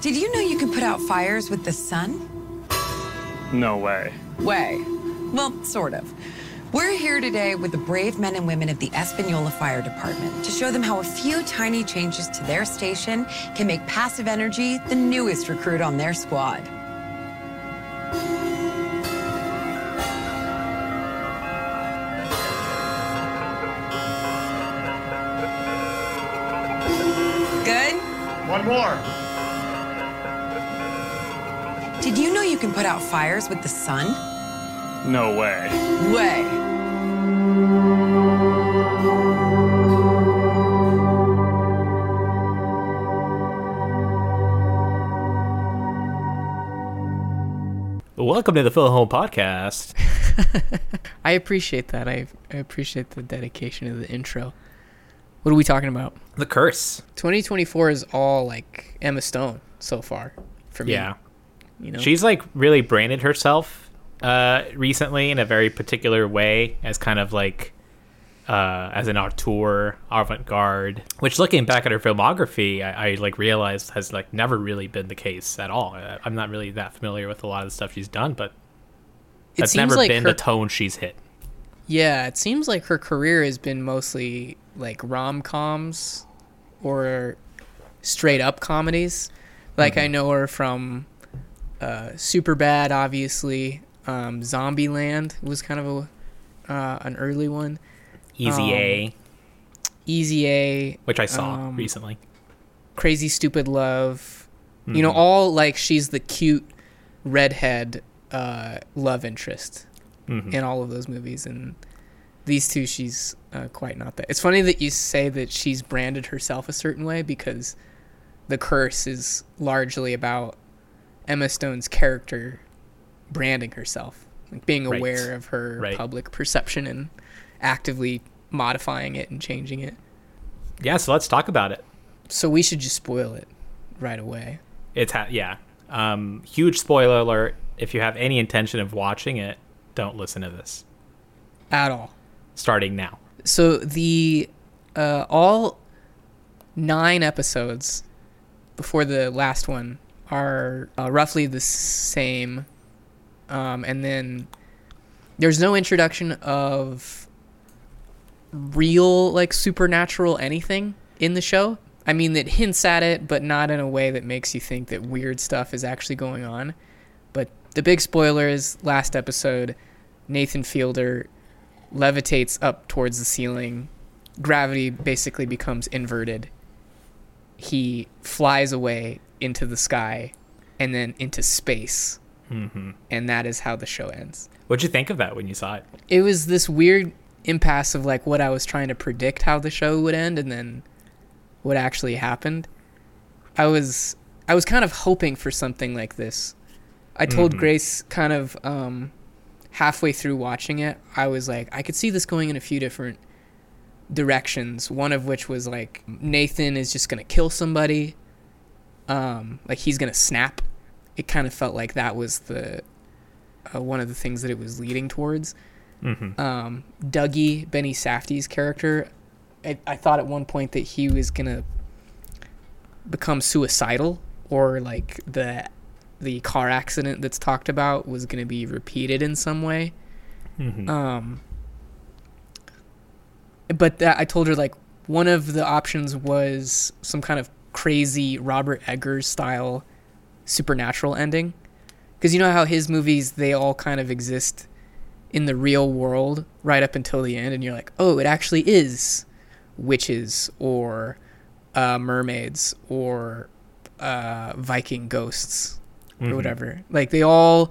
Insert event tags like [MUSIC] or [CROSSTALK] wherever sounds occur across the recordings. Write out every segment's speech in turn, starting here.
Did you know you can put out fires with the sun? No way. Way. Well, sort of. We're here today with the brave men and women of the Espanola Fire Department to show them how a few tiny changes to their station can make passive energy the newest recruit on their squad. You can put out fires with the sun? No way. Way. Welcome to the Film Hole Podcast. [LAUGHS] I appreciate that. I, I appreciate the dedication of the intro. What are we talking about? The Curse. 2024 is all like Emma Stone so far for me. Yeah. You know, She's like really branded herself uh, recently in a very particular way as kind of like uh, as an auteur, avant-garde. Which, looking back at her filmography, I, I like realized has like never really been the case at all. I'm not really that familiar with a lot of the stuff she's done, but that's never like been her, the tone she's hit. yeah, it seems like her career has been mostly like rom coms or straight up comedies. Like Mm-hmm. I know her from uh, Super Bad, obviously. Um, Zombieland was kind of a uh, an early one. Easy Um, A, Easy A, which I saw um, recently. Crazy Stupid Love. You Mm-hmm. know, all like she's the cute redhead uh, love interest Mhm. in all of those movies, and these two, she's uh, quite not that. It's funny that you say that she's branded herself a certain way because the curse is largely about Emma Stone's character branding herself, like being Right. aware of her Right. public perception and actively modifying it and changing it. Yeah, so let's talk about it. So we should just spoil it right away. It's ha- yeah. Um, huge spoiler alert. If you have any intention of watching it, don't listen to this. At all. Starting now. So the uh, all nine episodes before the last one are uh, roughly the same, um, and then there's no introduction of real like supernatural anything in the show. I mean, that hints at it, but not in a way that makes you think that weird stuff is actually going on. But the big spoiler is last episode, Nathan Fielder levitates up towards the ceiling. Gravity basically becomes inverted. He flies away into the sky and then into space. Mm-hmm. And that is how the show ends. What'd you think of that when you saw it? It was this weird impasse of like what I was trying to predict how the show would end and then what actually happened. I was I was kind of hoping for something like this. I told Mhm. Grace kind of um, halfway through watching it, I was like, I could see this going in a few different directions. One of which was like Nathan is just gonna kill somebody, um, like he's gonna snap. It kind of felt like that was the uh, one of the things that it was leading towards. Mm-hmm. Um, Dougie Benny Safdie's character, I, I thought at one point that he was gonna become suicidal, or like the the car accident that's talked about was gonna be repeated in some way. Mm-hmm. Um, but that, I told her like one of the options was some kind of crazy Robert Eggers style supernatural ending, because you know how his movies they all kind of exist in the real world right up until the end, and you're like, oh, it actually is witches or uh, mermaids or uh, Viking ghosts or Mhm. whatever. Like they all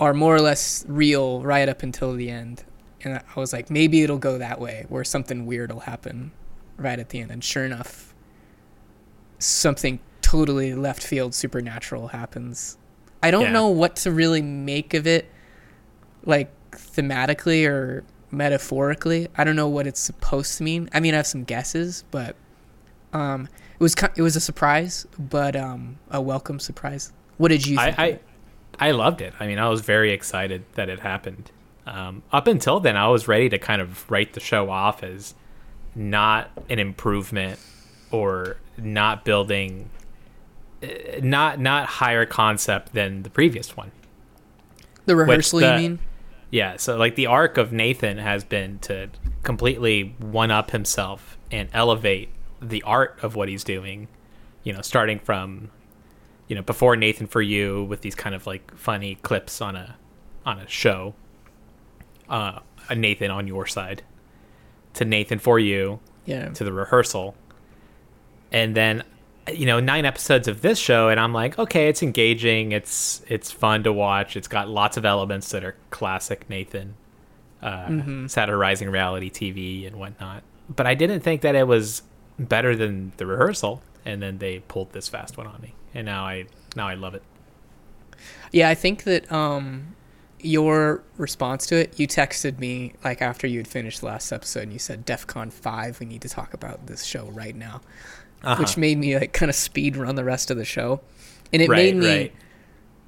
are more or less real right up until the end. And I was like, maybe it'll go that way, where something weird will happen right at the end. And sure enough, something totally left field supernatural happens. I don't Yeah. know what to really make of it, like thematically or metaphorically. I don't know what it's supposed to mean. I mean, I have some guesses, but um, it was it was a surprise, but um, a welcome surprise. What did you think? I. I I loved it. I mean, I was very excited that it happened. Um, up until then, I was ready to kind of write the show off as not an improvement or not building not not higher concept than the previous one. The rehearsal, the- you mean? Yeah, so like the arc of Nathan has been to completely one up himself and elevate the art of what he's doing. You know, starting from you know before Nathan for you with these kind of like funny clips on a on a show, uh, a Nathan on your side, to Nathan for you, Yeah. to the rehearsal and then you know nine episodes of this show and i'm like okay it's engaging. It's it's fun to watch. It's got lots of elements that are classic nathan uh, satirizing reality tv and whatnot. But i didn't think that it was better than the rehearsal and then they pulled this fast one on me. And now i now i love it. Yeah, I think that um, your response to it, you texted me like after you had finished the last episode, and you said DefCon five, we need to talk about this show right now, Uh-huh. which made me like kind of speed run the rest of the show, and it Right, made me right.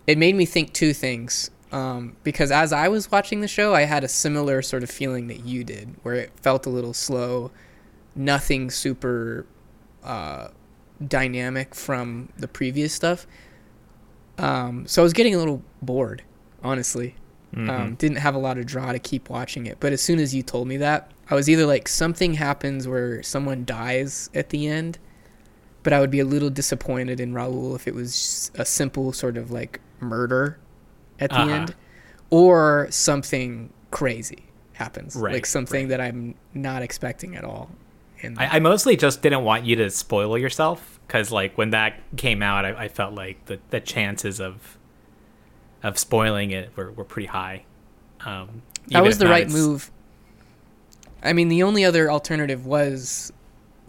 it made me think two things. Um, because as I was watching the show, I had a similar sort of feeling that you did, where it felt a little slow, nothing super uh, dynamic from the previous stuff. Um, so I was getting a little bored, honestly. Um, didn't have a lot of draw to keep watching it. But as soon as you told me that, I was either like something happens where someone dies at the end, but I would be a little disappointed in Raul if it was a simple sort of like murder at the Uh-huh. end, or something crazy happens, Right, like something right. that I'm not expecting at all. And I, I mostly just didn't want you to spoil yourself because, like, when that came out, I, I felt like the, the chances of of spoiling it were, were pretty high. Um, that was the right move. I mean, the only other alternative was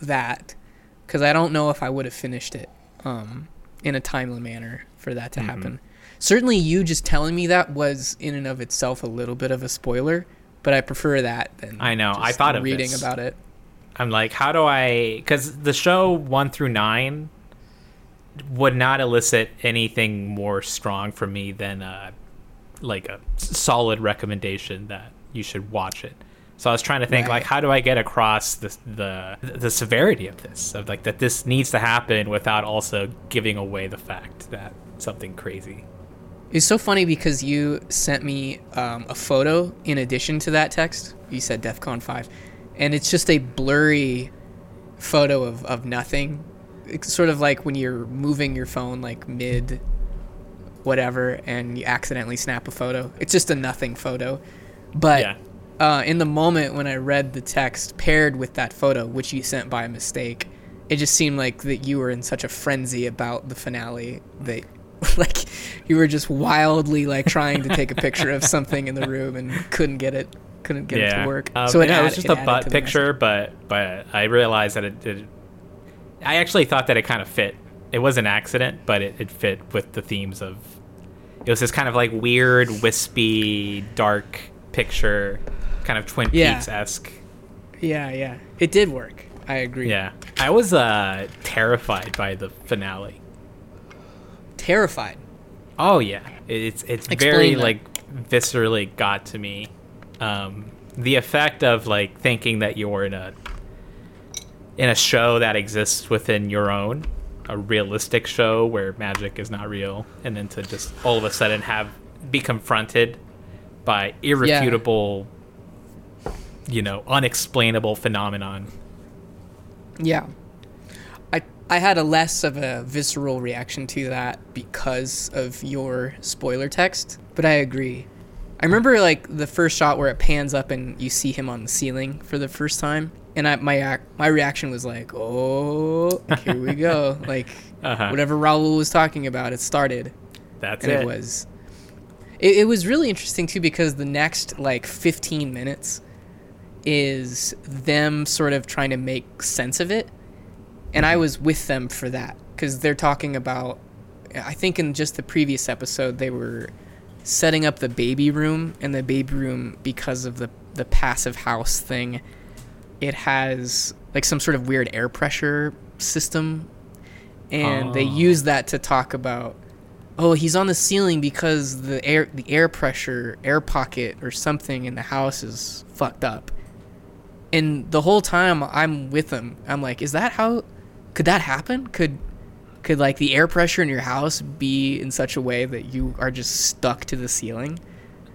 that, because I don't know if I would have finished it um, in a timely manner for that to Mm-hmm. happen. Certainly, you just telling me that was in and of itself a little bit of a spoiler, but I prefer that than I know, I thought of reading this. about it. I'm like, how do I? Because the show one through nine would not elicit anything more strong from me than uh, like a solid recommendation that you should watch it. So I was trying to think Right. like, how do I get across the, the the severity of this? Of like that this needs to happen without also giving away the fact that something crazy. It's so funny because you sent me um, a photo in addition to that text. You said DEFCON 5. And it's just a blurry photo of, of nothing. It's sort of like when you're moving your phone like mid whatever and you accidentally snap a photo. It's just a nothing photo. But Yeah. Uh, in the moment when I read the text paired with that photo, which you sent by mistake, it just seemed like that you were in such a frenzy about the finale that [LAUGHS] like you were just wildly like trying to take a picture of something in the room and couldn't get it, couldn't get it to work. Um, so it, yeah, it was just it a butt picture, but but I realized that it, it. I actually thought that it kind of fit. It was an accident, but it, it fit with the themes of. It was this kind of like weird, wispy, dark picture, kind of Twin Yeah. Peaks esque. Yeah, yeah, it did work. I agree. Yeah, I was uh, terrified by the finale. Terrified. Oh yeah, it's it's Explain very that. like viscerally got to me. Um, the effect of like thinking that you're in a in a show that exists within your own, a realistic show where magic is not real, and then to just all of a sudden have be confronted by irrefutable, you know, unexplainable phenomenon. Yeah. I I had a less of a visceral reaction to that because of your spoiler text, but I agree. I remember like the first shot where it pans up and you see him on the ceiling for the first time, and I, my my reaction was like, "Oh, here we go!" [LAUGHS] like Uh-huh. whatever Raul was talking about, it started That's and it. it, was it, it was really interesting too because the next like 15 minutes is them sort of trying to make sense of it. And i mm-hmm. was with them for that because they're talking about i think in just the previous episode they were setting up the baby room and the baby room because of the the passive house thing it has like some sort of weird air pressure system. And they Oh. use that to talk about oh he's on the ceiling because the air the air pressure air pocket or something in the house is fucked up and the whole time i'm with them i'm like is that how could that happen could Could like the air pressure in your house be in such a way that you are just stuck to the ceiling?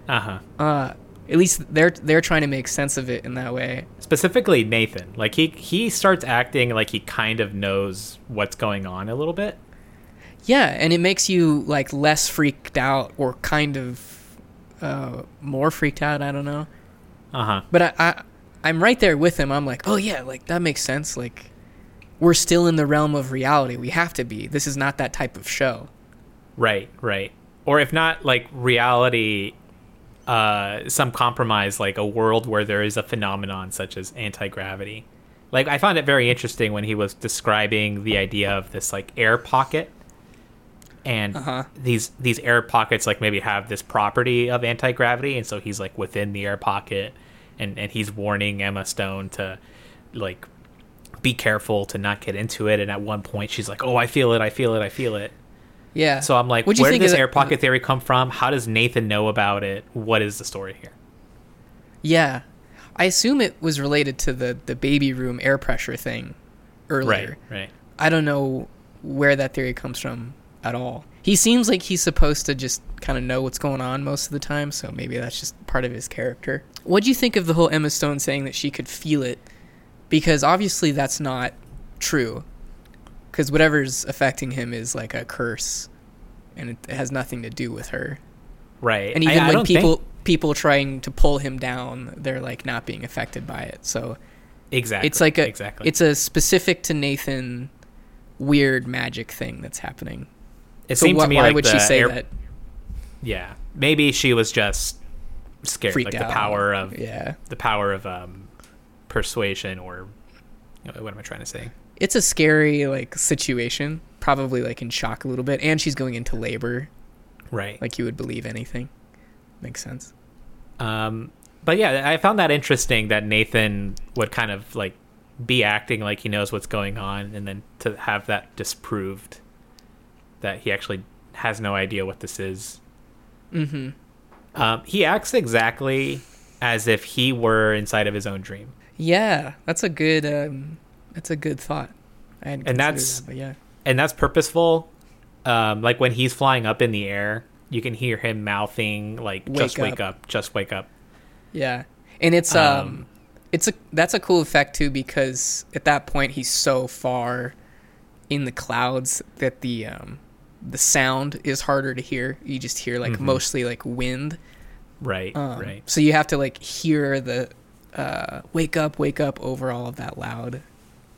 Uh huh. Uh, at least they're they're trying to make sense of it in that way. Specifically, Nathan. Like he he starts acting like he kind of knows what's going on a little bit. Yeah, and it makes you like less freaked out or kind of uh, more freaked out. I don't know, Uh huh. but I, I I'm right there with him. I'm like, oh yeah, like that makes sense. Like we're still in the realm of reality. We have to be. This is not that type of show. Right, right. Or if not like reality, uh, some compromise, like a world where there is a phenomenon such as anti gravity. Like I found it very interesting when he was describing the idea of this like air pocket, and Uh-huh. these these air pockets like maybe have this property of anti gravity, and so he's like within the air pocket, and and he's warning Emma Stone to like be careful to not get into it. And at one point, she's like, "Oh, I feel it, I feel it, I feel it." Yeah. So I'm like, where did this air pocket theory come from? How does Nathan know about it? What is the story here? Yeah, I assume it was related to the the baby room air pressure thing earlier. Right, right. I don't know where that theory comes from at all. He seems like he's supposed to just kind of know what's going on most of the time, so maybe that's just part of his character. What do you think of the whole Emma Stone saying that she could feel it? Because obviously that's not true. Because whatever's affecting him is like a curse, and it has nothing to do with her. Right. And even I when people think- people trying to pull him down, they're like not being affected by it. So exactly, it's like a exactly. it's a specific to Nathan weird magic thing that's happening. It So seemed wh- to me why like would she say air- that? Yeah, maybe she was just scared, Freaked like out. the power of Yeah, the power of um, persuasion, or what am I trying to say? it's a scary like situation. Probably like in shock a little bit, and she's going into labor. Right. Like you would believe anything. Makes sense. Um, but yeah, I found that interesting that Nathan would kind of like be acting like he knows what's going on, and then to have that disproved that he actually has no idea what this is. Mm-hmm. Um, he acts exactly as if he were inside of his own dream, Yeah, that's a good. Um, that's a good thought. And that's- that, yeah. and that's purposeful. Um, like when he's flying up in the air, you can hear him mouthing like "Just Wake wake up, just wake up." Yeah, and it's um, Um, it's a that's a cool effect too because at that point he's so far in the clouds that the um, the sound is harder to hear. You just hear like mostly like wind. Right, Um, right. So you have to like hear the uh, wake up, wake up over all of that loud.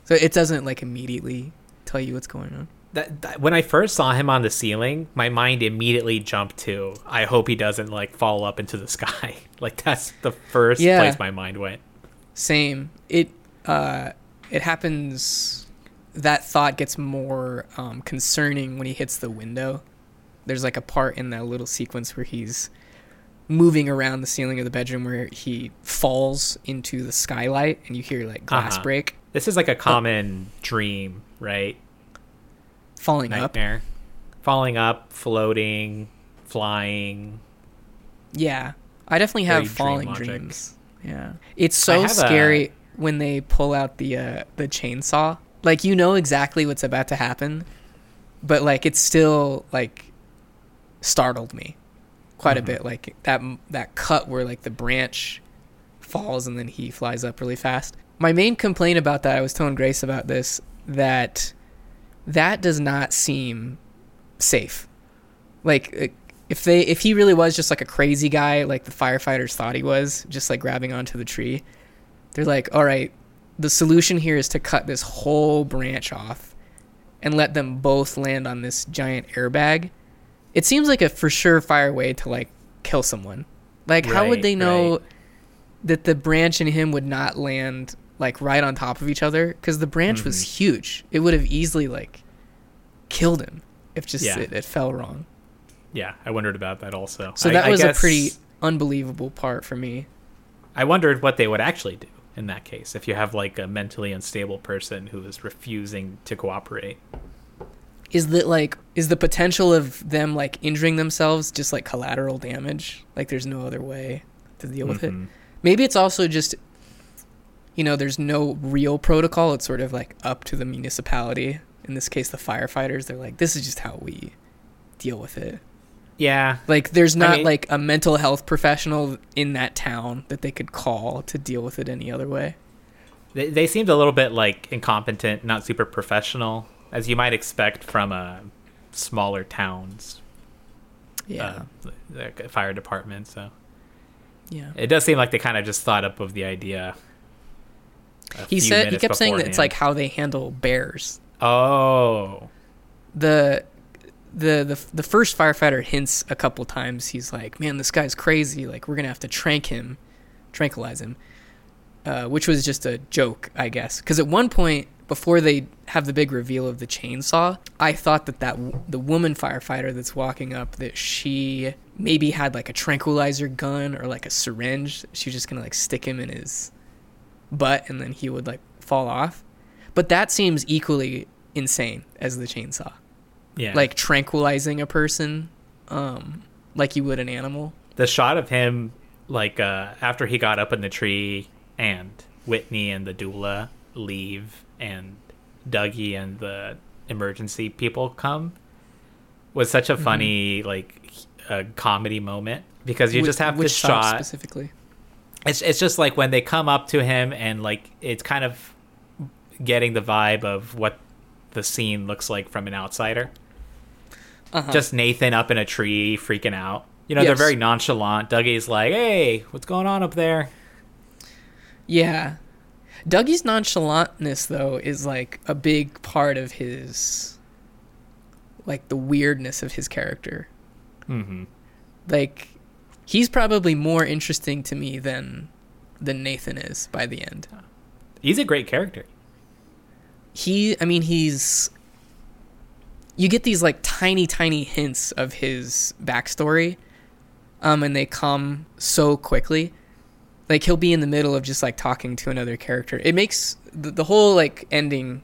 So it doesn't like immediately tell you what's going on. that, that when I first saw him on the ceiling, my mind immediately jumped to I hope he doesn't like fall up into the [LAUGHS] sky. like that's the first Yeah. place my mind went. Same. It uh, it happens. That thought gets more um, concerning when he hits the window. There's like a part in that little sequence where he's moving around the ceiling of the bedroom where he falls into the skylight and you hear like glass Uh-huh. break This is like a common dream, right? falling up. Falling up, floating, flying. Yeah, I definitely Very have falling dream logic. dreams. Yeah, it's so have a- scary when they pull out the uh, the chainsaw. Like you know exactly what's about to happen, but like it still like startled me quite Mm-hmm. a bit. Like that that cut where like the branch falls and then he flies up really fast. My main complaint about that, I was telling Grace about this, that that does not seem safe. Like uh, if they if he really was just like a crazy guy like the firefighters thought he was, just like grabbing onto the tree, they're like, "All right, the solution here is to cut this whole branch off and let them both land on this giant airbag." It seems like a for sure fire way to like kill someone. Like how would they know right. that the branch and him would not land like right on top of each other because the branch was Mm-hmm. huge. It would have easily like killed him if just Yeah. it, it fell wrong. Yeah, I wondered about that also. So I- that was guess a pretty unbelievable part for me. I wondered what they would actually do in that case if you have like a mentally unstable person who is refusing to cooperate. Is that like is the potential of them like injuring themselves just like collateral damage? Like there's no other way to deal with it. Mhm. Maybe it's also just you know, there's no real protocol. It's sort of like up to the municipality in this case the firefighters they're like this is just how we deal with it Yeah. like there's not mean- like a mental health professional in that town that they could call to deal with it any other way They, they seemed a little bit like incompetent, not super professional, as you might expect from uh, smaller towns, yeah uh, like a fire department. So yeah it does seem like they kind of just thought up of the idea. a he few said he minutes kept saying that it's like how they handle bears oh, the the the the first firefighter hints a couple times. He's like man this guy's crazy. Like we're gonna have to trank him tranquilize him. Uh, which was just a joke i guess. Because at one point before they have the big reveal of the chainsaw i thought that that w- the woman firefighter that's walking up that she maybe had like a tranquilizer gun or like a syringe. She was just gonna like stick him in his butt and then he would like fall off. But that seems equally insane as the chainsaw yeah. like tranquilizing a person um like you would an animal the shot of him, like uh, after he got up in the tree, and Whitney and the doula leave, and Dougie and the emergency people come, was such Mm-hmm. a funny like uh, comedy moment because you Wh- just have this shot shot. specifically It's it's just like when they come up to him and like it's kind of getting the vibe of what the scene looks like from an outsider. Uh-huh. Just Nathan up in a tree freaking out. You know, Yes. they're very nonchalant. Dougie's like, "Hey, what's going on up there?" yeah dougie's nonchalantness though is like a big part of his like the weirdness of his character Mm-hmm. like he's probably more interesting to me than than nathan is by the end He's a great character. he i mean he's you get these like tiny tiny hints of his backstory um and they come so quickly. Like he'll be in the middle of just like talking to another character. It makes the, the whole like ending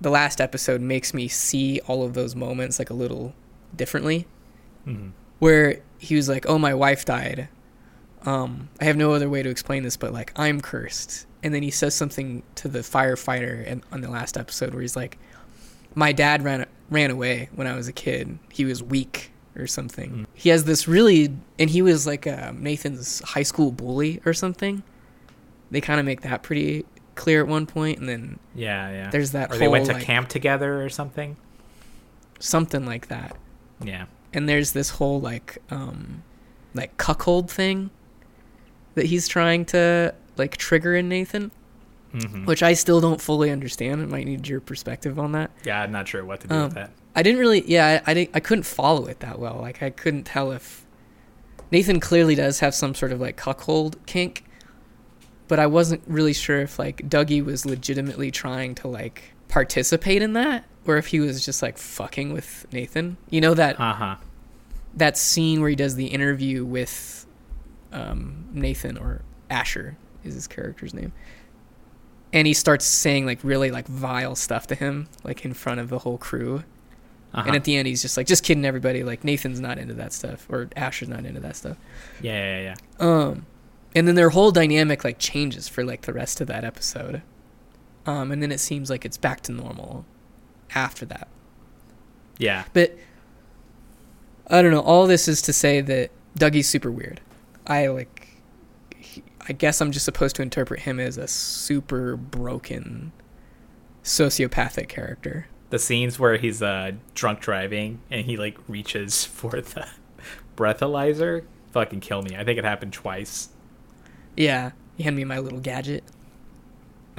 the last episode makes me see all of those moments like a little differently. Mhm. where he was like oh my wife died. Um i have no other way to explain this but like i'm cursed. And then he says something to the firefighter in, on the last episode where he's like my dad ran ran away when i was a kid he was weak or something he has this really and he was like uh, nathan's high school bully or something they kind of make that pretty clear at one point and then Yeah, yeah. There's that Or they went to like- camp together or something. something like that Yeah. and there's this whole like um like cuckold thing that he's trying to like trigger in Nathan, hmm which I still don't fully understand. I might need your perspective on that. Yeah, I'm not sure what to do Um, with that. I didn't really, yeah, I, I, didn't, I couldn't follow it that well. Like I couldn't tell if Nathan clearly does have some sort of like cuckold kink, but I wasn't really sure if like Dougie was legitimately trying to like participate in that, or if he was just like fucking with Nathan. You know that Uh huh. that scene where he does the interview with um, Nathan or Asher is his character's name, and he starts saying like really like vile stuff to him like in front of the whole crew. Uh-huh. And at the end, he's just like, just kidding everybody. Like Nathan's not into that stuff, or Asher's not into that stuff. yeah, yeah, yeah. Um, and then their whole dynamic like changes for like the rest of that episode. Um, and then it seems like it's back to normal after that. Yeah. But I don't know. All this is to say that Dougie's super weird. I like. I guess I'm just supposed to interpret him as a super broken, sociopathic character. The scenes where he's uh drunk driving and he like reaches [LAUGHS] for the breathalyzer fucking kill me. I think it happened twice. Yeah, he handed me my little gadget.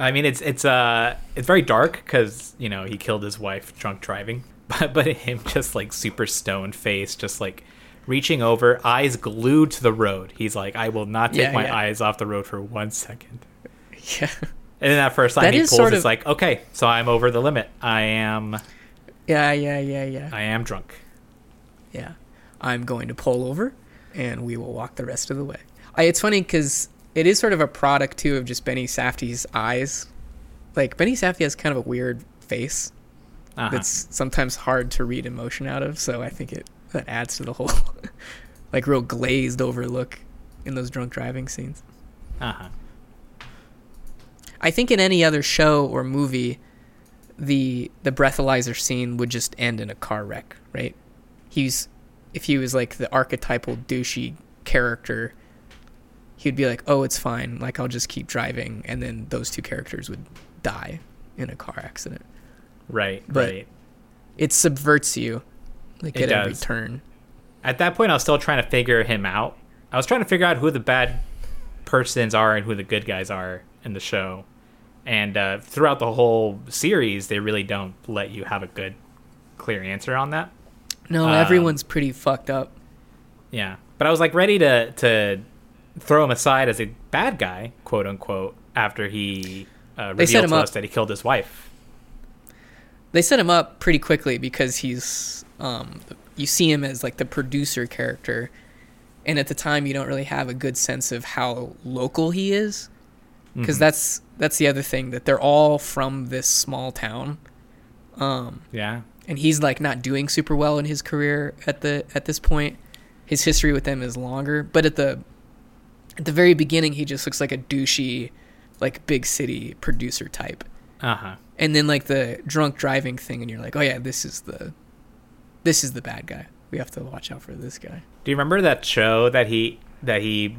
I mean, it's it's uh it's very dark because you know he killed his wife drunk driving, [LAUGHS] but but him just like super stone face, just like reaching over, eyes glued to the road. He's like, I will not take Yeah, my yeah. eyes off the road for one second. [LAUGHS] Yeah, And then that first line That he pulls, sort it's of- like, okay, so I'm over the limit. I am yeah, yeah, yeah, yeah, I am drunk. yeah. I'm going to pull over, and we will walk the rest of the way. I, it's funny because it is sort of a product too of just Benny Safdie's eyes. Like Benny Safdie has kind of a weird face. Uh-huh. that's sometimes hard to read emotion out of. So I think it that adds to the whole [LAUGHS] like real glazed over look in those drunk driving scenes. uh-huh. I think in any other show or movie, the the breathalyzer scene would just end in a car wreck, right? He's if he was like the archetypal douchey character, he'd be like, "Oh, it's fine. Like I'll just keep driving," and then those two characters would die in a car accident. Right, But- right. It subverts you, like It at every does. turn. At that point, I was still trying to figure him out. I was trying to figure out who the bad persons are and who the good guys are in the show. And uh, throughout the whole series, they really don't let you have a good, clear answer on that. No, Um, everyone's pretty fucked up. Yeah, but I was like ready to to throw him aside as a bad guy, quote unquote, after he uh, revealed to up. us that he killed his wife. They set him up pretty quickly because he's um you see him as like the producer character and at the time you don't really have a good sense of how local he is because Mhm. that's that's the other thing that they're all from this small town um Yeah, and he's like not doing super well in his career at the at this point his history with them is longer but at the at the very beginning he just looks like a douchey like big city producer type uh huh. and then like the drunk driving thing and you're like oh yeah this is the this is the bad guy. We have to watch out for this guy. Do you remember that show that he that he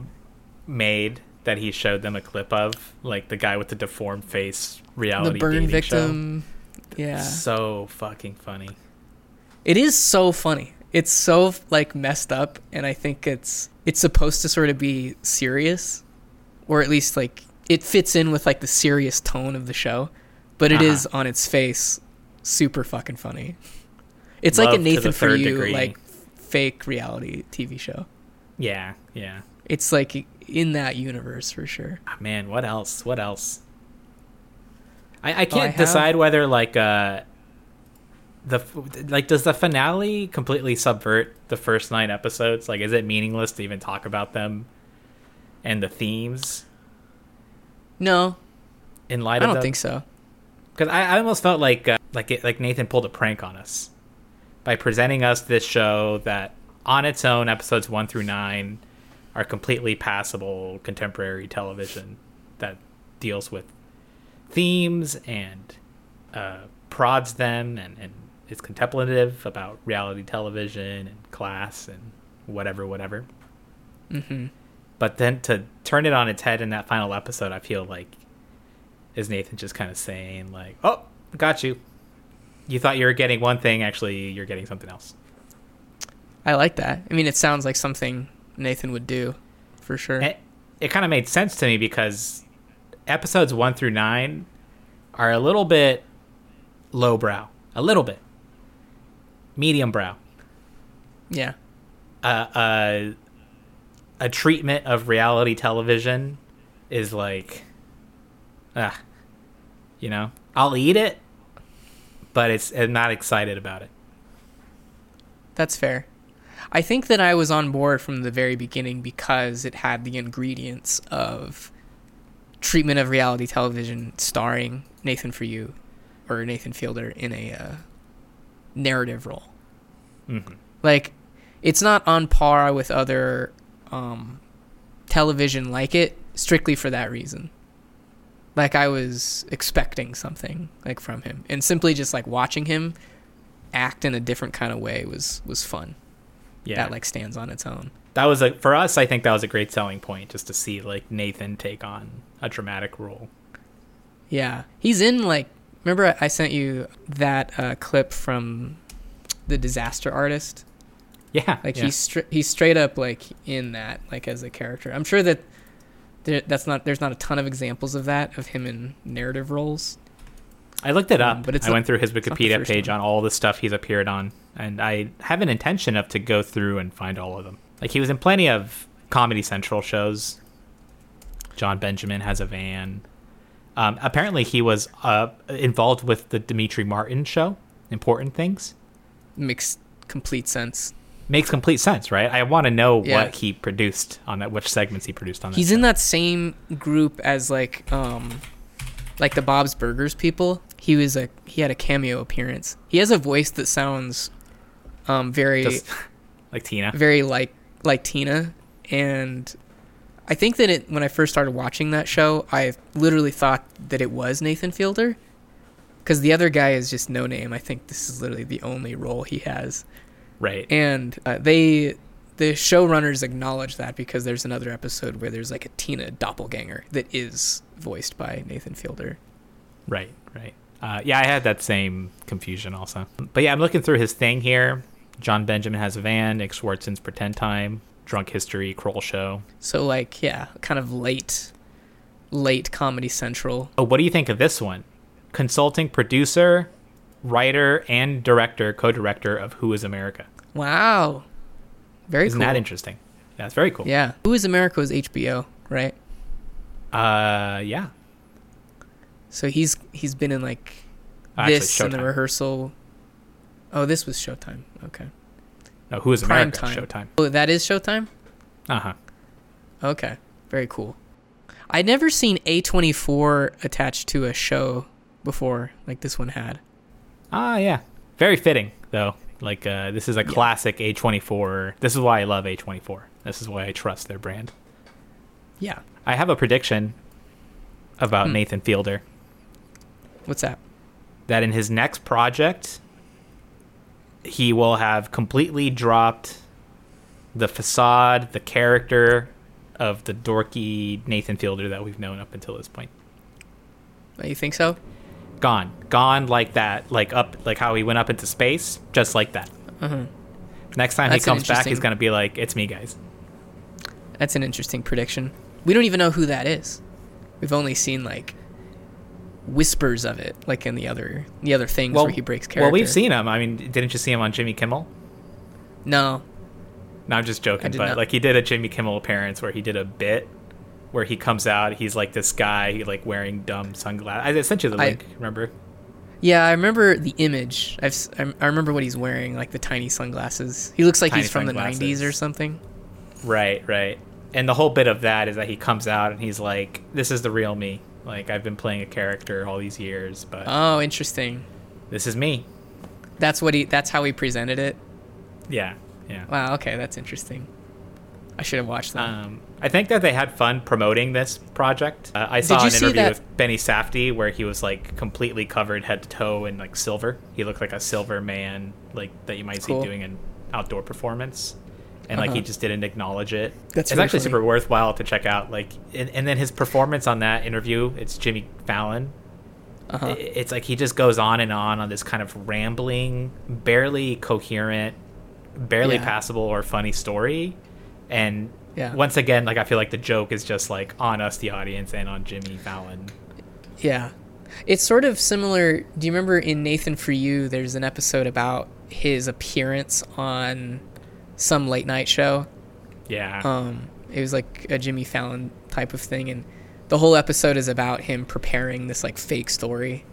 made that he showed them a clip of, like the guy with the deformed face reality the burn victim. Yeah. So fucking funny. it is so funny. It's so like messed up and i think it's it's supposed to sort of be serious or at least like it fits in with like the serious tone of the show but it is Uh-huh. on its face super fucking funny it's like a Love to the nathan for you degree. like fake reality tv show Yeah, yeah. it's like in that universe for sure Ah, man, what else? What else? I, I Oh, I can't have- decide whether like uh the like does the finale completely subvert the first nine episodes? Like, is it meaningless to even talk about them and the themes no in light i of don't them? think so because I, I almost felt like uh, like it, like Nathan pulled a prank on us by presenting us this show that on its own episodes one through nine are completely passable contemporary television that deals with themes and uh, prods them and, and is contemplative about reality television and class and whatever whatever hmm but then to turn it on its head in that final episode, I feel like is Nathan just kind of saying like, "Oh, got you. You thought you were getting one thing, actually you're getting something else." i like that. I mean it sounds like something nathan would do for sure. It, it kind of made sense to me because episodes 1 through 9 are a little bit lowbrow, a little bit. Medium brow. yeah. Uh, uh, a treatment of reality television is like, ah, you know, I'll eat it, but it's I'm not excited about it. That's fair. I think that I was on board from the very beginning because it had the ingredients of treatment of reality television starring Nathan for you or Nathan Fielder in a uh, narrative role. hmm Like it's not on par with other um, television like it strictly for that reason. Like I was expecting something like from him and simply just like watching him act in a different kind of way was was fun Yeah, that like stands on its own. that was a for us. I think that was a great selling point, just to see like Nathan take on a dramatic role. Yeah, he's in like. Remember, I sent you that uh, clip from the Disaster Artist. Yeah, Like yeah. he's stra- he's straight up like in that like as a character. I'm sure that there, that's not there's not a ton of examples of that of him in narrative roles. I looked it Um, up, but it's I not- went through his Wikipedia page one. on all the stuff he's appeared on, and I have an intention of to go through and find all of them. Like he was in plenty of Comedy Central shows. Jon Benjamin has a van. Um, apparently, he was uh, involved with the Demetri Martin show. Important things Makes complete sense. Makes complete sense, right? I want to know Yeah. what he produced on that, which segments he produced on that. He's in that same group as like um like the Bob's Burgers people. He was a he had a cameo appearance. He has a voice that sounds um very Just [LAUGHS] like Tina. very like like Tina and I think that it when I first started watching that show, I literally thought that it was Nathan Fielder because the other guy is just no name. I think this is literally the only role he has, Right. and uh, they the showrunners acknowledge that because there's another episode where there's like a Tina doppelganger that is voiced by Nathan Fielder. Right, right. Uh, yeah, I had that same confusion also. But yeah, I'm looking through his thing here. Jon Benjamin has a van, Nick Swardson's Pretend Time, Drunk History, Kroll Show. So like yeah, kind of late, late Comedy Central. Oh, what do you think of this one? Consulting producer, writer, and director, co-director of Who Is America. Wow, very Isn't cool. that interesting? Yeah, it's very cool. Yeah, Who Is America was HBO, right? Uh, yeah. So he's he's been in like Actually, this and the rehearsal. Oh, this was Showtime. Okay, No, Who Is Prime America? time. Showtime. Oh, that is Showtime. Uh huh. Okay, very cool. I'd never seen A24 attached to a show before, like this one had. Ah, yeah. Very fitting though. Like uh, this is a classic A24. This is why I love A24. This is why I trust their brand. Yeah. I have a prediction about Hmm. Nathan Fielder What's that? that in his next project he will have completely dropped the facade, the character of the dorky Nathan Fielder that we've known up until this point. Oh, You think so? Gone. Gone like that, like up like how he went up into space, just like that. Uh-huh. Next time That's he comes back, he's going to be like, "It's me, guys." That's an interesting prediction. We don't even know who that is. We've only seen like whispers of it, like in the other the other things where he breaks character. Well, we've seen him. I mean, didn't you see him on Jimmy Kimmel? No. No, I'm just joking. But not. like he did a Jimmy Kimmel appearance where he did a bit where he comes out. He's like this guy, like wearing dumb sunglasses. I sent you the I- link. remember? Yeah, I remember the image. I've I remember what he's wearing, like the tiny sunglasses. He looks like Tiny he's from the 90s or something. Right, right. And the whole bit of that is that he comes out and he's like, "This is the real me. Like I've been playing a character all these years, but Oh, interesting. this is me." That's what he. That's how he presented it. Yeah, yeah. Wow. Okay, that's interesting. I should have watched that. Um, I think that they had fun promoting this project. Uh, I saw an interview that- with Benny Safdie where he was like completely covered head to toe in like silver. He looked like a silver man, like that you might Cool. see doing an outdoor performance, and like he Uh-huh. just didn't acknowledge it. That's it's really actually funny. super worthwhile to check out. Like, and, and then his performance on that interview, it's Jimmy Fallon. Uh-huh. It's like he just goes on and on on this kind of rambling, barely coherent, barely Yeah. passable or funny story. And Yeah. once again, like I feel like the joke is just like on us, the audience, and on Jimmy Fallon. Yeah. It's sort of similar. Do you remember in Nathan for You, there's an episode about his appearance on some late night show? Yeah. Um, it was like a Jimmy Fallon type of thing. And the whole episode is about him preparing this like fake story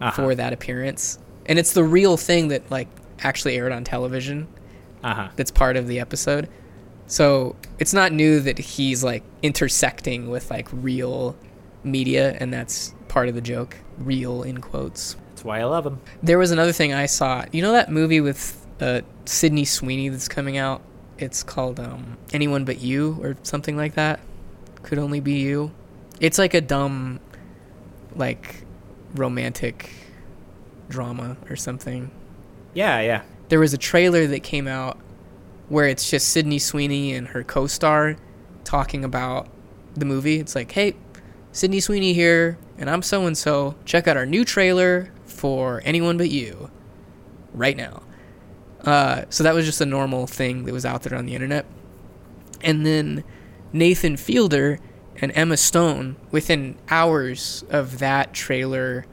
Uh-huh. for that appearance. And it's the real thing that like actually aired on television Uh-huh. that's part of the episode. So it's not new that he's like intersecting with like real media, and that's part of the joke. Real in quotes. That's why I love him. There was another thing I saw. You know that movie with uh, Sydney Sweeney that's coming out? It's called um, Anyone But You or something like that. Could Only Be You. It's like a dumb, like, romantic drama or something Yeah, yeah. there was a trailer that came out where it's just Sydney Sweeney and her co-star talking about the movie. It's like, "Hey, Sydney Sweeney here, and I'm so and so. Check out our new trailer for Anyone But You right now." Uh, so that was just a normal thing that was out there on the internet. And then Nathan Fielder and Emma Stone, within hours of that trailer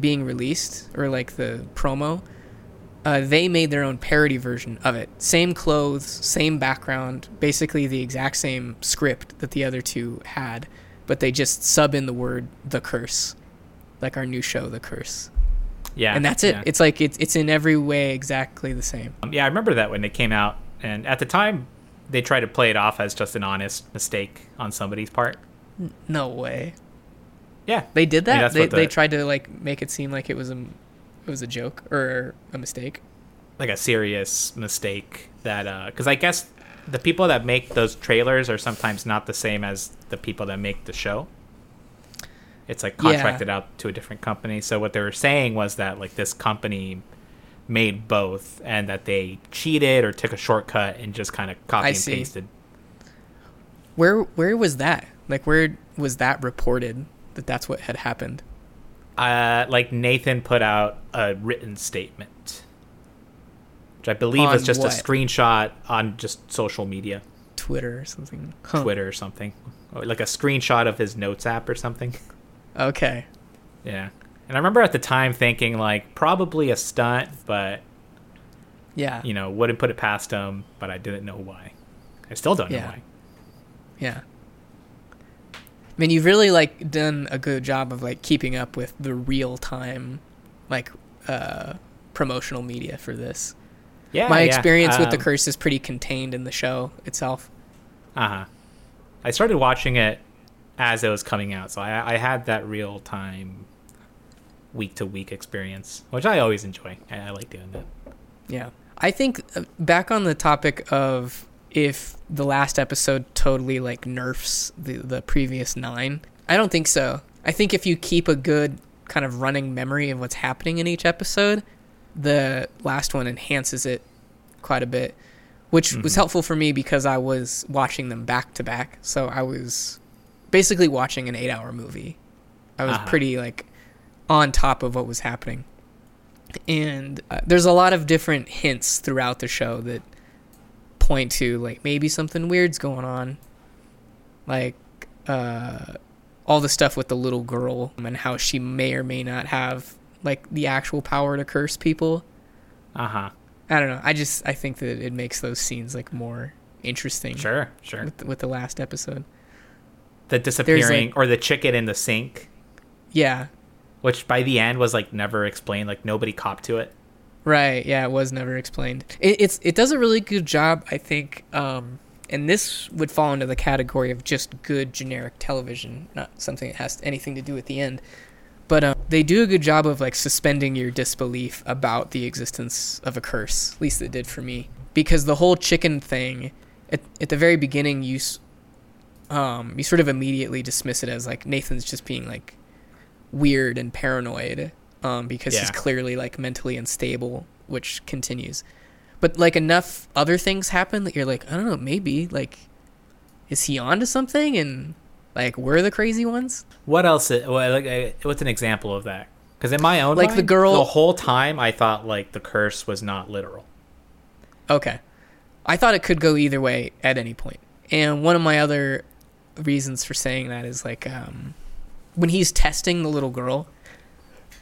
being released, or like the promo, uh, they made their own parody version of it. Same clothes, same background, basically the exact same script that the other two had, but they just sub in the word "the curse," like our new show, "The Curse," Yeah. and that's it. Yeah. It's like it's it's in every way exactly the same. Um, yeah, I remember that when it came out, and at the time, they tried to play it off as just an honest mistake on somebody's part. No way. Yeah, They did I mean, that. they the- they tried to like make it seem like it was a it was a joke or a mistake. like a serious mistake that uh, because I guess the people that make those trailers are sometimes not the same as the people that make the show. It's like Yeah. contracted out to a different company. So what they were saying was that like this company made both and that they cheated or took a shortcut and just kind of copy I and see. pasted. Where where was that? Like where was that reported that that's what had happened? Uh, like Nathan put out a written statement, which I believe On was just what? a screenshot on just social media, Twitter or something. Huh. Twitter or something, or like a screenshot of his notes app or something. Okay. Yeah, and I remember at the time thinking like probably a stunt, but Yeah. you know wouldn't put it past him. But I didn't know why. I still don't know why. Yeah. I mean, you've really like done a good job of like keeping up with the real time, like uh, promotional media for this. Yeah, My yeah, experience with the um, curse is pretty contained in the show itself. Uh huh. I started watching it as it was coming out, so I, I had that real time, week to week experience, which I always enjoy. I, I like doing that. Yeah. I think uh, back on the topic of if the last episode totally like nerfs the the previous 9. I don't think so. I think if you keep a good kind of running memory of what's happening in each episode, the last one enhances it quite a bit, which was helpful for me because I was watching them back to back. So I was basically watching an 8-hour movie. I was Uh-huh. pretty like on top of what was happening and uh, there's a lot of different hints throughout the show that point to like maybe something weird's going on like uh all the stuff with the little girl and how she may or may not have like the actual power to curse people Uh huh. i don't know i just i think that it makes those scenes like more interesting Sure, sure. with, with the last episode The disappearing like- or the chicken in the sink, yeah which by the end was like never explained. Like nobody copped to it. Right. Yeah, it was never explained. It, it's it does a really good job, I think. Um, and this would fall into the category of just good generic television, not something that has anything to do with the end. But um, they do a good job of like suspending your disbelief about the existence of a curse. At least it did for me, because the whole chicken thing, at at the very beginning, you um you sort of immediately dismiss it as like Nathan's just being like weird and paranoid um, because he's clearly like mentally unstable, which continues. But like enough other things happen that you're like, I don't know, maybe like, is he onto something? And like, we're the crazy ones. What else? i- Well, like, what's an example of that? Because in my own Like the girl- the whole time I thought like the curse was not literal. Okay, I thought it could go either way at any point. And one of my other reasons for saying that is like, um, when he's testing the little girl,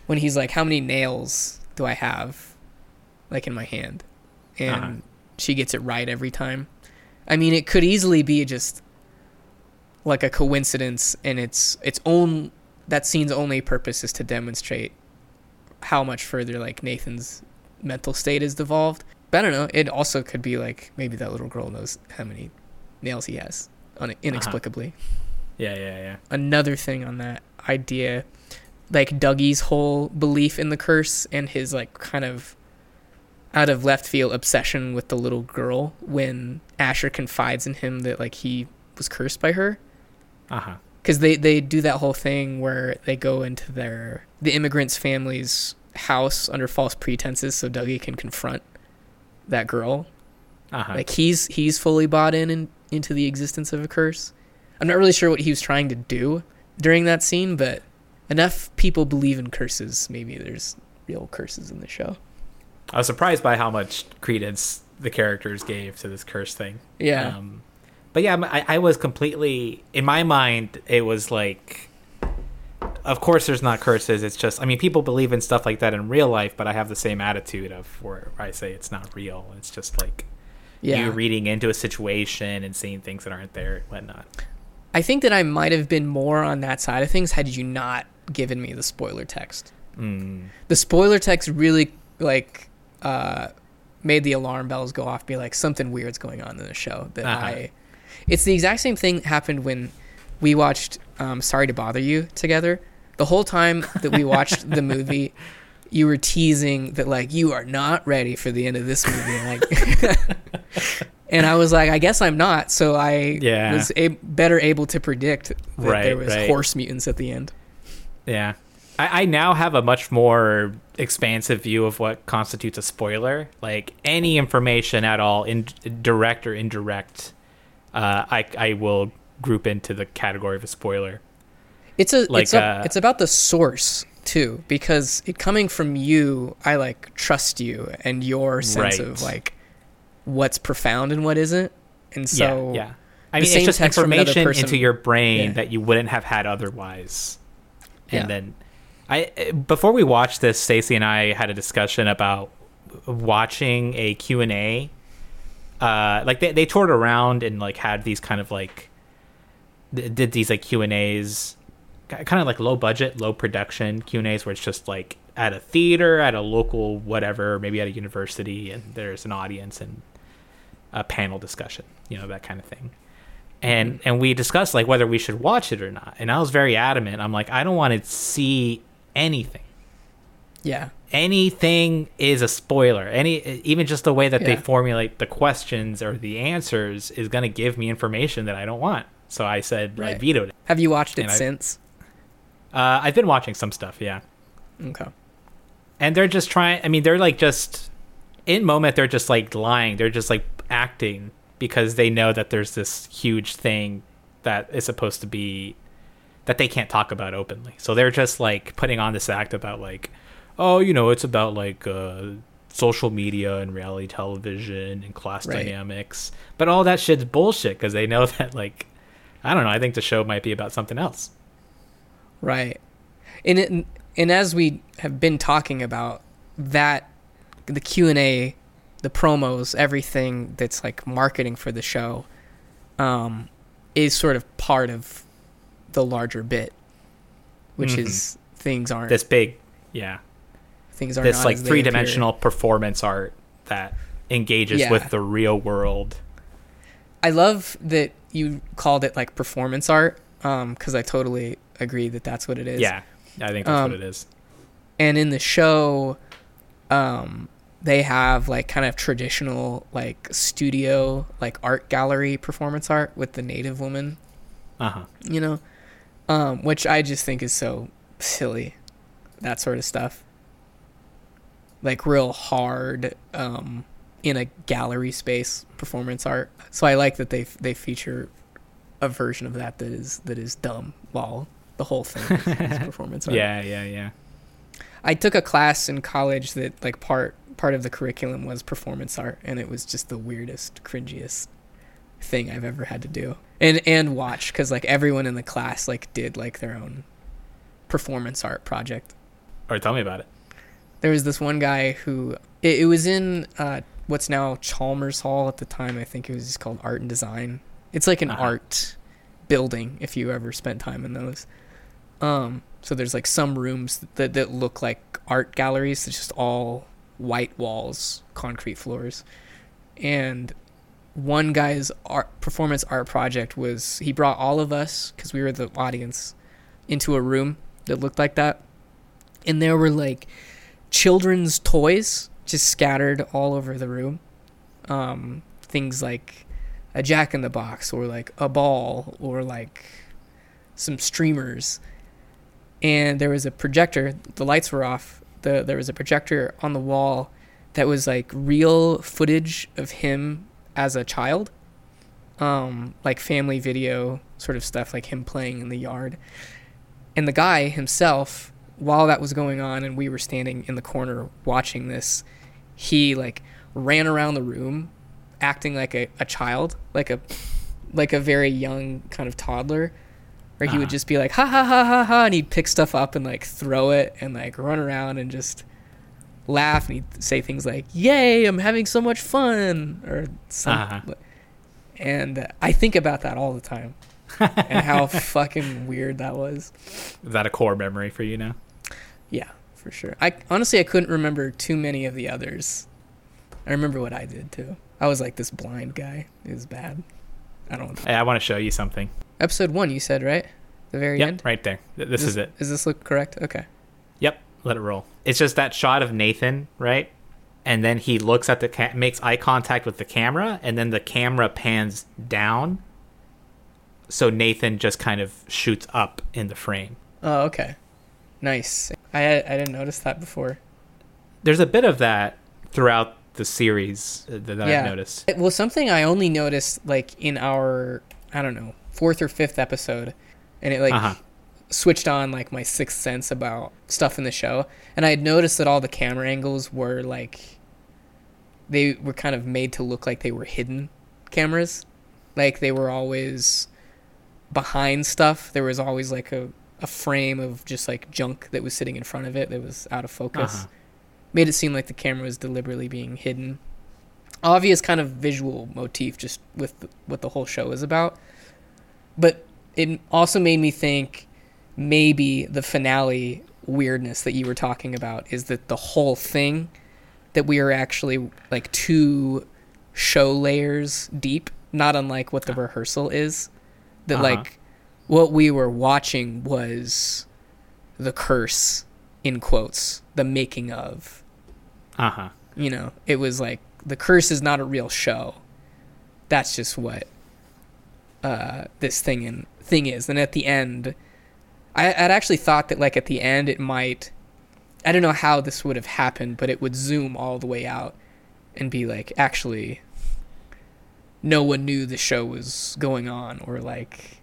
when he's like, how many nails do I have, like in my hand, and Uh-huh. she gets it right every time. I mean, it could easily be just like a coincidence, and its its own that scene's only purpose is to demonstrate how much further like Nathan's mental state is devolved. But I don't know. It also could be like maybe that little girl knows how many nails he has un- inexplicably. Yeah, yeah, yeah. Another thing on that idea, like Dougie's whole belief in the curse and his like kind of out of left field obsession with the little girl when Asher confides in him that like he was cursed by her Uh huh. because they they do that whole thing where they go into their the immigrant's family's house under false pretenses so Dougie can confront that girl. Uh huh. Like he's he's fully bought in, in into the existence of a curse. I'm not really sure what he was trying to do during that scene, but enough people believe in curses. Maybe there's real curses in the show. I was surprised by how much credence the characters gave to this curse thing. Yeah. Um, but yeah, I, I was completely in my mind. It was like, of course, there's not curses. It's just, I mean, people believe in stuff like that in real life, but I have the same attitude of where I say it's not real. It's just like Yeah. you reading into a situation and seeing things that aren't there, and whatnot. I think that I might have been more on that side of things had you not given me the spoiler text. Mm. The spoiler text really like uh, made the alarm bells go off. Be like something weird's going on in the show that Uh-huh. I. It's the exact same thing happened when we watched um, Sorry to Bother You together. The whole time that we watched the movie, [LAUGHS] you were teasing that like you are not ready for the end of this movie, like. [LAUGHS] and I was like, I guess I'm not. So I Yeah. was a- better able to predict that Right, there was right. horse mutants at the end. Yeah. I, I now have a much more expansive view of what constitutes a spoiler. Like any information at all, in direct or indirect, uh, I I will group into the category of a spoiler. It's a Like, it's a, uh, it's about the source too, because it coming from you, I like trust you and your sense of like what's profound and what isn't. And so yeah, yeah. I mean, it's just text from another information person- into your brain Yeah. that you wouldn't have had otherwise. And Yeah. then, I before we watched this, Stacy and I had a discussion about watching a Q and A. Uh, like they they toured around and like had these kind of like did these like Q and A's, kind of like low budget, low production Q and A's where it's just like at a theater, at a local whatever, maybe at a university, and there's an audience and a panel discussion, you know, that kind of thing. And and we discussed like whether we should watch it or not. And I was very adamant. I'm like, I don't want to see anything. yeah, Anything is a spoiler. Any even just the way that they formulate the questions or the answers is going to give me information that I don't want. So I said I vetoed it. have you watched it And I- since? Uh, I've been watching some stuff, yeah. Okay. and they're just trying i mean they're like just in moment they're just like lying they're just like acting because they know that there's this huge thing that is supposed to be that they can't talk about openly so they're just like putting on this act about like oh you know it's about like uh social media and reality television and class Right. dynamics but all that shit's bullshit because they know [LAUGHS] that like i don't know i think the show might be about something else Right. And it, and as we have been talking about that the Q&A, the promos, everything that's like marketing for the show um is sort of part of the larger bit which Mhm. is things aren't this big yeah things are this like three dimensional performance art that engages Yeah. with the real world. I love that you called it like performance art um cuz I totally agree that that's what it is. Yeah, I think that's Um, what it is. and in the show um they have like kind of traditional like studio like art gallery performance art with the native woman Uh huh. you know um which i just think is so silly that sort of stuff like real hard um in a gallery space performance art so i like that they they feature a version of that that is that is dumb while the whole thing is, is [LAUGHS] performance art Yeah, yeah, yeah. I took a class in college that like part part of the curriculum was performance art and it was just the weirdest cringiest thing I've ever had to do. And and watch cuz like everyone in the class like did like their own performance art project. Or tell me about it. There was this one guy who it, it was in uh what's now Chalmers Hall at the time I think it was just called Art and Design. It's like an Uh-huh. art building if you ever spent time in those. Um, so there's like some rooms that, that look like art galleries. It's just all white walls, concrete floors. And one guy's art performance art project was he brought all of us because we were the audience into a room that looked like that, and there were like children's toys just scattered all over the room. Um, things like a jack in the box or like a ball or like some streamers and there was a projector the lights were off the there was a projector on the wall that was like real footage of him as a child. Um like family video sort of stuff like him playing in the yard. And the guy himself while that was going on and we were standing in the corner watching this he like ran around the room acting like a, a child like a like a very young kind of toddler where he would Uh-huh. just be like ha ha ha ha ha and he'd pick stuff up and like throw it and like run around and just laugh and he'd say things like yay i'm having so much fun or something Uh-huh. and i think about that all the time [LAUGHS] and how fucking weird that was Is that a core memory for you now? yeah for sure i honestly i couldn't remember too many of the others i remember what i did too i was like this blind guy it was bad i don't Hey, I want to show you something. episode one you said right the very Yep, end right there. Th- This Does- is it. does this look correct okay Yep, let it roll. It's just that shot of Nathan, right? And then he looks at the ca- makes eye contact with the camera, and then the camera pans down. So Nathan just kind of shoots up in the frame. oh okay Nice. I I didn't notice that before. There's a bit of that throughout the series uh, that, Yeah. I've noticed. Well, something I only noticed like in our I don't know fourth or fifth episode, and it like Uh-huh. switched on like my sixth sense about stuff in the show, and I had noticed that all the camera angles were like they were kind of made to look like they were hidden cameras, like they were always behind stuff. There was always like a a frame of just like junk that was sitting in front of it that was out of focus. Uh-huh. Made it seem like the camera was deliberately being hidden obvious kind of visual motif just with what the whole show is about. But it also made me think maybe the finale weirdness that you were talking about is that the whole thing that we are actually like two show layers deep, not unlike what the rehearsal is. That Uh-huh. like what we were watching was the curse in quotes, the making of Uh huh. you know, it was like the curse is not a real show. That's just what uh, this thing in thing is. And at the end, I, I'd actually thought that like at the end it might. I don't know how this would have happened, but it would zoom all the way out and be like, actually, no one knew the show was going on, or like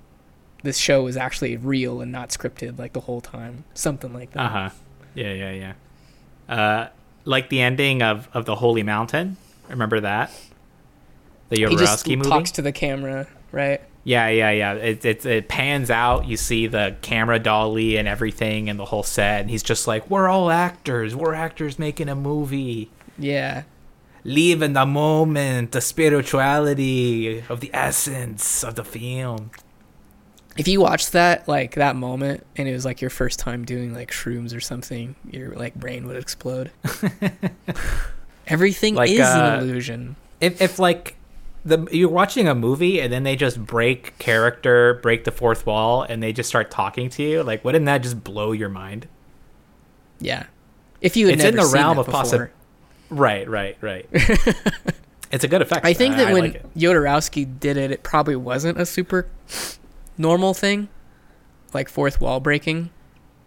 this show was actually real and not scripted like the whole time, something like that. Uh huh. Yeah, yeah, yeah. Uh, like the ending of of the Holy Mountain. Remember that? The He just movie. talks to the camera, right? Yeah, yeah, yeah. It, it it pans out. You see the camera dolly and everything, and the whole set. And he's just like, "We're all actors. We're actors making a movie. Yeah. Live in the moment, the spirituality of the essence of the film." If you watched that like that moment and it was like your first time doing like shrooms or something your like brain would explode [LAUGHS] everything Like, is uh, an illusion if if like the you're watching a movie and then they just break character, break the fourth wall, and they just start talking to you, like wouldn't that just blow your mind? yeah if you It's in the realm of possi- before. Right, right, right. [LAUGHS] it's a good effect. i think that I when like it. Did it it probably wasn't a super normal thing like fourth wall breaking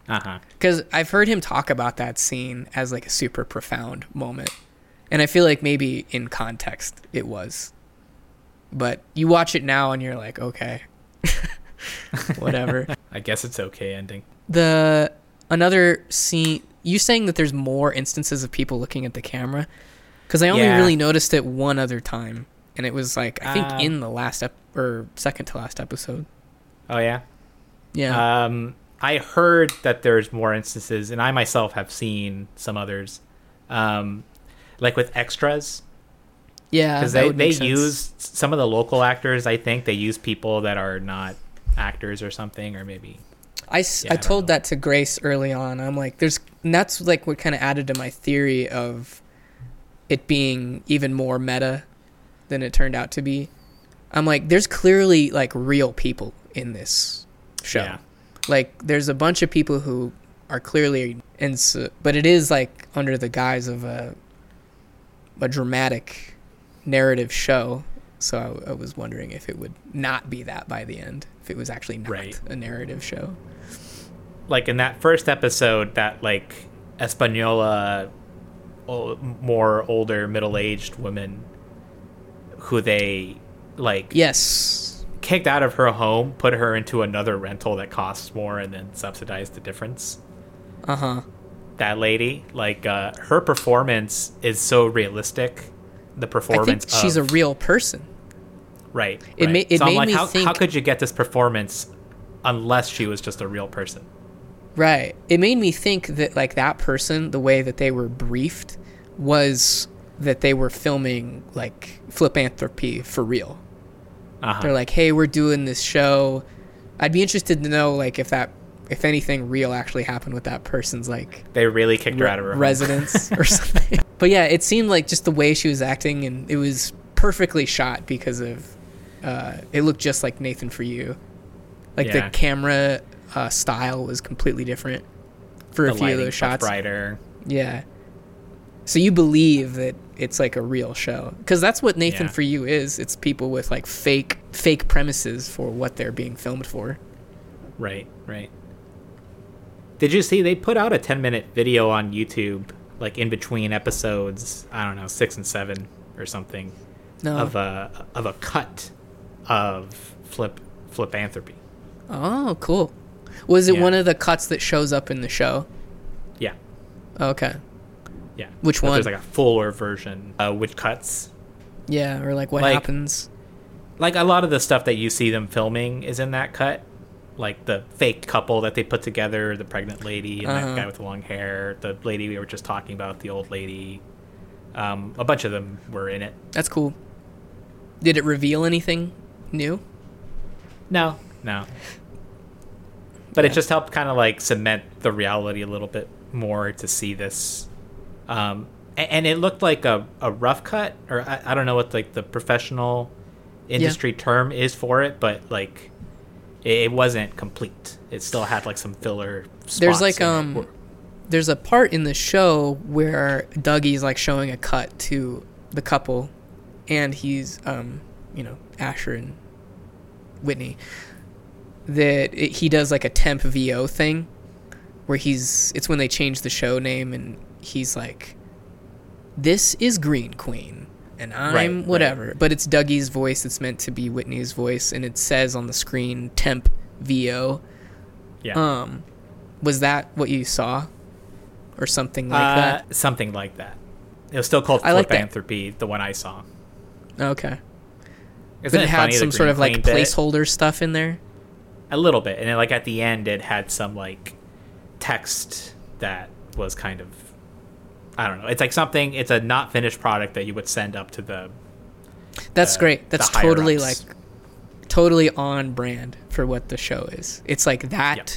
uh-huh. because I've heard him talk about that scene as like a super profound moment, and I feel like maybe in context it was, but you watch it now and you're like, okay, [LAUGHS] whatever. [LAUGHS] I guess it's okay ending. the another scene, you saying that there's more instances of people looking at the camera, because I only Yeah. really noticed it one other time, and it was like I think Uh, in the last ep- or second to last episode. Oh yeah. Yeah, Um, I heard that there's more instances, and I myself have seen some others, um, like with extras. yeah, because they, they sense. use some of the local actors i think they use people that are not actors or something or maybe I, Yeah, I I told that to Grace early on. I'm like, there's, and that's like what kind of added to my theory of it being even more meta than it turned out to be. I'm like, there's clearly like real people in this show. Yeah. Like, there's a bunch of people who are clearly, and so, but it is like under the guise of a, a dramatic narrative show. So I, I was wondering if it would not be that by the end, if it was actually not Right. a narrative show. like in that first episode that like espanola more older middle-aged woman who they like Yes. Kicked out of her home put her into another rental that costs more and then subsidized the difference Uh huh. that lady like uh her performance is so realistic the I performance think she's a real person. Right. It right. ma- it so made like, me how, think- how could you get this performance unless she was just a real person? Right. It made me think that like that person, the way that they were briefed was that they were filming like Flipanthropy for real. Uh-huh. They're like, "Hey, we're doing this show. I'd be interested to know like if that if anything real actually happened with that person's like they really kicked her re- out of her residence [LAUGHS] or something." But yeah, it seemed like just the way she was acting and it was perfectly shot because of uh it looked just like Nathan for you. Like Yeah. the camera uh, style was completely different for The a few of those shots. brighter. Yeah. So you believe that it's like a real show because that's what Nathan Yeah. for you is. It's people with like fake fake premises for what they're being filmed for. Right, right. Did you see they put out a 10 minute video on YouTube, like in between episodes, I don't know, six and seven or something, No. of a of a cut of Flip Flipanthropy. oh, cool. Was it Yeah. one of the cuts that shows up in the show? Yeah, Okay. Yeah. Which one? There's like a fuller version, uh, which cuts. Yeah, or like what Like- happens? Like a lot of the stuff that you see them filming is in that cut. Like the fake couple that they put together, the pregnant lady and Uh-huh. that guy with the long hair, the lady we were just talking about, the old lady. Um, a bunch of them were in it. That's cool. Did it reveal anything new? No, no. But Yeah. it just helped kind of like cement the reality a little bit more to see this. Um, a- and, it looked like a, a rough cut, or I, I don't know what like the professional industry term is for it, but like it, it wasn't complete. It still had like some filler. There's like um there's a part in the show where Dougie's like showing a cut to the couple and he's um you know Asher and Whitney that it, he does like a temp VO thing where he's it's when they change the show name and he's like this is Green Queen and I'm Right, right. whatever but it's Dougie's voice it's meant to be Whitney's voice and it says on the screen temp VO yeah. um, was that what you saw, or something like uh, that? something like that. It was still called I like. Flipanthropy, the one I saw. Okay, Isn't but it had funny, some sort of like bit? placeholder stuff in there. a little bit and then like at the end it had some like text that was kind of i don't know it's like something it's a not finished product that you would send up to the That's uh, great. That's totally like totally on brand for what the show is. It's like that, Yep.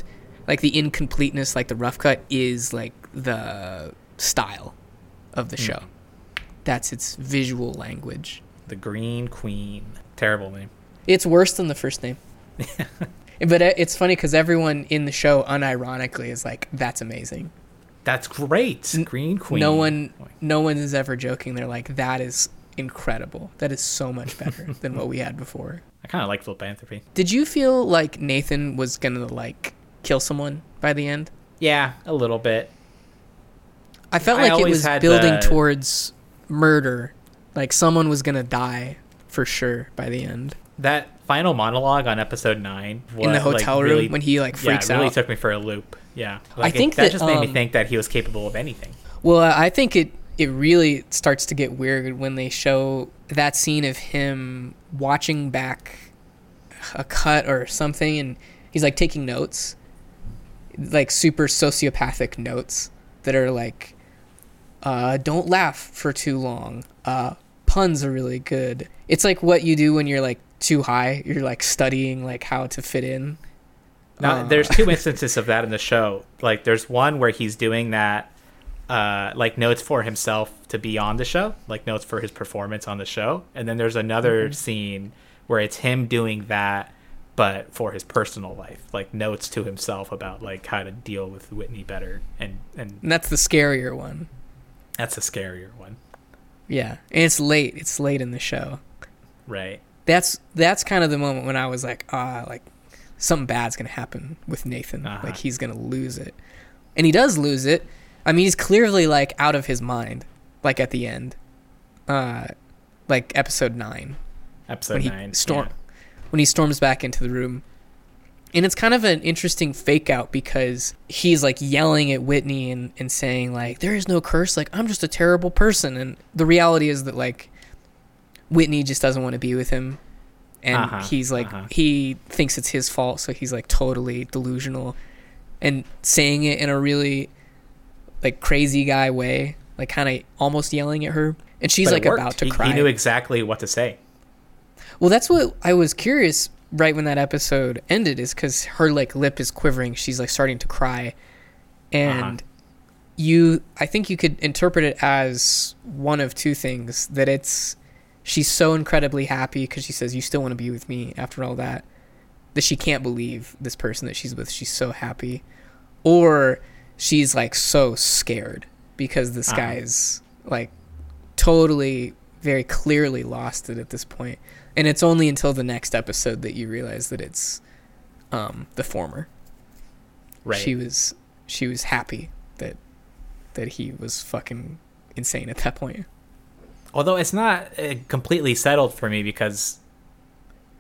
like the incompleteness, like the rough cut is like the style of the show. That's its visual language. the green queen terrible name It's worse than the first name. [LAUGHS] but it's funny because everyone in the show, unironically, is like, "That's amazing." That's great green queen No one, no one is ever joking. They're like, "That is incredible. That is so much better [LAUGHS] than what we had before." i kind of like Flipanthropy. Did you feel like Nathan was gonna like kill someone by the end? yeah a little bit I felt I like it was building the- towards murder. Like someone was gonna die for sure by the end. that final monologue on episode 9 In the was, like, hotel room really- when he like freaks yeah, it really out. took me for a loop yeah like, it- think that, that, just made me um, think that he was capable of anything Well, I think it it really starts to get weird when they show that scene of him watching back a cut or something, and he's like taking notes, like super sociopathic notes that are like, uh, "Don't laugh for too long." Uh, puns are really good. It's like what you do when you're like too high. You're like studying like how to fit in. Now, Uh, there's two instances of that in the show. Like, there's one where he's doing that, uh, like notes for himself to be on the show, like notes for his performance on the show. And then there's another Mm-hmm. scene where it's him doing that, but for his personal life, like notes to himself about like how to deal with Whitney better. And and And that's the scarier one. that's a scarier one, Yeah, and it's late. It's late in the show. right? that's that's kind of the moment when I was like, ah, like something bad's gonna happen with Nathan. Uh-huh. Like he's gonna lose it, and he does lose it. I mean, he's clearly like out of his mind. Like at the end, uh, like episode nine Episode when he nine. storm yeah. when he storms back into the room. And it's kind of an interesting fake out because he's like yelling at Whitney and, and saying like there is no curse like I'm just a terrible person and the reality is that like Whitney just doesn't want to be with him and Uh-huh, he's like uh-huh. he thinks it's his fault so he's like totally delusional and saying it in a really like crazy guy way like kind of almost yelling at her and she's But like about to He- cry He knew exactly what to say. well, that's what I was curious right when that episode ended is because her like lip is quivering. She's like starting to cry, and you, I think you could interpret it as one of two things: that it's she's so incredibly happy because she says, "You still want to be with me after all that," that she can't believe this person that she's with. She's so happy, or she's like so scared because this Uh-huh. guy's like totally very clearly lost it at this point. point and it's only until the next episode that you realize that it's um the former Right. she was she was happy that that he was fucking insane at that point. Although it's not uh, completely settled for me because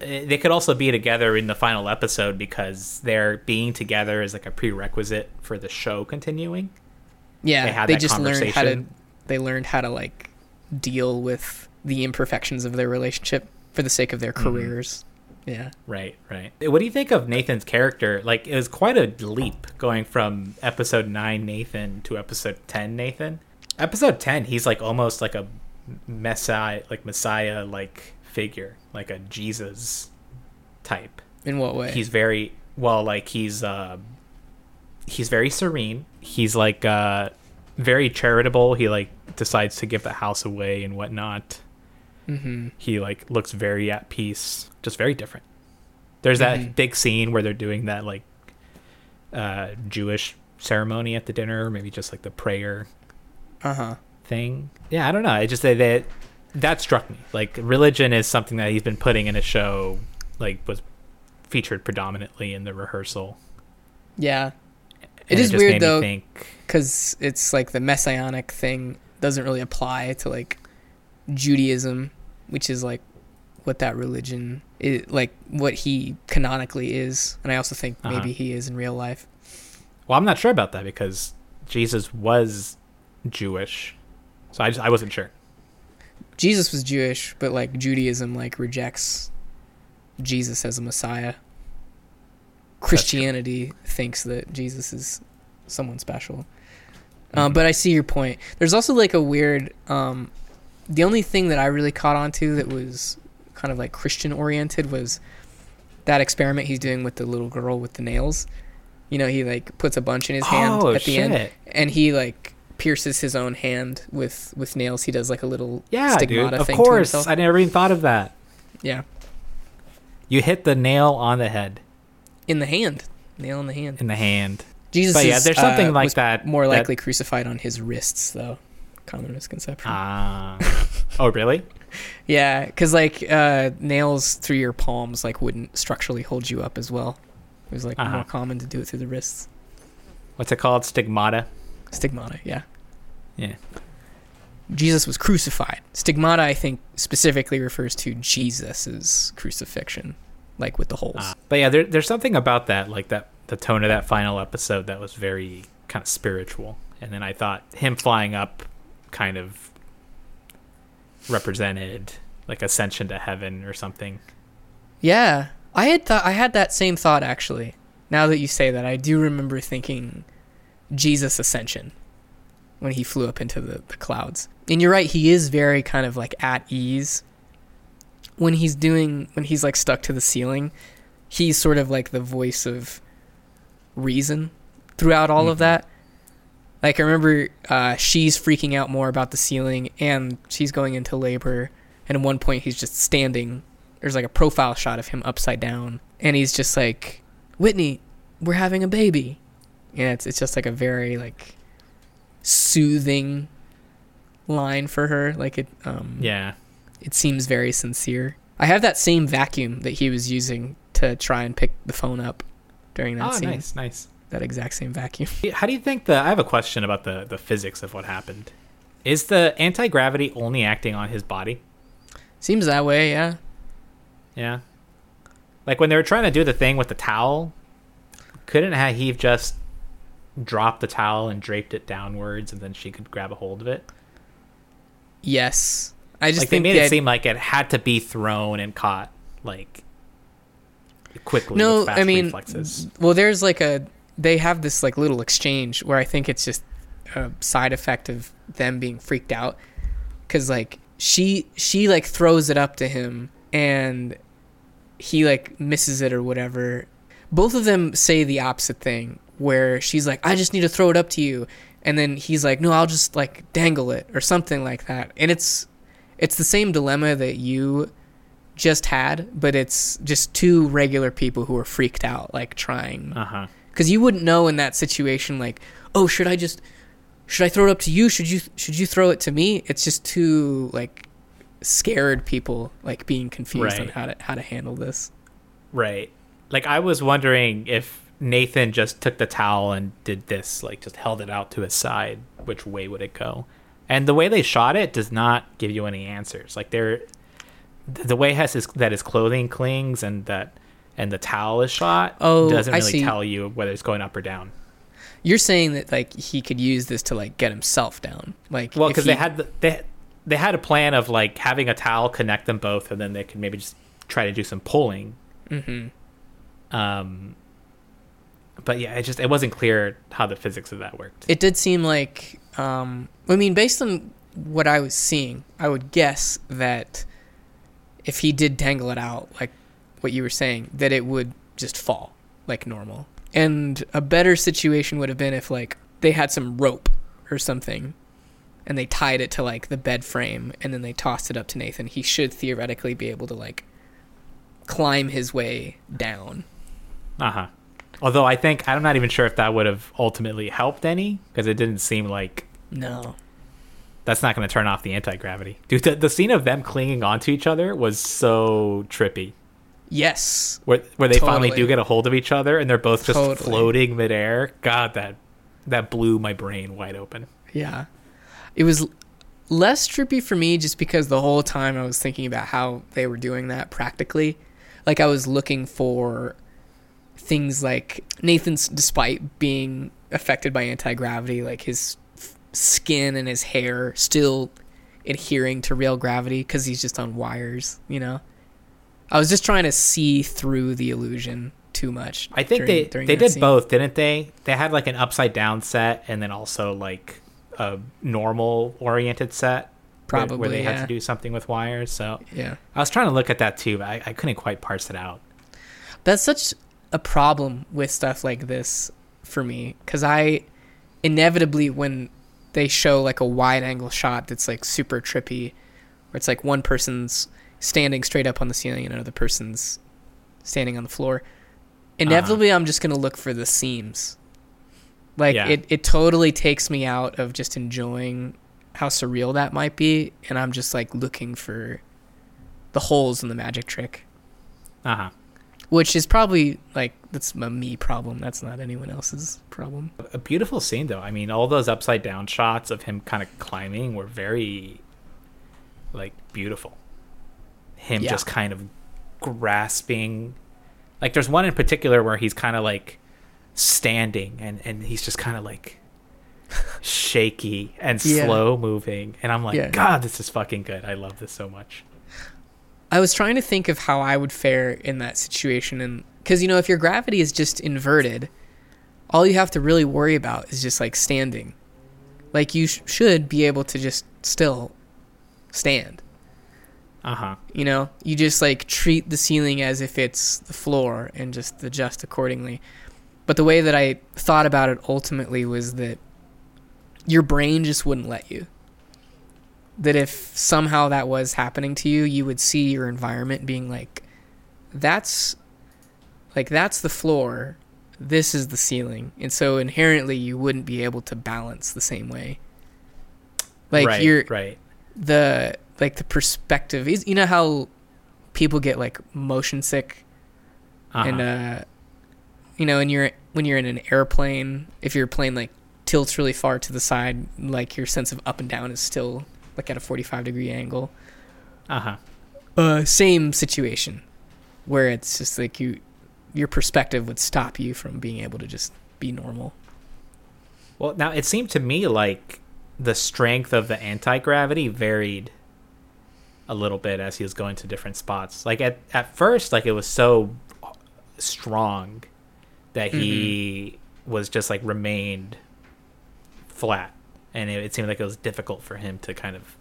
uh, they could also be together in the final episode because their being together is like a prerequisite for the show continuing. Yeah, They they just learned how to they learned how to like deal with the imperfections of their relationship for the sake of their Mm-hmm. careers. Yeah. Right, right. What do you think of Nathan's character? Like, it was quite a leap going from episode 9 Nathan to episode 10 Nathan. Episode 10, he's like almost like a messiah, like messiah like figure, like a Jesus type. In what way? He's very well, like he's uh he's very serene. He's like uh very charitable. He like decides to give the house away and whatnot. mm-hmm. He like looks very at peace, just very different. There's that Mhm. big scene where they're doing that like uh Jewish ceremony at the dinner, maybe just like the prayer Uh huh. Thing. Yeah, I don't know. I just that that that struck me. Like religion is something that he's been putting in a show, like was featured predominantly in the rehearsal. Yeah. And It is just weird, though, Think, because it's like the messianic thing doesn't really apply to like Judaism, which is like what that religion is, like what he canonically is, and I also think Uh-huh. maybe he is in real life. well, I'm not sure about that because Jesus was Jewish, so I just I wasn't sure. Jesus was Jewish, but like Judaism like rejects Jesus as a Messiah. Christianity thinks that Jesus is someone special. Um, but I see your point. There's also like a weird. Um, the only thing that I really caught on to that was kind of like Christian oriented was that experiment he's doing with the little girl with the nails. You know, he like puts a bunch in his hand Oh, at the end, and he like pierces his own hand with with nails. He does like a little Yeah, dude. stigmata Of thing to course, himself. I never even thought of that. yeah, You hit the nail on the head in the hand, nail in the hand. in the hand. Jesus, But yeah, there's something uh, like that- More that- likely crucified on his wrists, though. Common misconception. Ah. [LAUGHS] oh, really? Yeah, because like uh, nails through your palms like wouldn't structurally hold you up as well. It was like Uh-huh. more common to do it through the wrists. What's it called? Stigmata. Stigmata, yeah. Yeah. Jesus was crucified. Stigmata, I think, specifically refers to Jesus's crucifixion, like with the holes. Ah. But yeah, there, there's something about that, like that, the tone of that final episode that was very kind of spiritual. And then I thought him flying up kind of represented like ascension to heaven or something. Yeah, I had thought I had that same thought actually. Now that you say that, I do remember thinking Jesus ascension when he flew up into the, the clouds. And you're right, he is very kind of like at ease when he's doing when he's like stuck to the ceiling. He's sort of like the voice of reason throughout all of Mhm. that. Like I remember uh, she's freaking out more about the ceiling and she's going into labor and at one point he's just standing there's like a profile shot of him upside down and he's just like whitney we're having a baby and it's, it's just like a very like soothing line for her like it um Yeah. it seems very sincere i have that same vacuum that he was using to try and pick the phone up during that Oh, scene nice, nice. that exact same vacuum How do you think the? I have a question about the the physics of what happened. Is the anti gravity only acting on his body? seems that way yeah Yeah. Like when they were trying to do the thing with the towel, couldn't ha- he just dropped the towel and draped it downwards, and then she could grab a hold of it? yes i just like they made it id- seem like it had to be thrown and caught like quickly. no with fast i mean reflexes. well there's like a they have this like little exchange where i think it's just a side effect of them being freaked out because like she she like throws it up to him and he like misses it or whatever both of them say the opposite thing where she's like i just need to throw it up to you. And then he's like no i'll just like dangle it or something like that. And it's it's the same dilemma that you just had but it's just two regular people who are freaked out like trying. Uh huh. because you wouldn't know in that situation like oh should i just should i throw it up to you? Should you should you throw it to me? It's just two like scared people like being confused on how to how to handle this. Right. Like I was wondering if Nathan just took the towel and did this, like just held it out to his side, which way would it go? And the way they shot it does not give you any answers. Like they're the way has his, that his clothing clings and that and the towel is shot Oh, doesn't really tell you whether it's going up or down. You're saying that like he could use this to like get himself down, like Well, because they had the, they they had a plan of like having a towel connect them both, and then they could maybe just try to do some pulling. Mm-hmm. Um, but yeah, it just it wasn't clear how the physics of that worked. It did seem like, um, I mean, based on what I was seeing, I would guess that if he did dangle it out, like what you were saying, that it would just fall like normal. And a better situation would have been if like they had some rope or something and they tied it to like the bed frame and then they tossed it up to Nathan. He should theoretically be able to like climb his way down. Uh huh. Although I think I'm not even sure if that would have ultimately helped any because it didn't seem like No. that's not going to turn off the anti gravity. Dude, the, the scene of them clinging onto each other was so trippy. Yes. Where where they finally do get a hold of each other and they're both just Totally. floating midair. God, that that blew my brain wide open. Yeah. It was less trippy for me just because the whole time I was thinking about how they were doing that practically. Like I was looking for things like Nathan's despite being affected by anti-gravity like his f- skin and his hair still adhering to real gravity cuz he's just on wires, you know. I was just trying to see through the illusion too much. I think during- they during they did scene. both, didn't they? They had like an upside down set and then also like a normal oriented set. where- where Probably, they had to do something with wires. So Yeah. I was trying to look at that too, but I, I couldn't quite parse it out. that's such a problem with stuff like this for me because i inevitably when they show like a wide angle shot that's like super trippy where it's like one person's standing straight up on the ceiling and another person's standing on the floor inevitably i'm just going to look for the seams like Yeah. it, it totally takes me out of just enjoying how surreal that might be and i'm just like looking for the holes in the magic trick Uh huh. Which is probably like that's a me problem. That's not anyone else's problem. A beautiful scene though. I mean, all those upside down shots of him kind of climbing were very like beautiful. Him Yeah. just kind of grasping like there's one in particular where he's kind of like standing and and he's just kind of like [LAUGHS] shaky and Yeah. slow moving and I'm like Yeah. god this is fucking good. I love this so much. I was trying to think of how I would fare in that situation, and because you know, if your gravity is just inverted, all you have to really worry about is just like standing. Like you sh- should be able to just still stand. Uh-huh. You know, you just like treat the ceiling as if it's the floor and just adjust accordingly. But the way that I thought about it ultimately was that your brain just wouldn't let you. That if somehow that was happening to you, you would see your environment being like, that's like that's the floor, this is the ceiling, and so inherently you wouldn't be able to balance the same way. Like right, you're right. the like the perspective is you know how people get like motion sick Uh-huh. and uh you know when you're when you're in an airplane if your plane like tilts really far to the side like your sense of up and down is still like at a 45 degree angle uh-huh. uh same situation where it's just like you your perspective would stop you from being able to just be normal Well, now it seemed to me like the strength of the anti gravity varied a little bit as he was going to different spots. Like at at first, like it was so strong that he was just like remained flat, and it, it seemed like it was difficult for him to kind of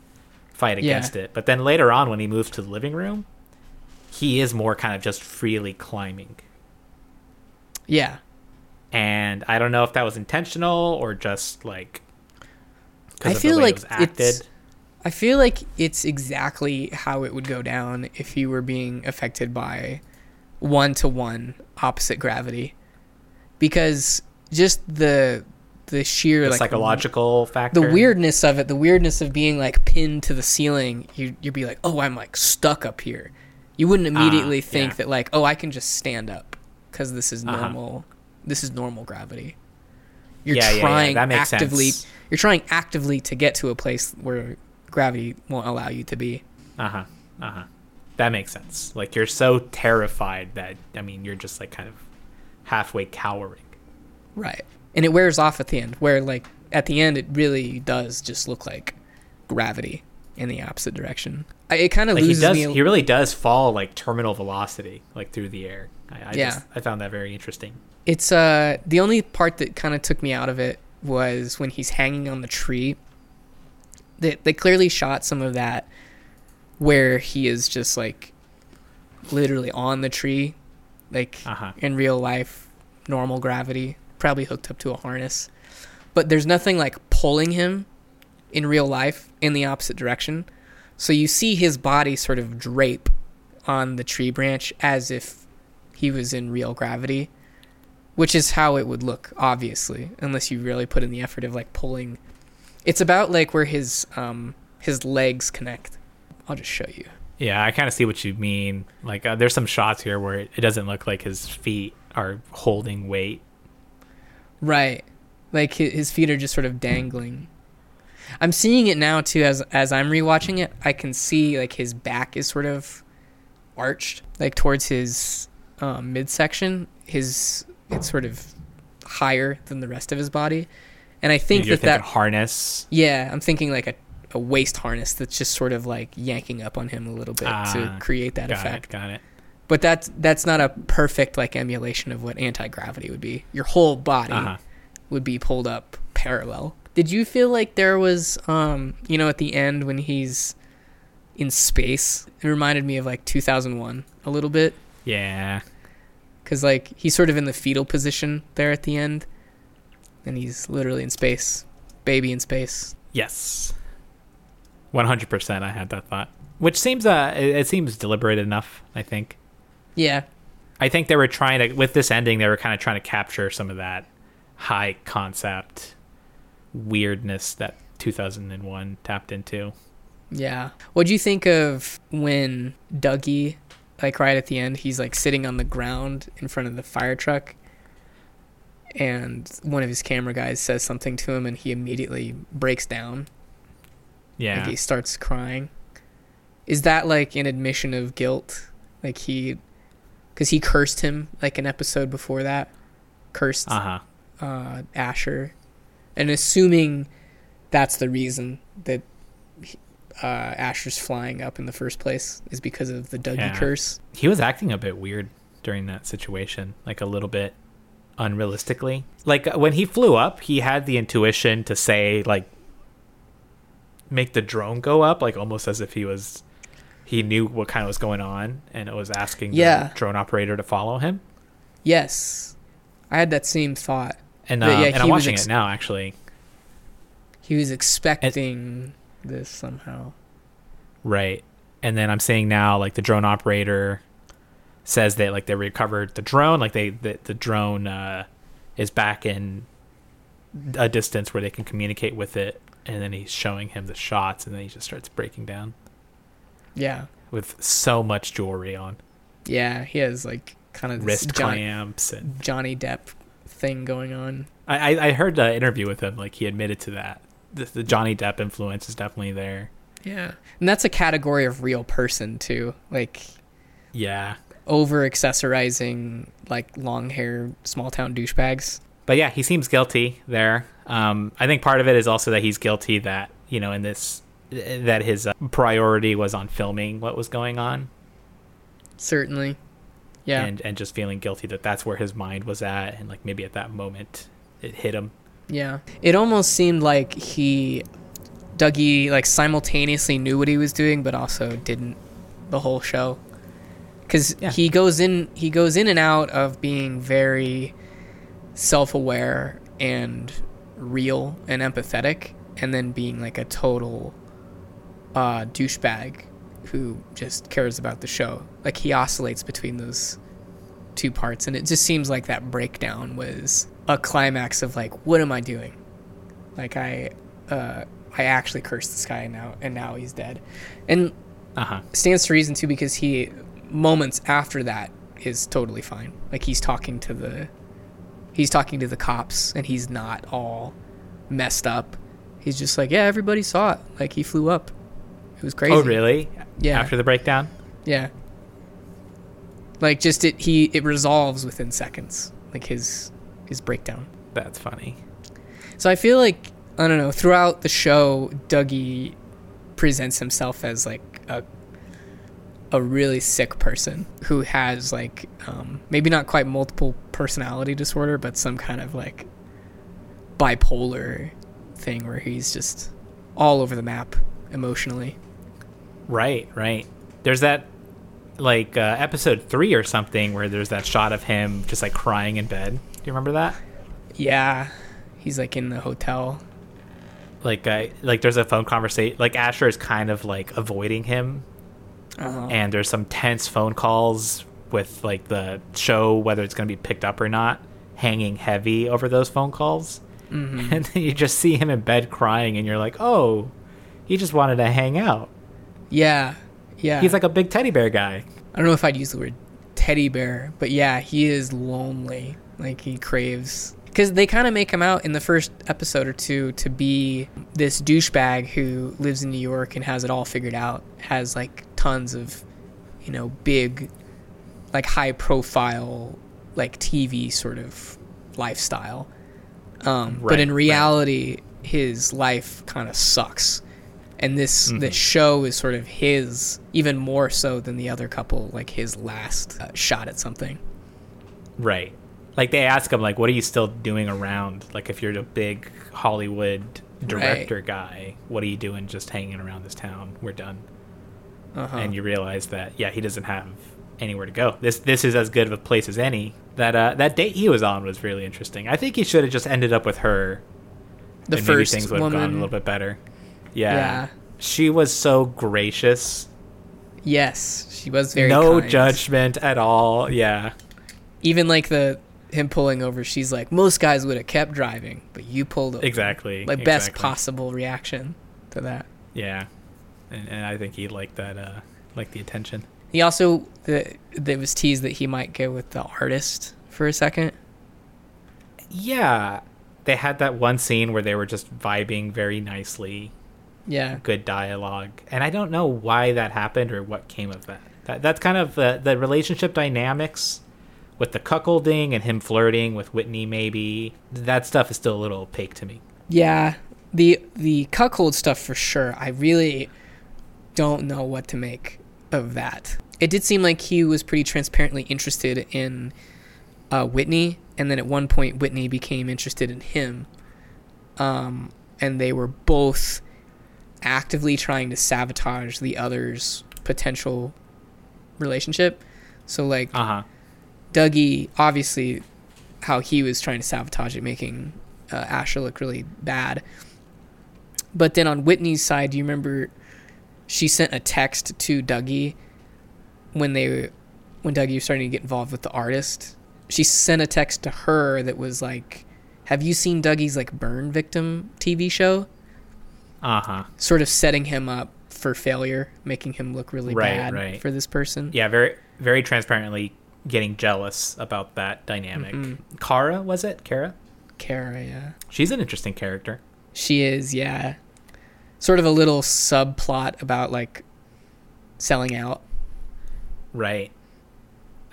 fight Yeah. against it. But then later on, when he moves to the living room, he is more kind of just freely climbing. yeah and I don't know if that was intentional or just like. I feel like it acted. it's I feel like it's exactly how it would go down if you were being affected by one to one opposite gravity. Because just the the sheer the like psychological factor. the weirdness of it, the weirdness of being like pinned to the ceiling, you you'd be like, "Oh, I'm like stuck up here." You wouldn't immediately Ah, think yeah. that like, "Oh, I can just stand up cuz this is Uh-huh. normal this is normal gravity. You're Yeah, yeah, yeah, trying makes actively. sense. You're trying actively to get to a place where gravity won't allow you to be. Uh huh. Uh huh. That makes sense. Like you're so terrified that I mean you're just like kind of halfway cowering. Right. And it wears off at the end, where like at the end it really does just look like gravity in the opposite direction. I, it kind of Like he loses does. me. a- He really does fall like terminal velocity, like through the air. I, I Yeah. Just, I found that very interesting. It's uh the only part that kind of took me out of it was when he's hanging on the tree. They they clearly shot some of that where he is just like literally on the tree, like Uh-huh. in real life, normal gravity, probably hooked up to a harness. But there's nothing like pulling him in real life in the opposite direction. So you see his body sort of drape on the tree branch as if he was in real gravity, which is how it would look, obviously, unless you really put in the effort of like pulling. It's about like where his um his legs connect. I'll just show you. Yeah, I kind of see what you mean. Like uh, there's some shots here where it, it doesn't look like his feet are holding weight. Right. Like hi- his feet are just sort of dangling. I'm seeing it now too as as I'm rewatching it. I can see like his back is sort of arched like towards his um, midsection. His it's sort of higher than the rest of his body. And I think that that harness. yeah, I'm thinking like a a waist harness that's just sort of like yanking up on him a little bit to Ah, create that Got effect. it. Got it. But that's that's not a perfect like emulation of what anti-gravity would be. Your whole body Uh-huh. would be pulled up parallel. Did you feel like there was um, you know, at the end when he's in space, it reminded me of like 2001 a little bit Yeah. cuz like he's sort of in the fetal position there at the end and he's literally in space, baby in space. Yes. One hundred percent. I had that thought, which seems uh, it, it seems deliberate enough. I think. Yeah. I think they were trying to with this ending. They were kind of trying to capture some of that high concept weirdness that 2001 tapped into. Yeah. What do you think of when Dougie, like right at the end, he's like sitting on the ground in front of the fire truck, and one of his camera guys says something to him, and he immediately breaks down. Yeah. Like he starts crying. Is that like an admission of guilt? Like he, because he cursed him like an episode before that, cursed Uh huh. uh, Asher, and assuming that's the reason that uh, Asher's flying up in the first place is because of the Dougie Yeah. curse. He was acting a bit weird during that situation, like a little bit unrealistically. Like uh, when he flew up, he had the intuition to say like make the drone go up, like almost as if he was he knew what kind of was going on and it was asking Yeah. the drone operator to follow him. Yes, I had that same thought. And, uh, yeah, and I'm watching ex- it now actually. He was expecting this somehow. Right. And then I'm seeing now like the drone operator says that like they recovered the drone, like they the, the drone uh, is back in a distance where they can communicate with it, and then he's showing him the shots, and then he just starts breaking down Yeah, with so much jewelry on, yeah, he has like kind of this wrist John- clamps, and Johnny Depp thing going on. I I, I heard an interview with him, like he admitted to that. The, the Johnny Depp influence is definitely there. Yeah, and that's a category of real person too. Like Yeah. over accessorizing like long hair small town douchebags. but yeah, he seems guilty there. Um, I think part of it is also that he's guilty that you know in this that his uh, priority was on filming what was going on, Certainly. Yeah. and and just feeling guilty that that's where his mind was at, and like maybe at that moment it hit him. Yeah. It almost seemed like he Dougie like simultaneously knew what he was doing but also didn't the whole show. Cuz Yeah. he goes in he goes in and out of being very self-aware and real and empathetic and then being like a total uh douchebag who just cares about the show. Like he oscillates between those two parts and it just seems like that breakdown was a climax of like what am i doing like i uh i actually cursed this guy now and now he's dead and Uh huh. stands to reason too because he moments after that is totally fine like he's talking to the he's talking to the cops and he's not all messed up. He's just like, yeah, everybody saw it. Like he flew up. It was crazy. Oh, really? Yeah. After the breakdown? Yeah. Like just it he it resolves within seconds. Like his his breakdown. That's funny. So I feel like I don't know, throughout the show Dougie presents himself as like a a really sick person who has like um, maybe not quite multiple personality disorder, but some kind of like bipolar thing where he's just all over the map emotionally. Right, right. There's that like uh, episode three or something where there's that shot of him just like crying in bed. Do you remember that? Yeah, he's like in the hotel. Like, uh, like there's a phone conversation. Like Asher is kind of like avoiding him, Uh-huh. and there's some tense phone calls with like the show whether it's going to be picked up or not, hanging heavy over those phone calls. Mm-hmm. [LAUGHS] And then you just see him in bed crying, and you're like, oh, he just wanted to hang out. Yeah, yeah. He's like a big teddy bear guy. I don't know if I'd use the word teddy bear, but yeah, he is lonely. Like he craves because they kind of make him out in the first episode or two to be this douchebag who lives in New York and has it all figured out, has like tons of, you know, big, like high profile, like TV sort of lifestyle. Um, but Right, in right. reality, his life kind of sucks. And this Mm-hmm. this show is sort of his, even more so than the other couple, like his last uh, shot at something. Right. Like they ask him like what are you still doing around? Like if you're a big Hollywood director guy, what are you doing just hanging around this town? We're done. Uh-huh. And you realize that yeah, he doesn't have anywhere to go. This this is as good of a place as any. That uh that date he was on was really interesting. I think he should have just ended up with her. the first maybe things would have gone a little bit better. Yeah. Yeah. She was so gracious. Yes, she was very no kind. judgment at all. Yeah. Even like the him pulling over, she's like, most guys would have kept driving, but you pulled over. Exactly. Like best exactly. possible reaction to that. Yeah, and, and I think he liked that, uh, liked the attention. He also the there was teased that he might go with the artist for a second. Yeah, they had that one scene where they were just vibing very nicely, Yeah. good dialogue, and I don't know why that happened or what came of that. that that's kind of the the relationship dynamics with the cuckolding and him flirting with Whitney. Maybe that stuff is still a little opaque to me. Yeah, the the cuckold stuff for sure. I really don't know what to make of that. It did seem like he was pretty transparently interested in uh, Whitney, and then at one point Whitney became interested in him, um, and they were both actively trying to sabotage the other's potential relationship. So like Uh huh. Dougie, obviously, how he was trying to sabotage it, making uh, Asher look really bad. But then on Whitney's side, do you remember she sent a text to Dougie when they when Dougie was starting to get involved with the artist? She sent a text to her that was like, "Have you seen Dougie's like burn victim TV show?" Uh huh. Sort of setting him up for failure, making him look really Right, bad right. for this person. Yeah, very very transparently getting jealous about that dynamic. Cara was it? Cara. Cara, yeah. She's an interesting character. She is, yeah. Sort of a little subplot about like selling out. Right.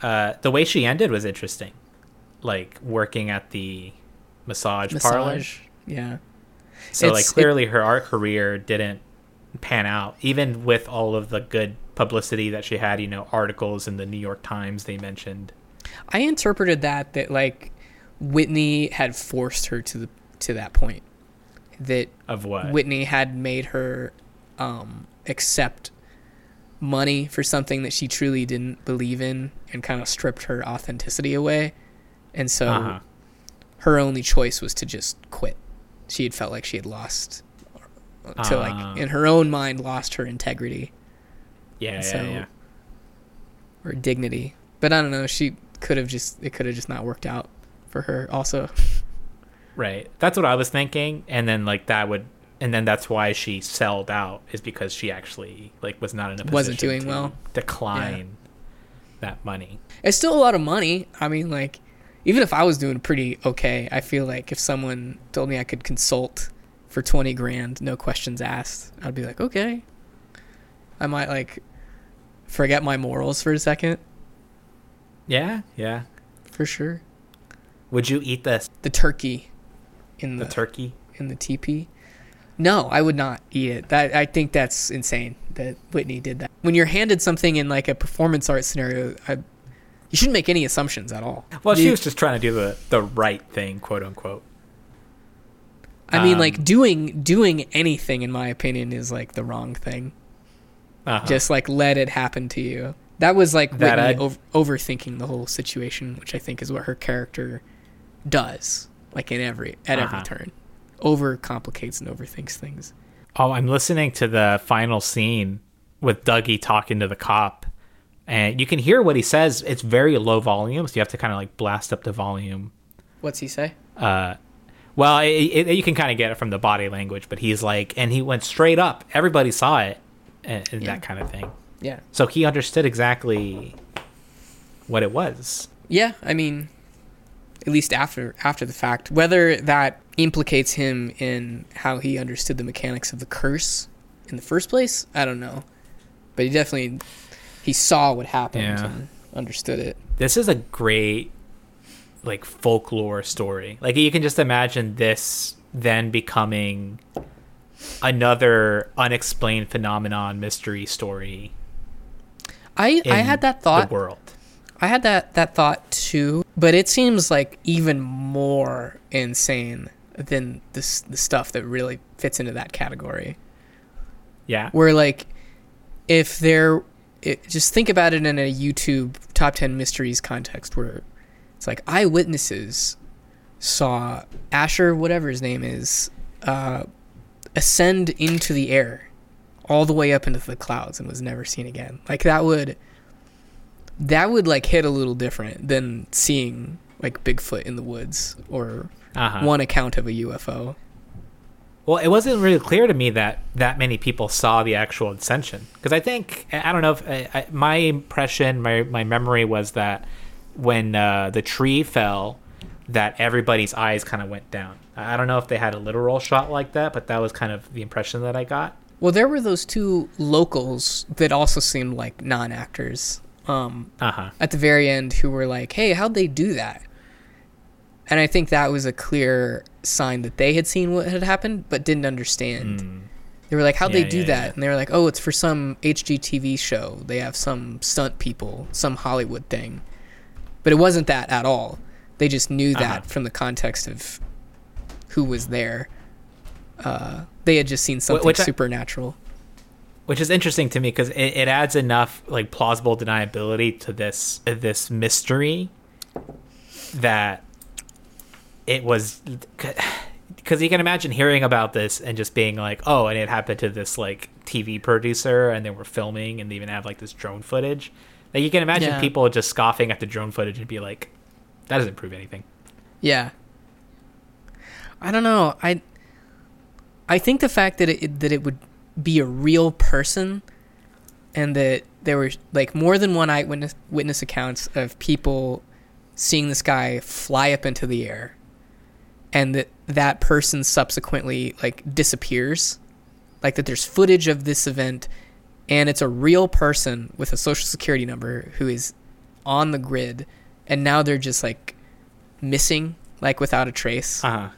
Uh, the way she ended was interesting. Like working at the massage, parlor. Yeah. So like It's- it- clearly her art career didn't pan out, even with all of the good publicity that she had. You know, articles in the New York Times they mentioned. I interpreted that that like Whitney had forced her to the to that point. That Of what? Whitney had made her um accept money for something that she truly didn't believe in and kind of stripped her authenticity away. And so Uh-huh. her only choice was to just quit. She had felt like she had lost to Ah. like in her own mind lost her integrity Yeah, yeah, so- yeah. or dignity. But I don't know, she could have just it could have just not worked out for her also. Right. That's what I was thinking, and then like that would, and then that's why she sold out is because she actually like was not in a position Wasn't doing to well. decline that money. It's still a lot of money. I mean like even if I was doing pretty okay, I feel like if someone told me I could consult for 20 grand, no questions asked, I'd be like, okay. I might like forget my morals for a second, Yeah, yeah. for sure. Would you eat this? The turkey in the the, turkey? in the teepee. No, I would not eat it. That I think that's insane that Whitney did that. When you're handed something in like a performance art scenario, I, you shouldn't make any assumptions at all. Well, she was just trying to do the the right thing, quote unquote. I mean, um, like doing doing anything, in my opinion, is like the wrong thing. Uh-huh. Just like let it happen to you. That was like That Whitney I'd- overthinking the whole situation, which I think is what her character does. Like in every at Uh-huh. every turn, overcomplicates and overthinks things. Oh, I'm listening to the final scene with Dougie talking to the cop, and you can hear what he says. It's very low volume, so you have to kind of like blast up the volume. What's he say? Uh, well, it, it, you can kind of get it from the body language, but he's like, and he went straight up. Everybody saw it, and, and Yeah. that kind of thing. Yeah, So he understood exactly what it was. yeah. I mean, at least after after the fact, whether that implicates him in how he understood the mechanics of the curse in the first place, I don't know. But he definitely he saw what happened Yeah. and understood it. this is a great like folklore story like you can just imagine this then becoming another unexplained phenomenon mystery story I I had that thought. the world I had that that thought too, but it seems like even more insane than this the stuff that really fits into that category. yeah Where like if there it, just think about it in a YouTube top 10 mysteries context where it's like eyewitnesses saw Asher whatever his name is uh ascend into the air all the way up into the clouds and was never seen again. Like that would that would like hit a little different than seeing like Bigfoot in the woods or uh-huh. one account of a UFO. Well it wasn't really clear to me that that many people saw the actual ascension because i think i don't know if I, I, my impression my, my memory was that when uh, the tree fell that everybody's eyes kind of went down. I don't know if they had a literal shot like that but that was kind of the impression that i got. Well, there were those two locals that also seemed like non-actors um, uh-huh. at the very end who were like, "Hey, how'd they do that?" And I think that was a clear sign that they had seen what had happened but didn't understand. They were like, "How'd. Yeah, they do yeah, that?" yeah. And they were like, "Oh, it's for some HGTV show. They have some stunt people, some Hollywood thing." But it wasn't that at all. They just knew that Uh-huh. from the context of who was there. Uh, they had just seen something which I- supernatural. which is interesting to me because it, it adds enough like plausible deniability to this this mystery that it was because you can imagine hearing about this and just being like oh and it happened to this like tv producer and they were filming and they even have like this drone footage like you can imagine Yeah. people just scoffing at the drone footage and be like that doesn't prove anything Yeah. I don't know. I I think the fact that it that it would be a real person and that there were like more than one eyewitness witness accounts of people seeing this guy fly up into the air and that that person subsequently like disappears. Like that there's footage of this event and it's a real person with a social security number who is on the grid and now they're just like missing like without a trace. Uh-huh.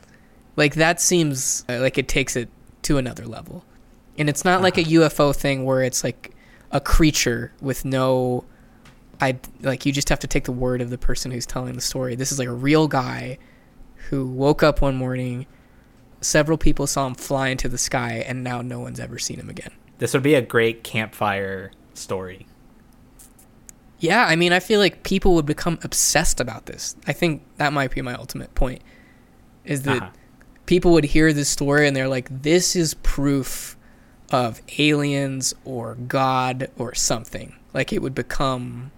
Like that seems uh, like it takes it to another level. And it's not like a ufo thing where it's like a creature with no i like you just have to take the word of the person who's telling the story. This is like a real guy who woke up one morning several people saw him fly into the sky and now no one's ever seen him again this would be a great campfire story Yeah, I mean, I feel like people would become obsessed about this. I think that might be my ultimate point. Is that Uh-huh. people would hear this story and they're like, "This is proof of aliens or God or something." Like it would become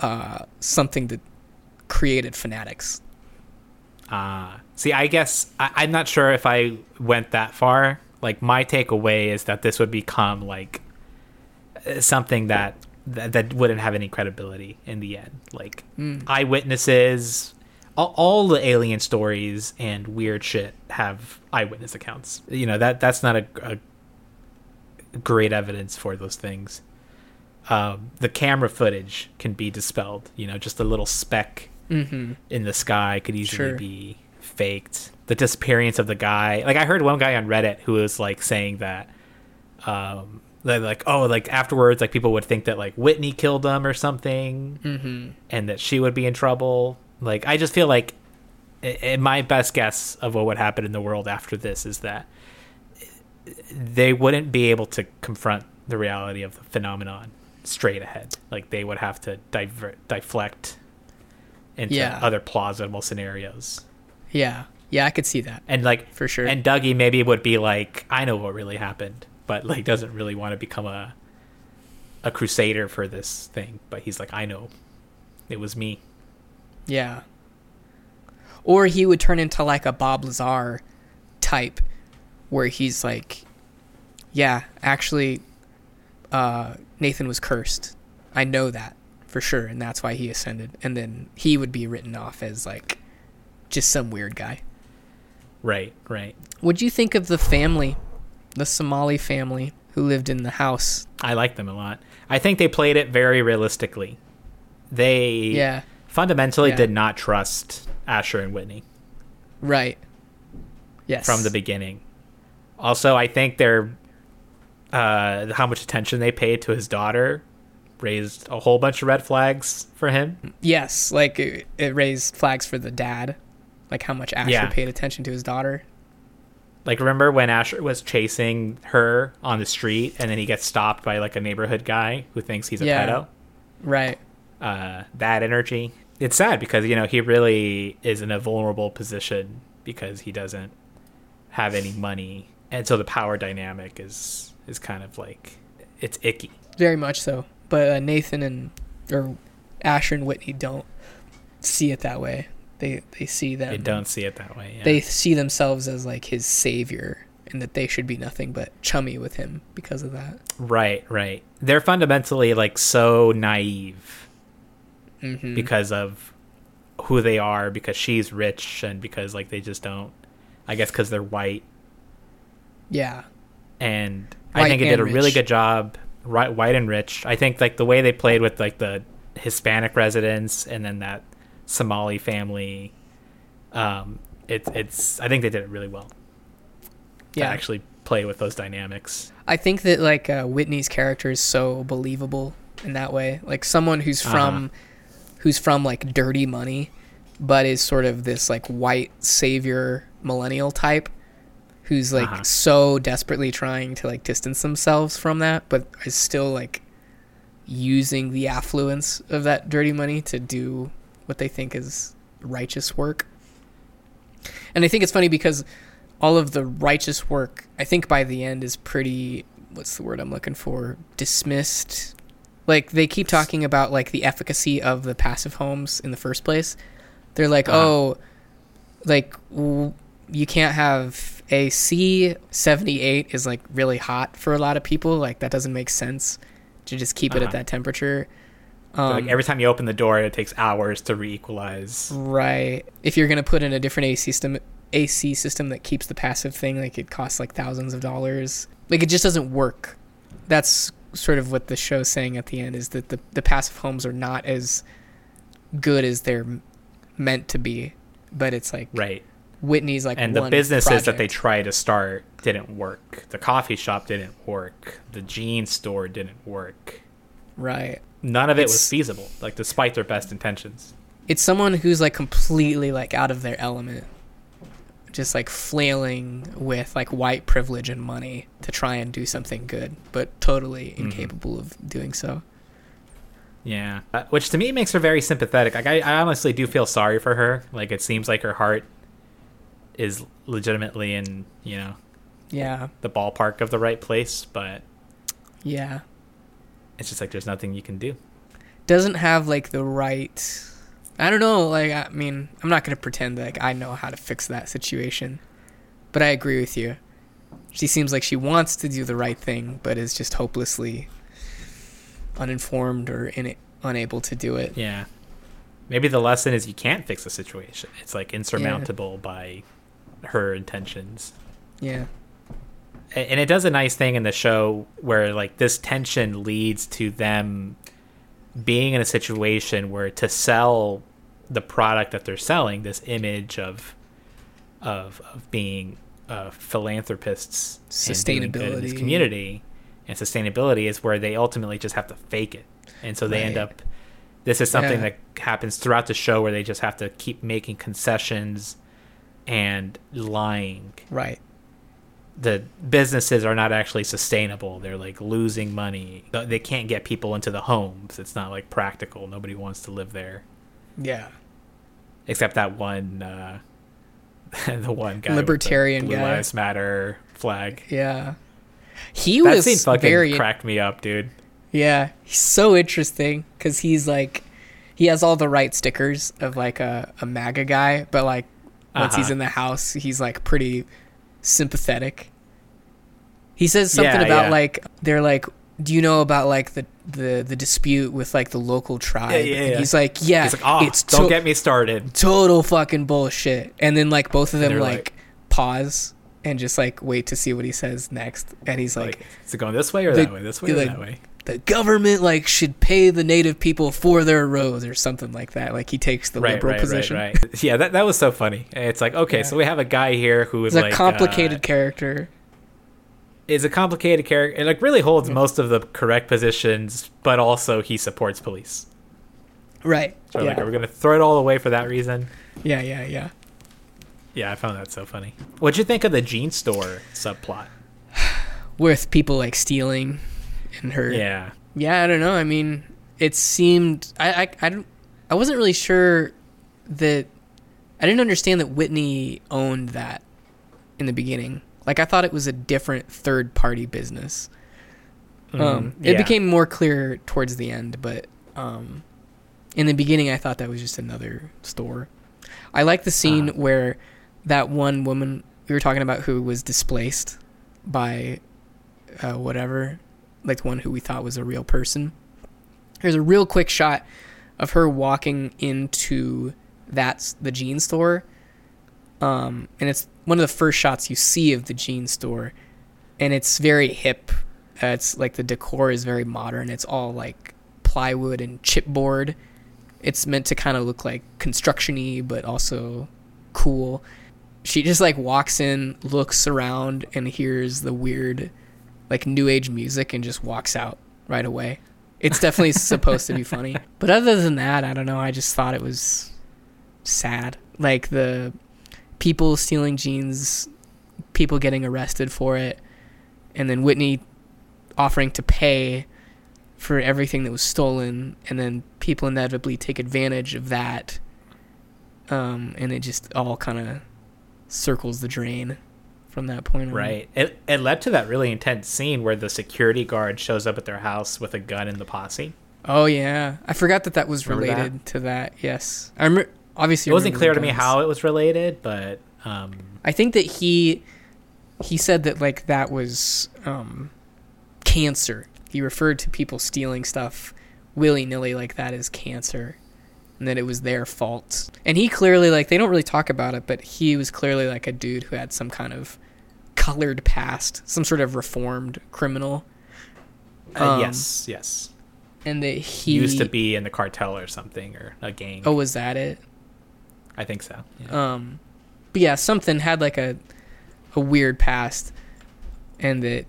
uh, something that created fanatics. Uh, see, I guess I, I'm not sure if I went that far. Like, my takeaway is that this would become like something that that, that wouldn't have any credibility in the end. Like eyewitnesses all, all the alien stories and weird shit have eyewitness accounts. You know that that's not a, a great evidence for those things. Um, the camera footage can be dispelled. You know, just a little speck in the sky could easily Sure. be faked. The disappearance of the guy, like I heard one guy on Reddit who was like saying that, um, that, like oh, like afterwards, like people would think that like Whitney killed them or something, mm-hmm. and that she would be in trouble. Like I just feel like, my best guess of what would happen in the world after this is that they wouldn't be able to confront the reality of the phenomenon straight ahead. Like they would have to divert, deflect into Yeah. other plausible scenarios. Yeah. Yeah, I could see that. And like For sure. And Dougie maybe would be like, I know what really happened, but like doesn't really want to become a a crusader for this thing. But he's like, I know, it was me. Yeah. Or he would turn into like a Bob Lazar type where he's like, yeah, actually, uh, Nathan was cursed. I know that for sure. And that's why he ascended. And then he would be written off as like just some weird guy. Right, right. What'd you think of the family, the Somali family who lived in the house? I like them a lot. I think they played it very realistically. They Yeah. fundamentally Yeah. did not trust Asher and Whitney. Right. Yes. from the beginning. Also, I think their uh, how much attention they paid to his daughter raised a whole bunch of red flags for him. Yes, like it, it raised flags for the dad, like how much Asher Yeah. paid attention to his daughter. Like, remember when Asher was chasing her on the street, and then he gets stopped by like a neighborhood guy who thinks he's a Yeah. pedo. Right. Uh, that energy. It's sad because you know he really is in a vulnerable position because he doesn't have any money, and so the power dynamic is is kind of like it's icky. Very much so. But uh, Nathan and or Asher and Whitney don't see it that way. They they see them. They don't see it that way. Yeah. They see themselves as like his savior, and that they should be nothing but chummy with him because of that. Right, right. They're fundamentally like so naive Mm-hmm. because of who they are, because she's rich, and because like they just don't. I guess because they're white, Yeah. and White I think it did a and really good job. Right, white and rich. I think like the way they played with like the Hispanic residents and then that Somali family. Um, it's it's. I think they did it really well to Yeah. actually play with those dynamics. I think that like uh, Whitney's character is so believable in that way. Like someone who's from, who's from like dirty money, but is sort of this like white savior millennial type, who's like Uh-huh. so desperately trying to like distance themselves from that, but is still like using the affluence of that dirty money to do what they think is righteous work. And I think it's funny because all of the righteous work, I think by the end is pretty what's the word I'm looking for? Dismissed. Like they keep talking about like the efficacy of the passive homes in the first place. They're like, Uh-huh. "Oh, like w- you can't have a C78 is like really hot for a lot of people. Like that doesn't make sense to just keep it Uh-huh. at that temperature." So, like Um, every time you open the door, it takes hours to re-equalize. Right. If you're gonna put in a different AC system, AC system that keeps the passive thing, like it costs like thousands of dollars. Like it just doesn't work. That's sort of what the show's saying at the end is that the the passive homes are not as good as they're meant to be. But it's like Right. Whitney's like and the businesses that they project. tried to start didn't work. The coffee shop didn't work. The jean store didn't work. right. None of it was feasible, like despite their best intentions. It's someone who's like completely like out of their element. Just like flailing with like white privilege and money to try and do something good, but totally Mm-hmm. incapable of doing so. Yeah, uh, which to me makes her very sympathetic. Like I, I honestly do feel sorry for her. Like it seems like her heart is legitimately in you know Yeah. the ballpark of the right place, but Yeah. it's just like there's nothing you can do. Doesn't have like the right I don't know, like I mean, I'm not going to pretend like I know how to fix that situation. But I agree with you. She seems like she wants to do the right thing, but is just hopelessly uninformed or in unable to do it. Yeah, maybe the lesson is you can't fix a situation. It's like insurmountable by her intentions. Yeah. And it does a nice thing in the show where like this tension leads to them being in a situation where to sell the product that they're selling, this image of of of being uh, philanthropists, and in this Sustainability. community, and sustainability is where they ultimately just have to fake it, and so they end up. This is something Yeah. that happens throughout the show where they just have to keep making concessions and lying Right. the businesses are not actually sustainable. They're like losing money. They can't get people into the homes. It's not like practical. Nobody wants to live there Yeah. except that one, uh, [LAUGHS] the one guy, Libertarian Blue guy. Lives Matter flag. Yeah. He That was scene fucking very cracked me up, dude. Yeah, he's so interesting because he's like, he has all the right stickers of like a, a MAGA guy, but like once he's Uh-huh. in the house, he's like pretty sympathetic. He says something Yeah, about yeah. like they're like, do you know about like the the the dispute with like the local tribe? yeah, And yeah. he's like, yeah, He's like, oh, it's don't get me started. total fucking bullshit. And then like both of them like, like- pause and just like wait to see what he says next. And he's like, Like, is it going this way or that way? This way or like, that way? The government like should pay the native people for their roads or something like that. Like he takes the Right, liberal right, position. right, right. [LAUGHS] Yeah, that, that was so funny. It's like, okay, Yeah. so we have a guy here who is like a complicated uh, character. is a complicated character and like really holds most of the correct positions, but also he supports police. Right. So yeah. like, are we gonna throw it all away for that reason? yeah, yeah, yeah. Yeah, I found that so funny. What'd you think of the jean store subplot? [SIGHS] With people like stealing and her. Yeah, Yeah, I don't know. I mean, it seemed I I I, don't, I wasn't really sure that I didn't understand that Whitney owned that in the beginning. Like I thought it was a different third party business. Um, Mhm. it Yeah. became more clear towards the end, but um, in the beginning, I thought that was just another store. I like the scene Ah. where that one woman we were talking about who was displaced by uh, whatever, like the one who we thought was a real person. Here's a real quick shot of her walking into that's the jean store, um, and it's one of the first shots you see of the jean store, and it's very hip. Uh, it's like the decor is very modern. It's all like plywood and chipboard. It's meant to kind of look like construction-y, but also cool. She just like walks in, looks around, and hears the weird, like new age music, and just walks out right away. It's definitely [LAUGHS] supposed to be funny, but other than that, I don't know. I just thought it was sad. Like the people stealing jeans, people getting arrested for it, and then Whitney offering to pay for everything that was stolen, and then people inevitably take advantage of that. Um, and it just all kind of circles the drain from that point on. right. It it led to that really intense scene where the security guard shows up at their house with a gun in the posse. Oh yeah, I forgot that that was Remember that? related to that. Yes, I remember. Obviously, It wasn't clear to me how it was related, but um, I think that he he said that like that was um, cancer. He referred to people stealing stuff willy nilly like that as cancer, and that it was their fault. And he clearly like they don't really talk about it, but he was clearly like a dude who had some kind of colored past, some sort of reformed criminal, uh, Um, yes, yes. and that he Used to be in the cartel or something or a gang. Oh, was that it? I think so. Yeah. Um, but yeah, something had like a a weird past, and that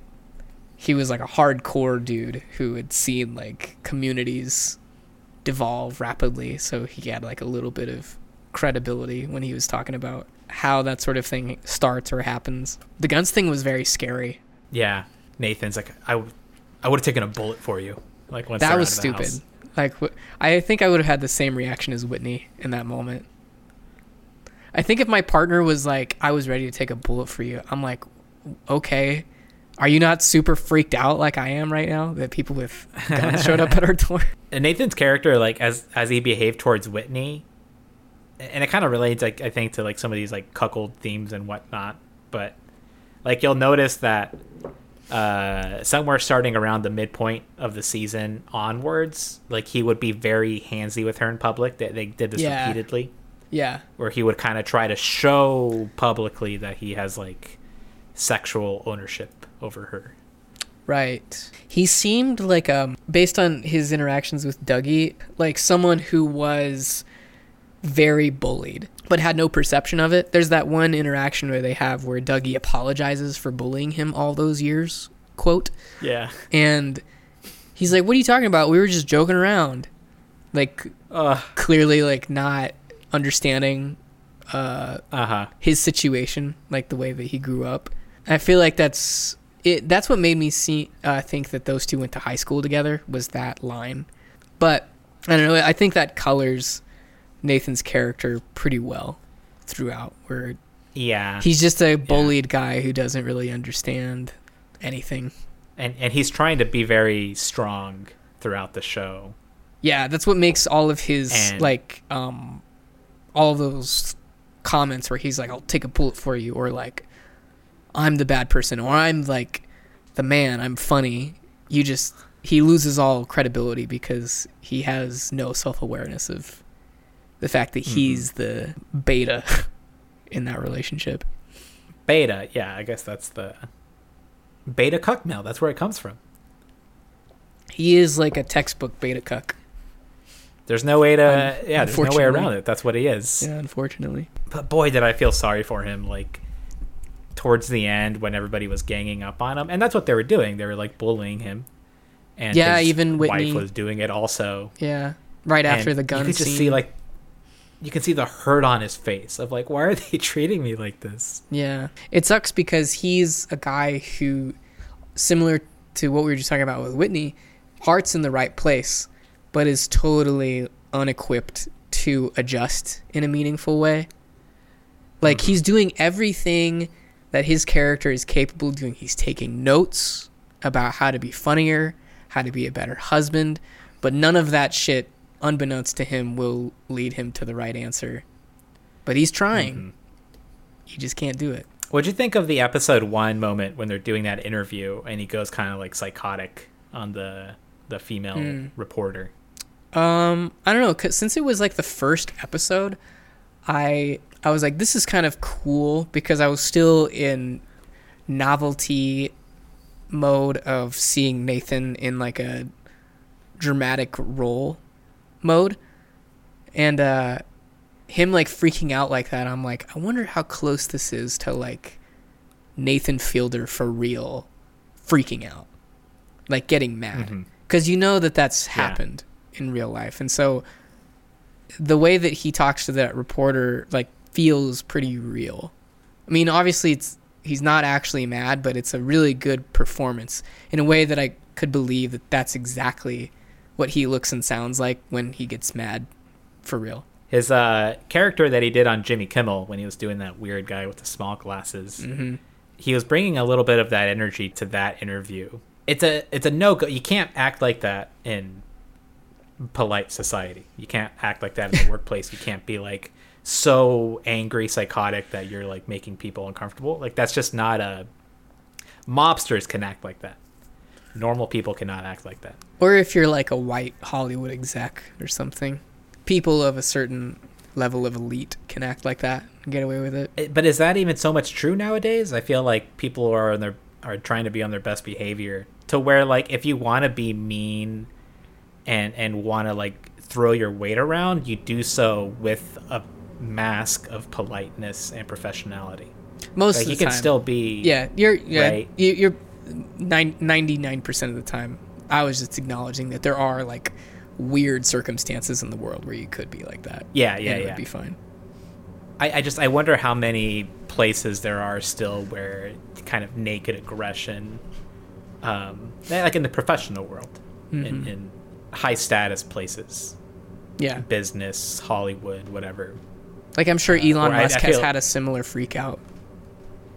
he was like a hardcore dude who had seen like communities devolve rapidly. So he had like a little bit of credibility when he was talking about how that sort of thing starts or happens. The guns thing was very scary. yeah. Nathan's like, I, w- I would have taken a bullet for you. Like once that was out of the stupid. Like wh- I think I would have had the same reaction as Whitney in that moment. I think if my partner was like, I was ready to take a bullet for you, I'm like, okay. Are you not super freaked out like I am right now that people with guns showed up at our [LAUGHS] door? And Nathan's character, like as as he behaved towards Whitney, and it kind of relates, like I think, to like some of these like cuckold themes and whatnot. But like you'll notice that uh, somewhere starting around the midpoint of the season onwards, like he would be very handsy with her in public. They, they did this Yeah. repeatedly, Yeah. where he would kind of try to show publicly that he has like sexual ownership over her. Right. He seemed like um based on his interactions with Dougie, like someone who was very bullied but had no perception of it. There's that one interaction where they have where Dougie apologizes for bullying him all those years, quote, Yeah. and he's like, "What are you talking about? We were just joking around." Like Uh clearly like not understanding uh uh-huh. his situation, like the way that he grew up. I feel like that's it. That's what made me see uh, think that those two went to high school together was that line. But I don't know. I think that colors Nathan's character pretty well throughout. Where Yeah. he's just a bullied guy who doesn't really understand anything. and and he's trying to be very strong throughout the show. Yeah, that's what makes all of his And- like um all of those comments where he's like, "I'll take a bullet for you," or like, "I'm the bad person," or "I'm like the man. I'm funny." You just he loses all credibility because he has no self awareness of the fact that mm-hmm. he's the beta [LAUGHS] in that relationship. Beta, yeah, I guess that's the beta cuck male. That's where it comes from. He is like a textbook beta cuck. There's no way to, Un- yeah, there's no way around it. That's what he is. Yeah, unfortunately. But boy, did I feel sorry for him. Like towards the end, when everybody was ganging up on him, and that's what they were doing. They were like bullying him. And Yeah, his even Whitney- wife was doing it also. Yeah, right after And the gun you could just scene. see like you can see the hurt on his face of like, why are they [LAUGHS] treating me like this? Yeah. It sucks because he's a guy who, similar to what we were just talking about with Whitney, heart's in the right place, but is totally unequipped to adjust in a meaningful way. Like, mm-hmm. he's doing everything that his character is capable of doing. He's taking notes about how to be funnier, how to be a better husband, but none of that shit, unbeknownst to him, will lead him to the right answer. But he's trying. He just can't do it. What'd you think of the episode one moment when they're doing that interview and he goes kind of like psychotic on the the female Hmm. reporter? Um, I don't know, 'cause since it was like the first episode, I I was like, this is kind of cool because I was still in novelty mode of seeing Nathan in like a dramatic role mode, and uh, him like freaking out like that. I'm like, I wonder how close this is to like Nathan Fielder for real freaking out, like getting mad, because you know that that's Yeah. happened in real life, and so the way that he talks to that reporter like feels pretty real. I mean, obviously it's he's not actually mad, but it's a really good performance in a way that I could believe that that's exactly what he looks and sounds like when he gets mad for real. His uh, character that he did on Jimmy Kimmel when he was doing that weird guy with the small glasses, Mm-hmm. he was bringing a little bit of that energy to that interview. It's a it's a no go. You can't act like that in polite society. You can't act like that in the [LAUGHS] workplace. You can't be like so angry, psychotic that you're like making people uncomfortable. Like that's just not a. Mobsters can act like that. Normal people cannot act like that. Or if you're like a white Hollywood exec or something, people of a certain level of elite can act like that and get away with it. It- But is that even so much true nowadays? I feel like people are on their are trying to be on their best behavior to where like if you want to be mean and and want to like throw your weight around, you do so with a mask of politeness and professionality. Most Like of the you can time. still be Yeah, you're yeah, Right. you, you're ninety nine percent of the time. I was just acknowledging that there are like weird circumstances in the world where you could be like that. Yeah, and yeah, it yeah. would be fine. I, I just I wonder how many places there are still where kind of naked aggression, um, eh, like in the professional world, in, mm-hmm. in high status places, Yeah, business, Hollywood, whatever. like I'm sure uh, Elon or I- Musk I has feel- had a similar freak out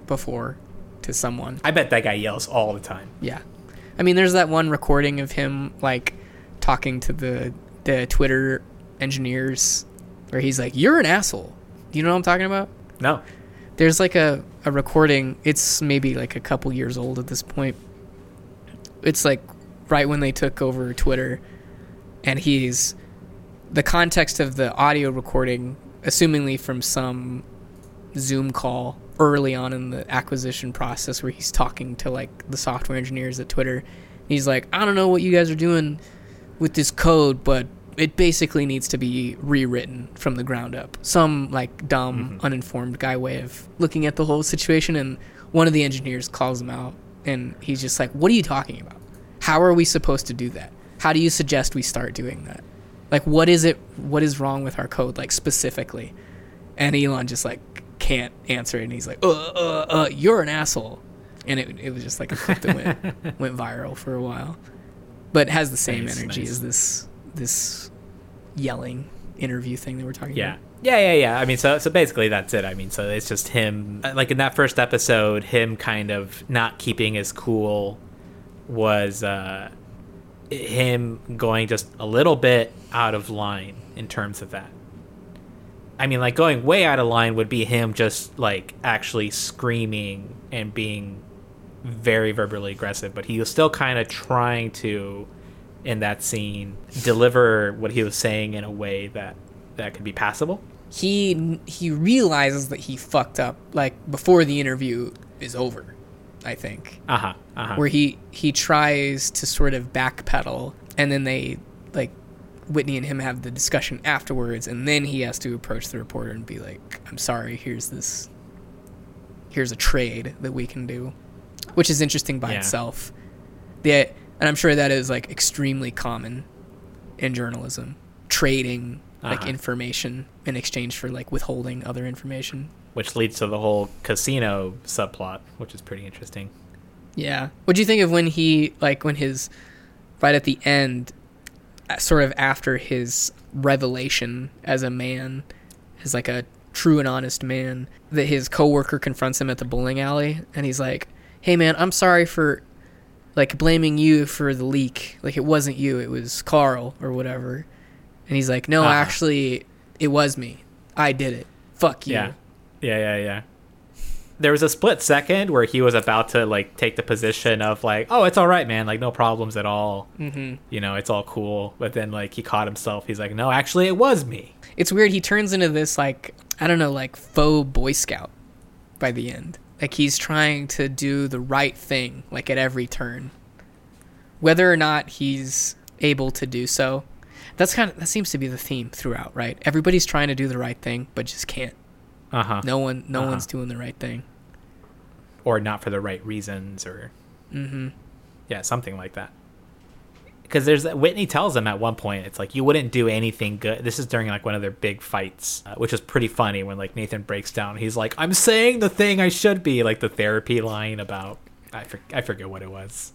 before to someone. I bet that guy yells all the time. Yeah, I mean, there's that one recording of him like talking to the the Twitter engineers where he's like, "You're an asshole." Do you know what I'm talking about? No, there's like a, a recording it's maybe like a couple years old at this point It's like right when they took over Twitter, and he's the context of the audio recording, assumingly from some Zoom call early on in the acquisition process where he's talking to like the software engineers at Twitter. He's like, I don't know what you guys are doing with this code, but it basically needs to be rewritten from the ground up. Some like dumb, mm-hmm. uninformed guy way of looking at the whole situation, and one of the engineers calls him out, and he's just like, "What are you talking about? How are we supposed to do that? How do you suggest we start doing that? Like, what is it? What is wrong with our code, like specifically?" And Elon just like can't answer it, and he's like, "Uh, uh, uh, you're an asshole," and it it was just like a clip that went [LAUGHS] went viral for a while, but has the same Nice, energy nice. as this this yelling interview thing that we're talking Yeah. about. Yeah, yeah, yeah. I mean, so so basically that's it. I mean, so it's just him uh, like in that first episode, him kind of not keeping his cool was uh him going just a little bit out of line in terms of that. I mean, like going way out of line would be him just like actually screaming and being very verbally aggressive, but he was still kind of trying to in that scene deliver what he was saying in a way that that could be passable. He he realizes that he fucked up like before the interview is over. I think Uh-huh. Uh-huh. where he he tries to sort of backpedal, and then they Whitney and him have the discussion afterwards, and then he has to approach the reporter and be like, "I'm sorry. Here's this. Here's a trade that we can do," which is interesting by Yeah. itself. The and I'm sure that is like extremely common in journalism, trading like Uh-huh. information in exchange for like withholding other information. which leads to the whole casino subplot, which is pretty interesting. Yeah. What do you think of when he like when his right at the end, sort of after his revelation as a man, as like a true and honest man, that his coworker confronts him at the bowling alley, and he's like, "Hey man, I'm sorry for like blaming you for the leak. Like it wasn't you, it was Carl or whatever." And he's like, "No, Uh-huh. actually, it was me. I did it. Fuck you." Yeah. Yeah, yeah, yeah. There was a split second where he was about to like take the position of like, "Oh, it's all right, man. Like no problems at all. Mm-hmm. You know, it's all cool." But then like he caught himself. He's like, "No, actually, it was me." it's weird he turns into this like i don't know like faux boy scout by the end like he's trying to do the right thing like at every turn whether or not he's able to do so that's kind of that seems to be the theme throughout right everybody's trying to do the right thing but just can't Uh huh. no one no Uh-huh. one's doing the right thing Or not for the right reasons, or mm-hmm yeah, something like that. Because there's Whitney tells him at one point, it's like you wouldn't do anything good. This is during like one of their big fights, uh, which is pretty funny when like Nathan breaks down. He's like, "I'm saying the thing I should be," like the therapy line about I for, I forget what it was.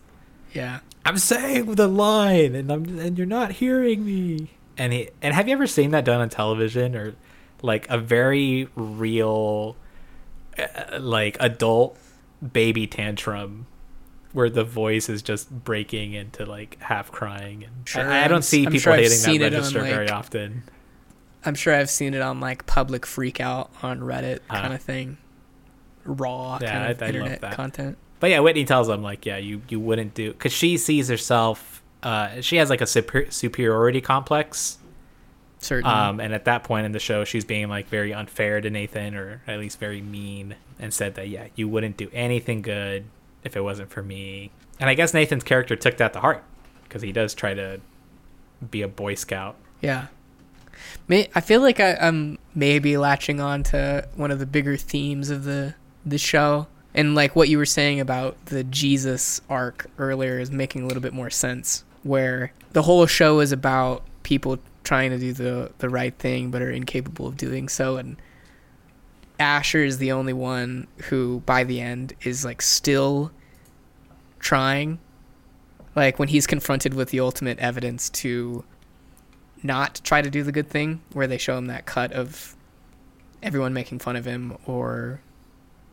yeah I'm saying the line, and I'm and you're not hearing me. And he and have you ever seen that done on television or like a very real, uh, like adult baby tantrum where the voice is just breaking into like half crying and Sure, I, I don't see I'm people sure I've hitting that it on, register very like- often. i'm sure i've seen it on like public freakout on reddit Uh-huh. kind of thing raw Yeah, kind of I- internet that. content But yeah, Whitney tells him like, yeah, you you wouldn't do because she sees herself. Uh, she has like a super, superiority complex. Certainly Um, and at that point in the show, she's being like very unfair to Nathan, or at least very mean, and said that yeah, you wouldn't do anything good if it wasn't for me. And I guess Nathan's character took that to heart because he does try to be a Boy Scout. Yeah. May, I feel like I, I'm maybe latching on to one of the bigger themes of the the show, and like what you were saying about the Jesus arc earlier is making a little bit more sense. Where the whole show is about people trying to do the the right thing but are incapable of doing so, and Asher is the only one who, by the end, is like still trying. Like when he's confronted with the ultimate evidence to not try to do the good thing where they show him that cut of everyone making fun of him or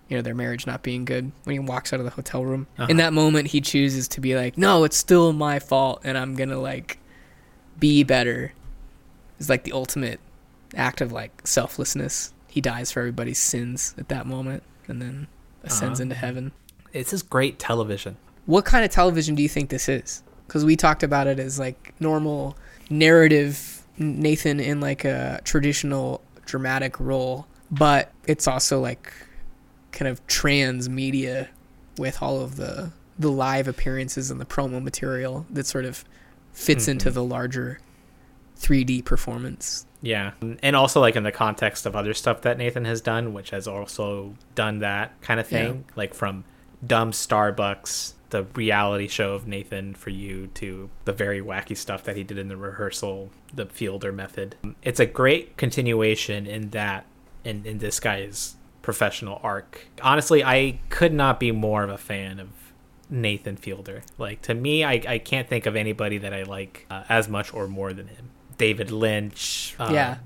you know their marriage not being good when he walks out of the hotel room Uh-huh. in that moment he chooses to be like no it's still my fault and i'm gonna like be better it's like the ultimate act of like selflessness he dies for everybody's sins at that moment and then ascends Uh-huh. into heaven This is great television. what kind of television do you think this is? Because we talked about it as like normal narrative Nathan in like a traditional dramatic role, but it's also like kind of trans media with all of the the live appearances and the promo material that sort of fits into the larger 3D performance. Yeah. And also like in the context of other stuff that Nathan has done, which has also done that kind of thing, like from dumb Starbucks, the reality show of Nathan for you to the very wacky stuff that he did in the rehearsal, the fielder method. It's a great continuation in that in, in this guy's professional arc. Honestly, I could not be more of a fan of Nathan Fielder. Like to me, I, I can't think of anybody that I like uh, as much or more than him. David Lynch. Uh, Yeah.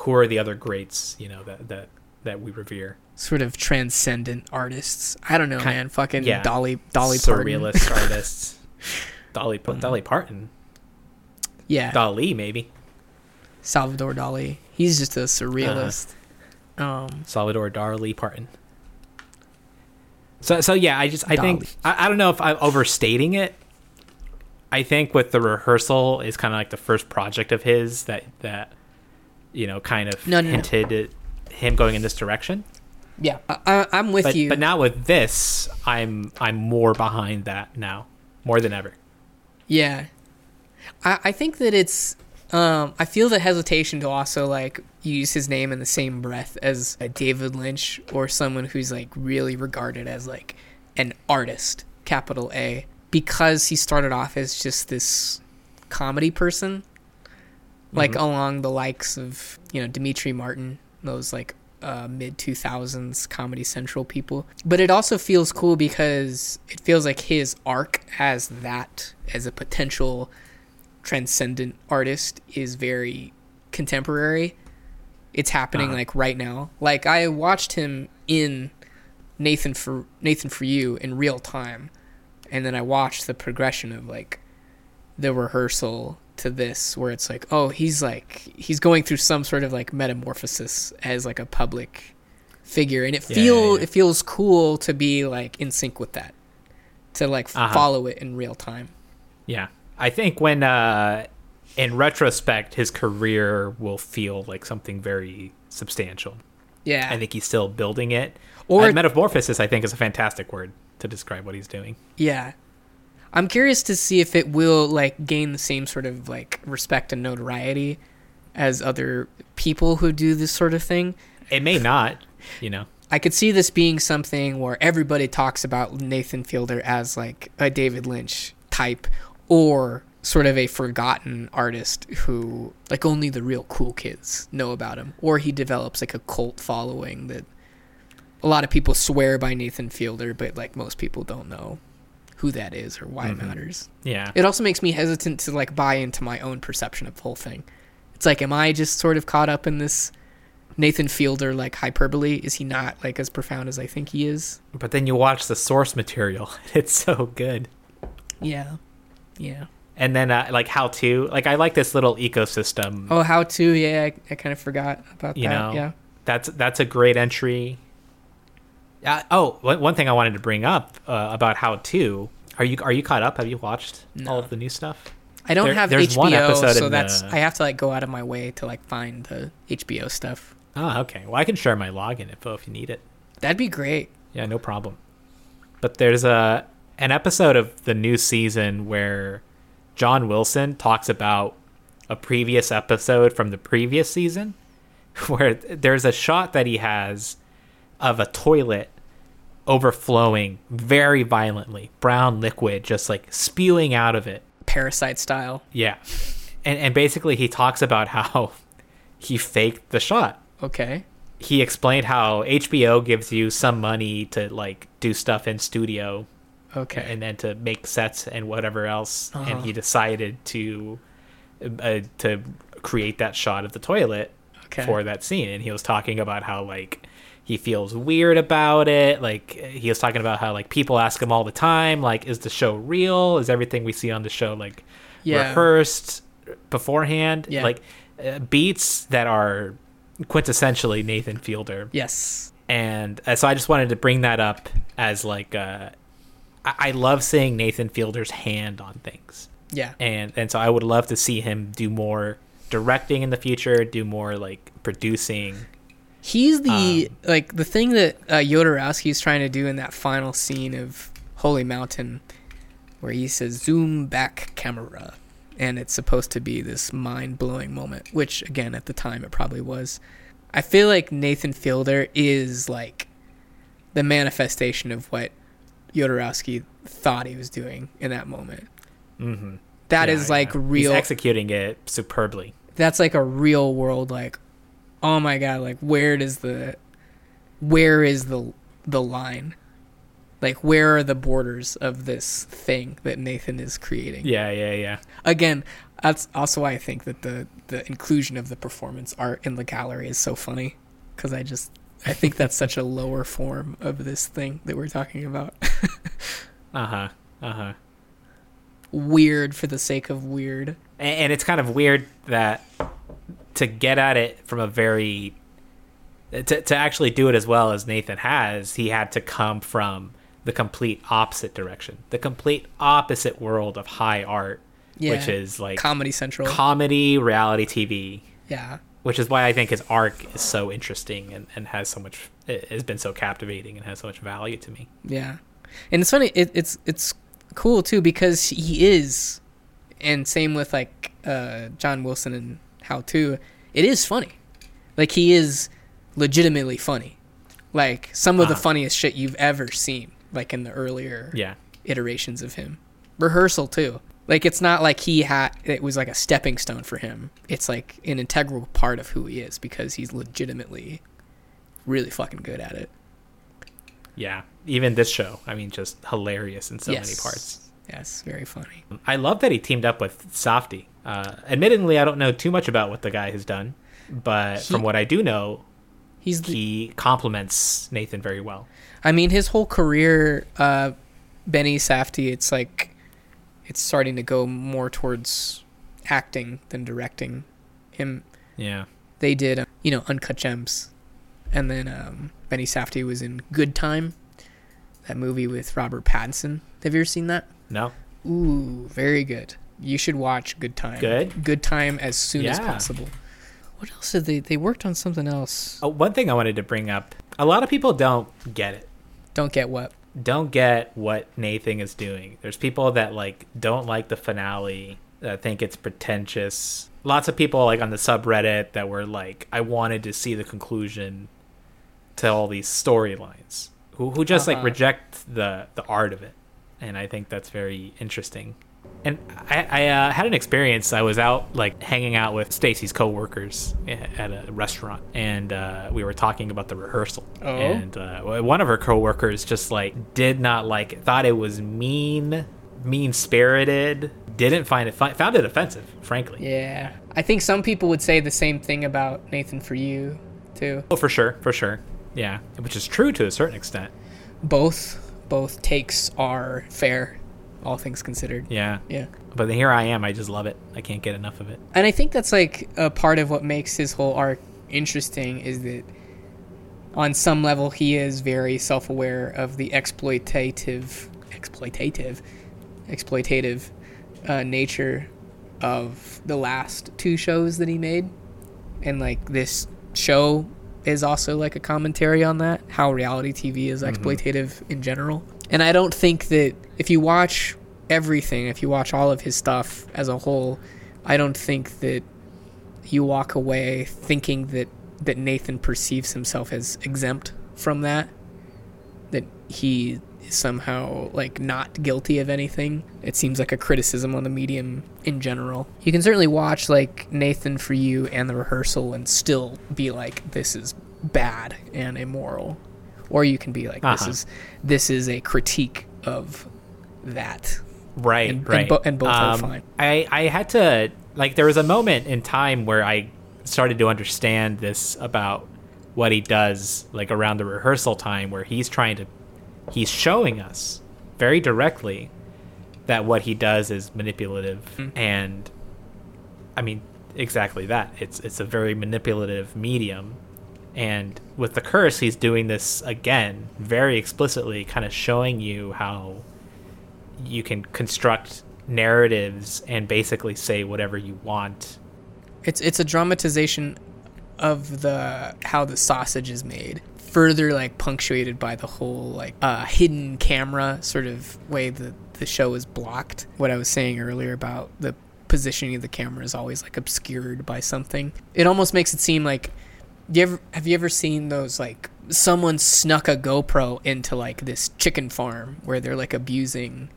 Who are the other greats? You know that that that we revere. Sort of transcendent artists. I don't know, Kind- man. Fucking yeah. Dolly Dolly Parton. surrealist [LAUGHS] artists. Dolly Dolly Parton. Yeah. Dali maybe. Salvador Dali. He's just a surrealist. Uh-huh. Um, Salvador Dali Parton. So so yeah, I just I Dali. think I, I don't know if I'm overstating it. I think with the rehearsal is kind of like the first project of his that that you know kind of No, no, no. hinted at him going in this direction. yeah, I, I, I'm with But you. but now with this, I'm I'm more behind that now, more than ever. Yeah. I, I think that it's um I feel the hesitation to also like use his name in the same breath as a David Lynch or someone who's like really regarded as like an artist, capital A, because he started off as just this comedy person. Like along the likes of, you know, Demetri Martin, those like uh, mid 2000s Comedy Central people. But it also feels cool because it feels like his arc as that, as a potential transcendent artist, is very contemporary. It's happening Uh-huh. like right now. Like I watched him in Nathan for Nathan for You in real time, and then I watched the progression of like the rehearsal to this where it's like oh he's like he's going through some sort of like metamorphosis as like a public figure and it Yeah, feel yeah, it feels cool to be like in sync with that to like Uh-huh. follow it in real time Yeah. I think when uh in retrospect his career will feel like something very substantial. yeah I think he's still building it. Or- Or metamorphosis I think is a fantastic word to describe what he's doing. yeah i'm curious to see if it will like gain the same sort of like respect and notoriety as other people who do this sort of thing It may not, you know. [LAUGHS] I could see this being something where everybody talks about Nathan Fielder as like a David Lynch type or sort of a forgotten artist who like only the real cool kids know about him or he develops like a cult following that a lot of people swear by Nathan Fielder but like most people don't know who that is or why it matters. Yeah. It also makes me hesitant to like buy into my own perception of the whole thing. It's like, am I just sort of caught up in this Nathan Fielder like hyperbole? Is he not like as profound as I think he is? But then you watch the source material. [LAUGHS] It's so good. Yeah, yeah. And then uh, like how to like I like this little ecosystem. Oh, how to? Yeah, I, I kind of forgot about you that. know yeah. that's that's a great entry uh, oh one, thing i wanted to bring up uh, about how to are you are you caught up have you watched No. all of the new stuff I don't There- have HBO, episode so that's the- I have to like go out of my way to like find the HBO stuff. oh okay well i can share my login info if you need it That'd be great. yeah no problem but there's a an episode of the new season where john wilson talks about a previous episode from the previous season [LAUGHS] where there's a shot that he has of a toilet overflowing very violently brown liquid just like spewing out of it Parasite style. yeah and and basically he talks about how [LAUGHS] he faked the shot Okay. he explained how HBO gives you some money to like do stuff in studio Okay. and then to make sets and whatever else and Uh-huh. he decided to uh, to create that shot of the toilet Okay. for that scene and he was talking about how like he feels weird about it like he was talking about how like people ask him all the time like is the show real is everything we see on the show like Yeah. rehearsed beforehand Yeah. like uh, beats that are quintessentially Nathan Fielder yes. and uh, so I just wanted to bring that up as like uh, I, I love seeing Nathan Fielder's hand on things, Yeah. and and so I would love to see him do more directing in the future, do more like producing. He's the Um, like the thing that uh, Jodorowsky is trying to do in that final scene of Holy Mountain, where he says "zoom back camera," and it's supposed to be this mind blowing moment. Which again, at the time, it probably was. I feel like Nathan Fielder is like the manifestation of what Jodorowsky thought he was doing in that moment. Mm-hmm. That is like real. He's executing it superbly. that's like a real world like oh my god like where does the where is the the line like where are the borders of this thing that nathan is creating Yeah, yeah, yeah. again that's also why i think that the the inclusion of the performance art in the gallery is so funny because i just i think that's such a lower form of this thing that we're talking about [LAUGHS] Uh huh. Uh huh. weird for the sake of weird and, and it's kind of weird that to get at it from a very to, to actually do it as well as nathan has he had to come from the complete opposite direction the complete opposite world of high art which is like comedy central. comedy reality tv yeah. Which is why i think his arc is so interesting and, and has so much has been so captivating and has so much value to me. Yeah, and it's funny. It, it's it's cool too because he is, and same with like uh, John Wilson and How to. It is funny, like he is legitimately funny, like some of the Uh-huh. funniest shit you've ever seen, like in the earlier yeah iterations of him. Rehearsal too. Like it's not like he had it was like a stepping stone for him. It's like an integral part of who he is because he's legitimately really fucking good at it. yeah even this show i mean just hilarious in so many parts Yes, very funny. I love that he teamed up with Safdie. Uh, admittedly, I don't know too much about what the guy has done, but He- from what I do know, He's the, he complements Nathan very well. I mean, his whole career, uh, Benny Safdie, it's like it's starting to go more towards acting than directing. Him, Yeah. they did, uh, you know, Uncut Gems, and then um, Benny Safdie was in Good Time, that movie with Robert Pattinson. Have you ever seen that? No. Ooh, very good. You should watch Good Time. Good? Good Time as soon as possible. What else did they? They worked on something else. Oh, one thing I wanted to bring up: a lot of people don't get it. Don't get what? Don't get what Nathan is doing. There's people that like don't like the finale. That think it's pretentious. Lots of people like on the subreddit that were like, "I wanted to see the conclusion to all these storylines." Who who just like Uh-huh. reject the the art of it, and I think that's very interesting. And I, I uh, had an experience. I was out like hanging out with Stacy's coworkers at a restaurant, and uh, we were talking about the rehearsal. Oh. And uh, one of her coworkers just like did not like it, thought it was mean, mean spirited. Didn't find it found it offensive, frankly. Yeah, I think some people would say the same thing about Nathan for you too. Oh, for sure, for sure. Yeah, which is true to a certain extent. Both both takes are fair, all things considered. Yeah. Yeah. But here I am. I just love it. I can't get enough of it. And I think that's like a part of what makes his whole arc interesting is that on some level he is very self-aware of the exploitative exploitative exploitative uh, nature of the last two shows that he made and like this show is also like a commentary on that how reality tv is mm-hmm. exploitative in general. And i don't think that if you watch everything if you watch all of his stuff as a whole i don't think that you walk away thinking that that nathan perceives himself as exempt from that that he somehow like not guilty of anything. It seems like a criticism on the medium in general. You can certainly watch like Nathan for you and the rehearsal and still be like this is bad and immoral. Or you can be like this Uh-huh. is this is a critique of that. Right, And- and right. bo- and both are Um, fine. I I had to like there was a moment in time where I started to understand this about what he does like around the rehearsal time where he's trying to he's showing us very directly that what he does is manipulative Mm-hmm. and I mean exactly that. It's it's a very manipulative medium and with the curse he's doing this again very explicitly kind of showing you how you can construct narratives and basically say whatever you want. It's it's a dramatization of the how the sausage is made. Further like punctuated by the whole like uh, hidden camera sort of way that the show is blocked. What I was saying earlier about the positioning of the camera is always like obscured by something. It almost makes it seem like you ever have you ever seen those like someone snuck a GoPro into like this chicken farm where they're like abusing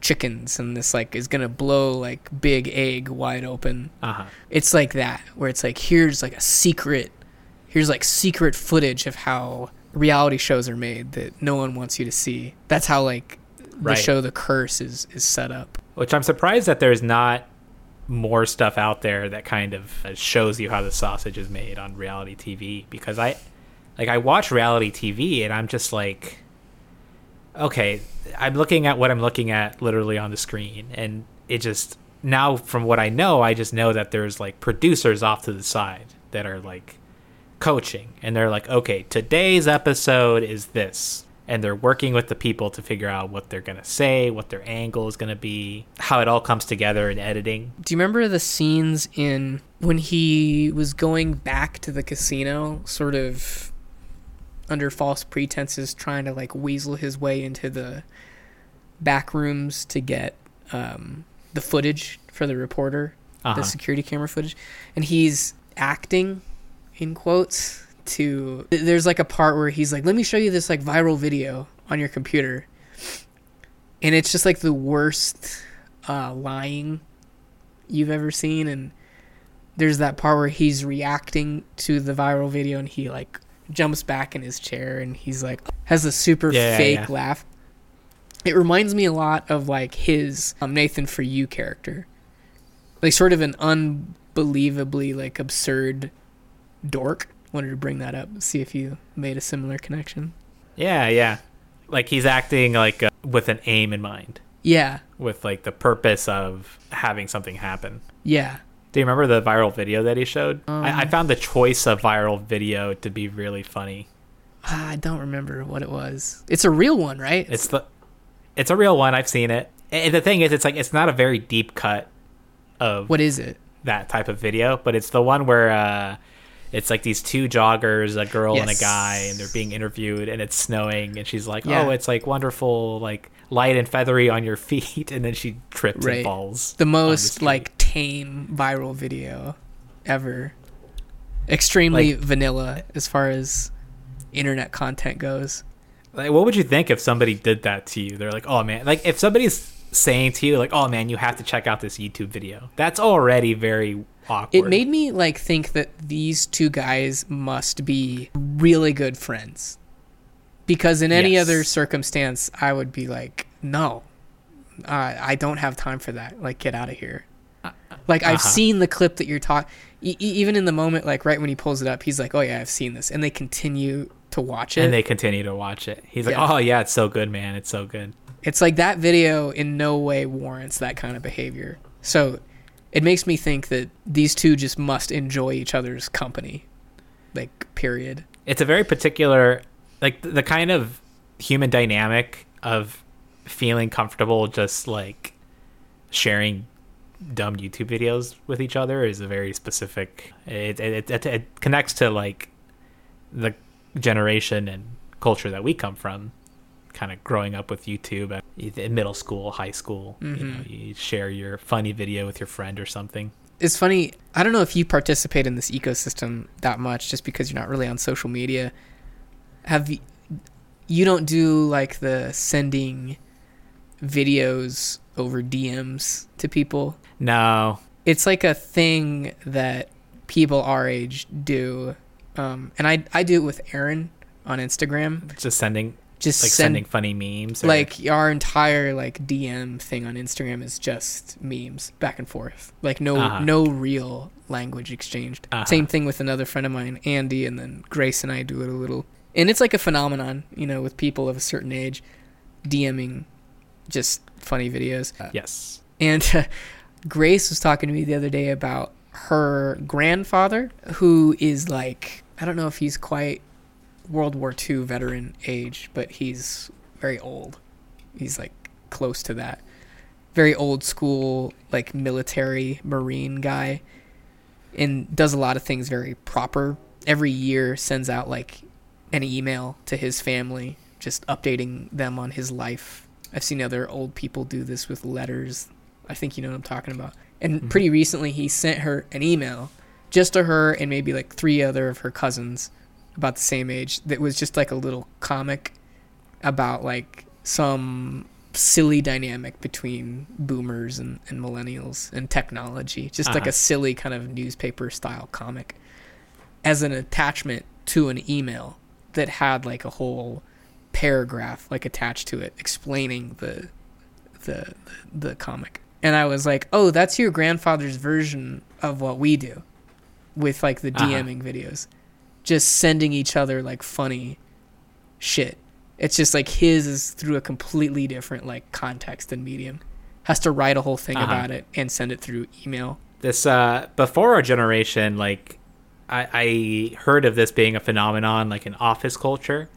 chickens and this like is gonna blow like big egg wide open. Uh-huh. It's like that where it's like here's like a secret here's like secret footage of how reality shows are made that no one wants you to see. That's how like the Right. show The Curse is is set up. Which I'm surprised that there's not more stuff out there that kind of uh, shows you how the sausage is made on reality TV because I like I watch reality TV and I'm just like okay, I'm looking at what I'm looking at literally on the screen and it just now from what I know, I just know that there's like producers off to the side that are like coaching and they're like, "Okay, today's episode is this." And they're working with the people to figure out what they're going to say, what their angle is going to be, how it all comes together in editing. Do you remember the scenes in when he was going back to the casino, sort of under false pretenses, trying to like weasel his way into the back rooms to get um, the footage for the reporter, Uh-huh. the security camera footage, and he's acting in quotes to. There's like a part where he's like, "Let me show you this like viral video on your computer," and it's just like the worst uh, lying you've ever seen and there's that part where he's reacting to the viral video and he like jumps back in his chair and he's like has a super Yeah, fake yeah. laugh it reminds me a lot of like his um, nathan for you character like sort of an unbelievably like absurd dork wanted to bring that up see if you made a similar connection Yeah, yeah. Like he's acting like uh, with an aim in mind, yeah with like the purpose of having something happen. yeah Do you remember the viral video that he showed? I, I Um. found the choice of viral video to be really funny. Ah, i don't remember what it was it's a real one right It's the, it's a real one. I've seen it. And the thing is, it's like it's not a very deep cut of what is it that type of video, but it's the one where uh, it's like these two joggers, a girl and a guy, and they're being interviewed, and it's snowing, and she's like, Yeah. "Oh, it's like wonderful, like light and feathery on your [LAUGHS] feet," and then she trips Right. and falls. the most street. like tame viral video ever. Extremely Like- vanilla as far as internet content goes. Like, what would you think if somebody did that to you? They're like, "Oh man!" Like if somebody's saying to you, like, "Oh man, you have to check out this YouTube video." That's already very awkward. It made me like think that these two guys must be really good friends. Because in any Yes. other circumstance, I would be like, no, uh, I don't have time for that. Like, get out of here. Like, I've Uh-huh. seen the clip that you're talking. E- even in the moment, like right when he pulls it up, he's like, "Oh yeah, I've seen this," and they continue to watch it. and they continue to watch it. He's like, Yeah. "Oh yeah, it's so good, man. It's so good." It's like that video in no way warrants that kind of behavior. So it makes me think that these two just must enjoy each other's company. Like, period. it's a very particular like the kind of human dynamic of feeling comfortable just like sharing dumb youtube videos with each other is a very specific it it, it, it connects to like the generation and culture that we come from kind of growing up with youtube in middle school high school you know you share your funny video with your friend or something It's funny. I don't know if you participate in this ecosystem that much just because you're not really on social media. Have you, you don't do like the sending videos over DMs to people? no it's like a thing that people our age do um, and I, I do it with aaron on instagram just sending just like send, sending funny memes or- like our entire like dm thing on instagram is just memes back and forth. Like no Uh-huh. no real language exchanged. Uh-huh. same thing with another friend of mine andy and then grace and i do it a little. And it's like a phenomenon you know with people of a certain age dming just funny videos. [LAUGHS] Yes. And uh, Grace was talking to me the other day about her grandfather, who is like, I don't know if he's quite World War II veteran age, but he's very old. He's like close to that. Very old school, like military marine guy, and does a lot of things very proper. Every year sends out like an email to his family, just updating them on his life. I've seen other old people do this with letters. I think you know what I'm talking about. And mm-hmm. pretty recently, he sent her an email, just to her and maybe like three other of her cousins, about the same age. That was just like a little comic about like some silly dynamic between boomers and, and millennials and technology. Just like Uh-huh. a silly kind of newspaper style comic as an attachment to an email that had like a whole paragraph like attached to it explaining the the the, the comic. And I was like, "Oh, that's your grandfather's version of what we do with like the Uh-huh. DMing videos. Just sending each other like funny shit. It's just like his is through a completely different like context and medium. Has to write a whole thing Uh-huh. about it and send it through email. this uh before our generation like I, I heard of this being a phenomenon like an office culture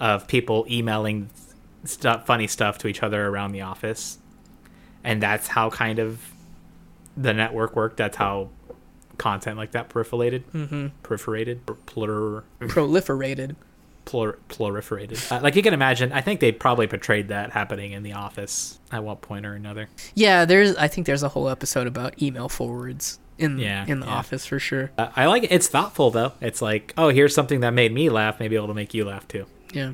of people emailing stuff funny stuff to each other around the office and that's how kind of the network worked that's how content like that proliferated mm-hmm. proliferated plur, Proliferated. plur, proliferated uh, like you can imagine i think they probably portrayed that happening in the office at one point or another Yeah, there's I think there's a whole episode about email forwards in Yeah, in the yeah. office for sure. uh, i like it it's thoughtful though it's like oh here's something that made me laugh maybe it'll make you laugh too Yeah.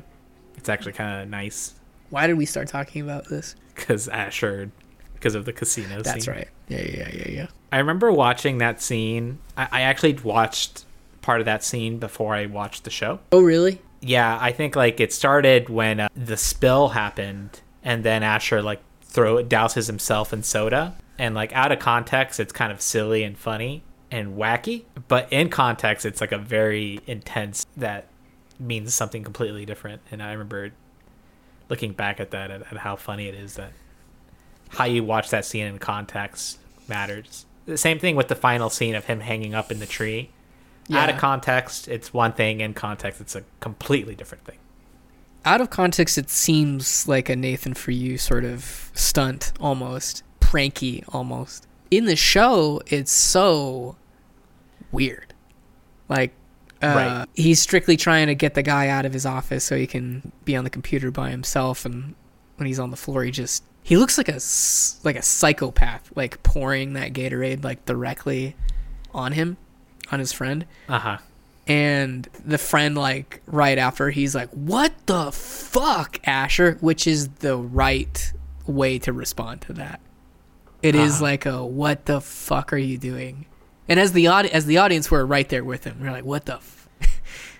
it's actually kind of nice Why did we start talking about this? [LAUGHS] because Asher, because of the casino. That's scene. right. Yeah, yeah, yeah, yeah. I remember watching that scene. I, I actually watched part of that scene before I watched the show. Oh, really? Yeah, I think like it started when uh, the spill happened, and then Asher like throw douses himself in soda, and like out of context, it's kind of silly and funny and wacky, but in context, it's like a very intense that means something completely different. And I remember looking back at that at, at how funny it is that how you watch that scene in context matters. The same thing with the final scene of him hanging up in the tree. Out of context, it's one thing. In context, it's a completely different thing. Out of context, it seems like a Nathan for you sort of stunt, almost pranky, almost. In the show, it's so weird. Like, uh, Right. he's strictly trying to get the guy out of his office so he can be on the computer by himself. And when he's on the floor, he just he looks like a like a psychopath, like pouring that Gatorade like directly on him, on his friend Uh huh. and the friend like right after he's like what the fuck asher which is the right way to respond to that It is Uh-huh. like a what the fuck are you doing and as the as the audience we're right there with him we're like what the f- [LAUGHS]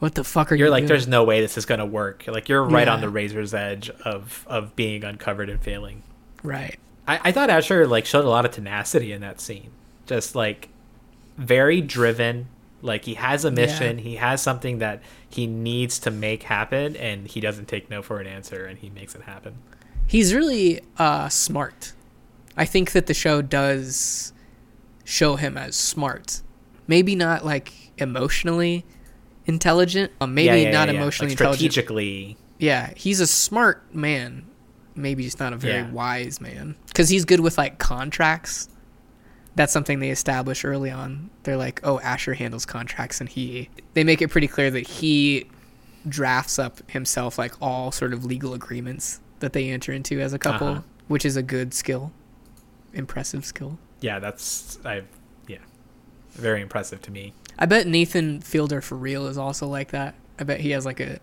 what the fuck are You're you like, doing? there's no way this is gonna work. Like you're right on the razor's edge of of being uncovered and failing. right I, I thought Asher like showed a lot of tenacity in that scene. Just like very driven. Like he has a mission. He has something that he needs to make happen, and he doesn't take no for an answer, and he makes it happen. he's really uh smart i think that the show does show him as smart maybe not like emotionally intelligent um, maybe Yeah, yeah, not emotionally like, intelligent strategically. Yeah, he's a smart man. Maybe he's not a very wise man. Because he's good with like contracts. That's something they establish early on. They're like, oh, Asher handles contracts, and he. They make it pretty clear that he drafts up himself like all sort of legal agreements that they enter into as a couple, Uh-huh. which is a good skill, impressive skill. Yeah, that's I. Yeah, very impressive to me. I bet Nathan Fielder for real is also like that. I bet he has like a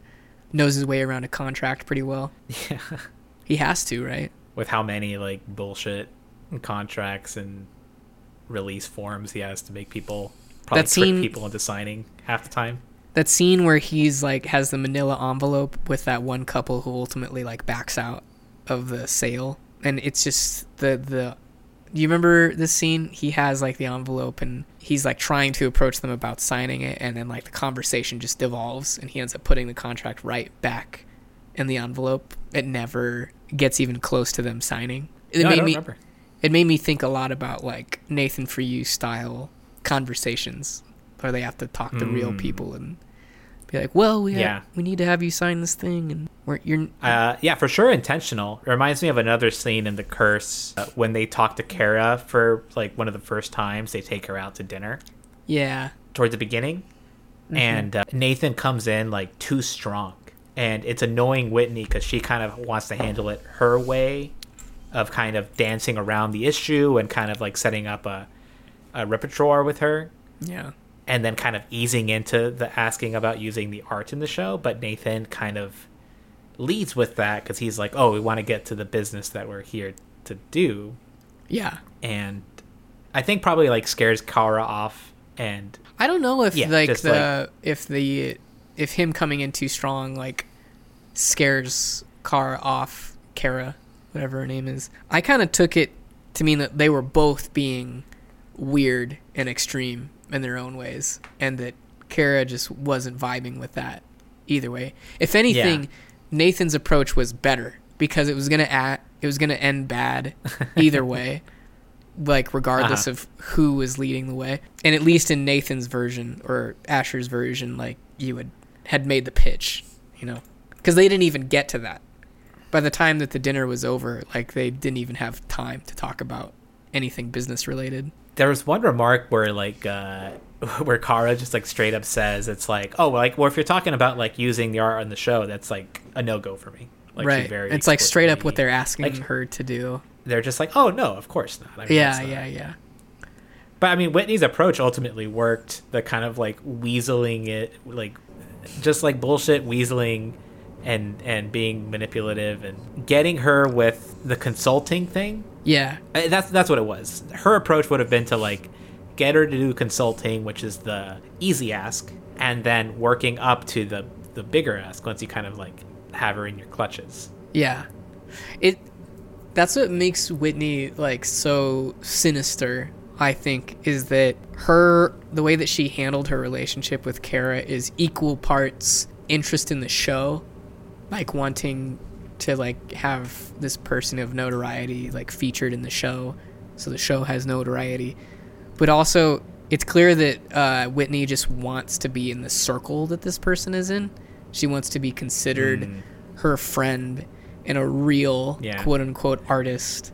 knows his way around a contract pretty well. Yeah. He has to, right? With how many like bullshit contracts and release forms he has to make people probably That trick people into signing half the time. that scene where he's like has the manila envelope with that one couple who ultimately like backs out of the sale and it's just the the do you remember this scene he has like the envelope and he's like trying to approach them about signing it and then like the conversation just devolves and he ends up putting the contract right back in the envelope it never gets even close to them signing it no, I made don't me remember. it made me think a lot about like Nathan for you style conversations where they have to talk to real Mm. people and Be like, well, we Yeah. we need to have you sign this thing, and we're you're Uh, yeah, for sure intentional. It reminds me of another scene in The Curse uh, when they talk to Cara for like one of the first times they take her out to dinner. Yeah. Towards the beginning, and uh, Nathan comes in like too strong, and it's annoying Whitney because she kind of wants to handle it her way, of kind of dancing around the issue and kind of like setting up a, a repertoire with her, yeah and then kind of easing into the asking about using the art in the show. But Nathan kind of leads with that because he's like, "Oh, we want to get to the business that we're here to do," yeah. and I think probably like scares Cara off. And I don't know if Yeah, like the if the if him coming in too strong like scares Cara off Cara, whatever her name is. I kind of took it to mean that they were both being weird and extreme in their own ways, and that Cara just wasn't vibing with that either way. If anything, Yeah. Nathan's approach was better because it was gonna at it was gonna end bad [LAUGHS] either way like regardless Uh-huh. of who was leading the way. And at least in Nathan's version or Asher's version, like you had had made the pitch, you know, because they didn't even get to that. By the time that the dinner was over, like they didn't even have time to talk about anything business related. There was one remark where like uh [LAUGHS] where Cara just like straight up says it's like, "Oh, well, like well if you're talking about like using the art on the show, that's like a no go for me." Like right. very It's like straight up what they're asking like- her to do. They're just like, "Oh no, of course not." I mean, Yeah, not- yeah, yeah. But I mean, Whitney's approach ultimately worked. The kind of like weaseling it, like just like bullshit weaseling, and and being manipulative and getting her with the consulting thing. Yeah. That's that's what it was. Her approach would have been to like get her to do consulting, which is the easy ask, and then working up to the the bigger ask once you kind of like have her in your clutches. Yeah. It that's what makes Whitney like so sinister, I think, is that her the way that she handled her relationship with Cara is equal parts interest in the show, like wanting to like have this person of notoriety like featured in the show so the show has notoriety. But also it's clear that uh, Whitney just wants to be in the circle that this person is in. She wants to be considered her friend and a real Yeah. quote unquote artist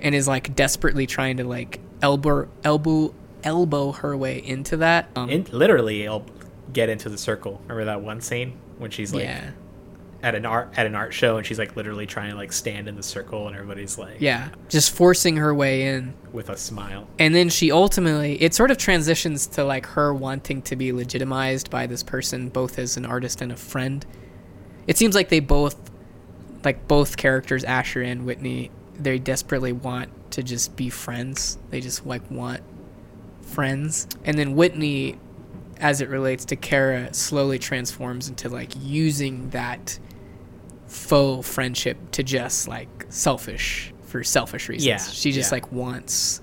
and is like desperately trying to like elbow elbow elbow her way into that. Um, In, literally, I'll get into the circle. Remember that one scene when she's like yeah. At an art at an art show and she's like literally trying to like stand in the circle and everybody's like Yeah. Just forcing her way in. with a smile. And then she ultimately it sort of transitions to like her wanting to be legitimized by this person both as an artist and a friend. It seems like they both like both characters Asher and Whitney they desperately want to just be friends. They just like want friends. And then Whitney as it relates to Cara slowly transforms into like using that faux friendship to just like selfish for selfish reasons. Yeah, She just yeah. like wants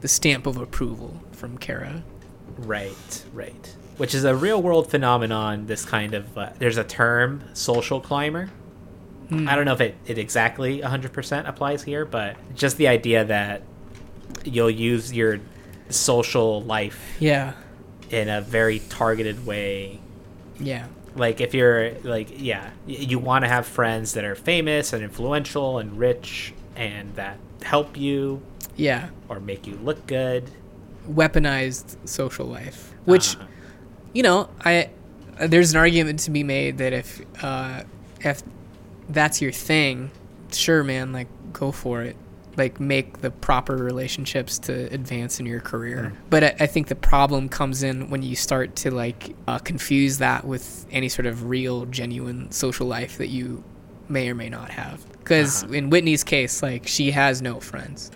the stamp of approval from Cara. Right, right. Which is a real world phenomenon. This kind of uh, there's a term, social climber. I don't know if it, it exactly 100% applies here, but just the idea that you'll use your social life Yeah. in a very targeted way. Yeah. Like if you're like yeah, you want to have friends that are famous and influential and rich and that help you Yeah. or make you look good. Weaponized social life. Which Uh-huh. you know, I there's an argument to be made that if uh if that's your thing, sure man, like go for it. Like make the proper relationships to advance in your career. But I, I think the problem comes in when you start to like uh, confuse that with any sort of real, genuine social life that you may or may not have. Because Uh-huh. in Whitney's case, like she has no friends.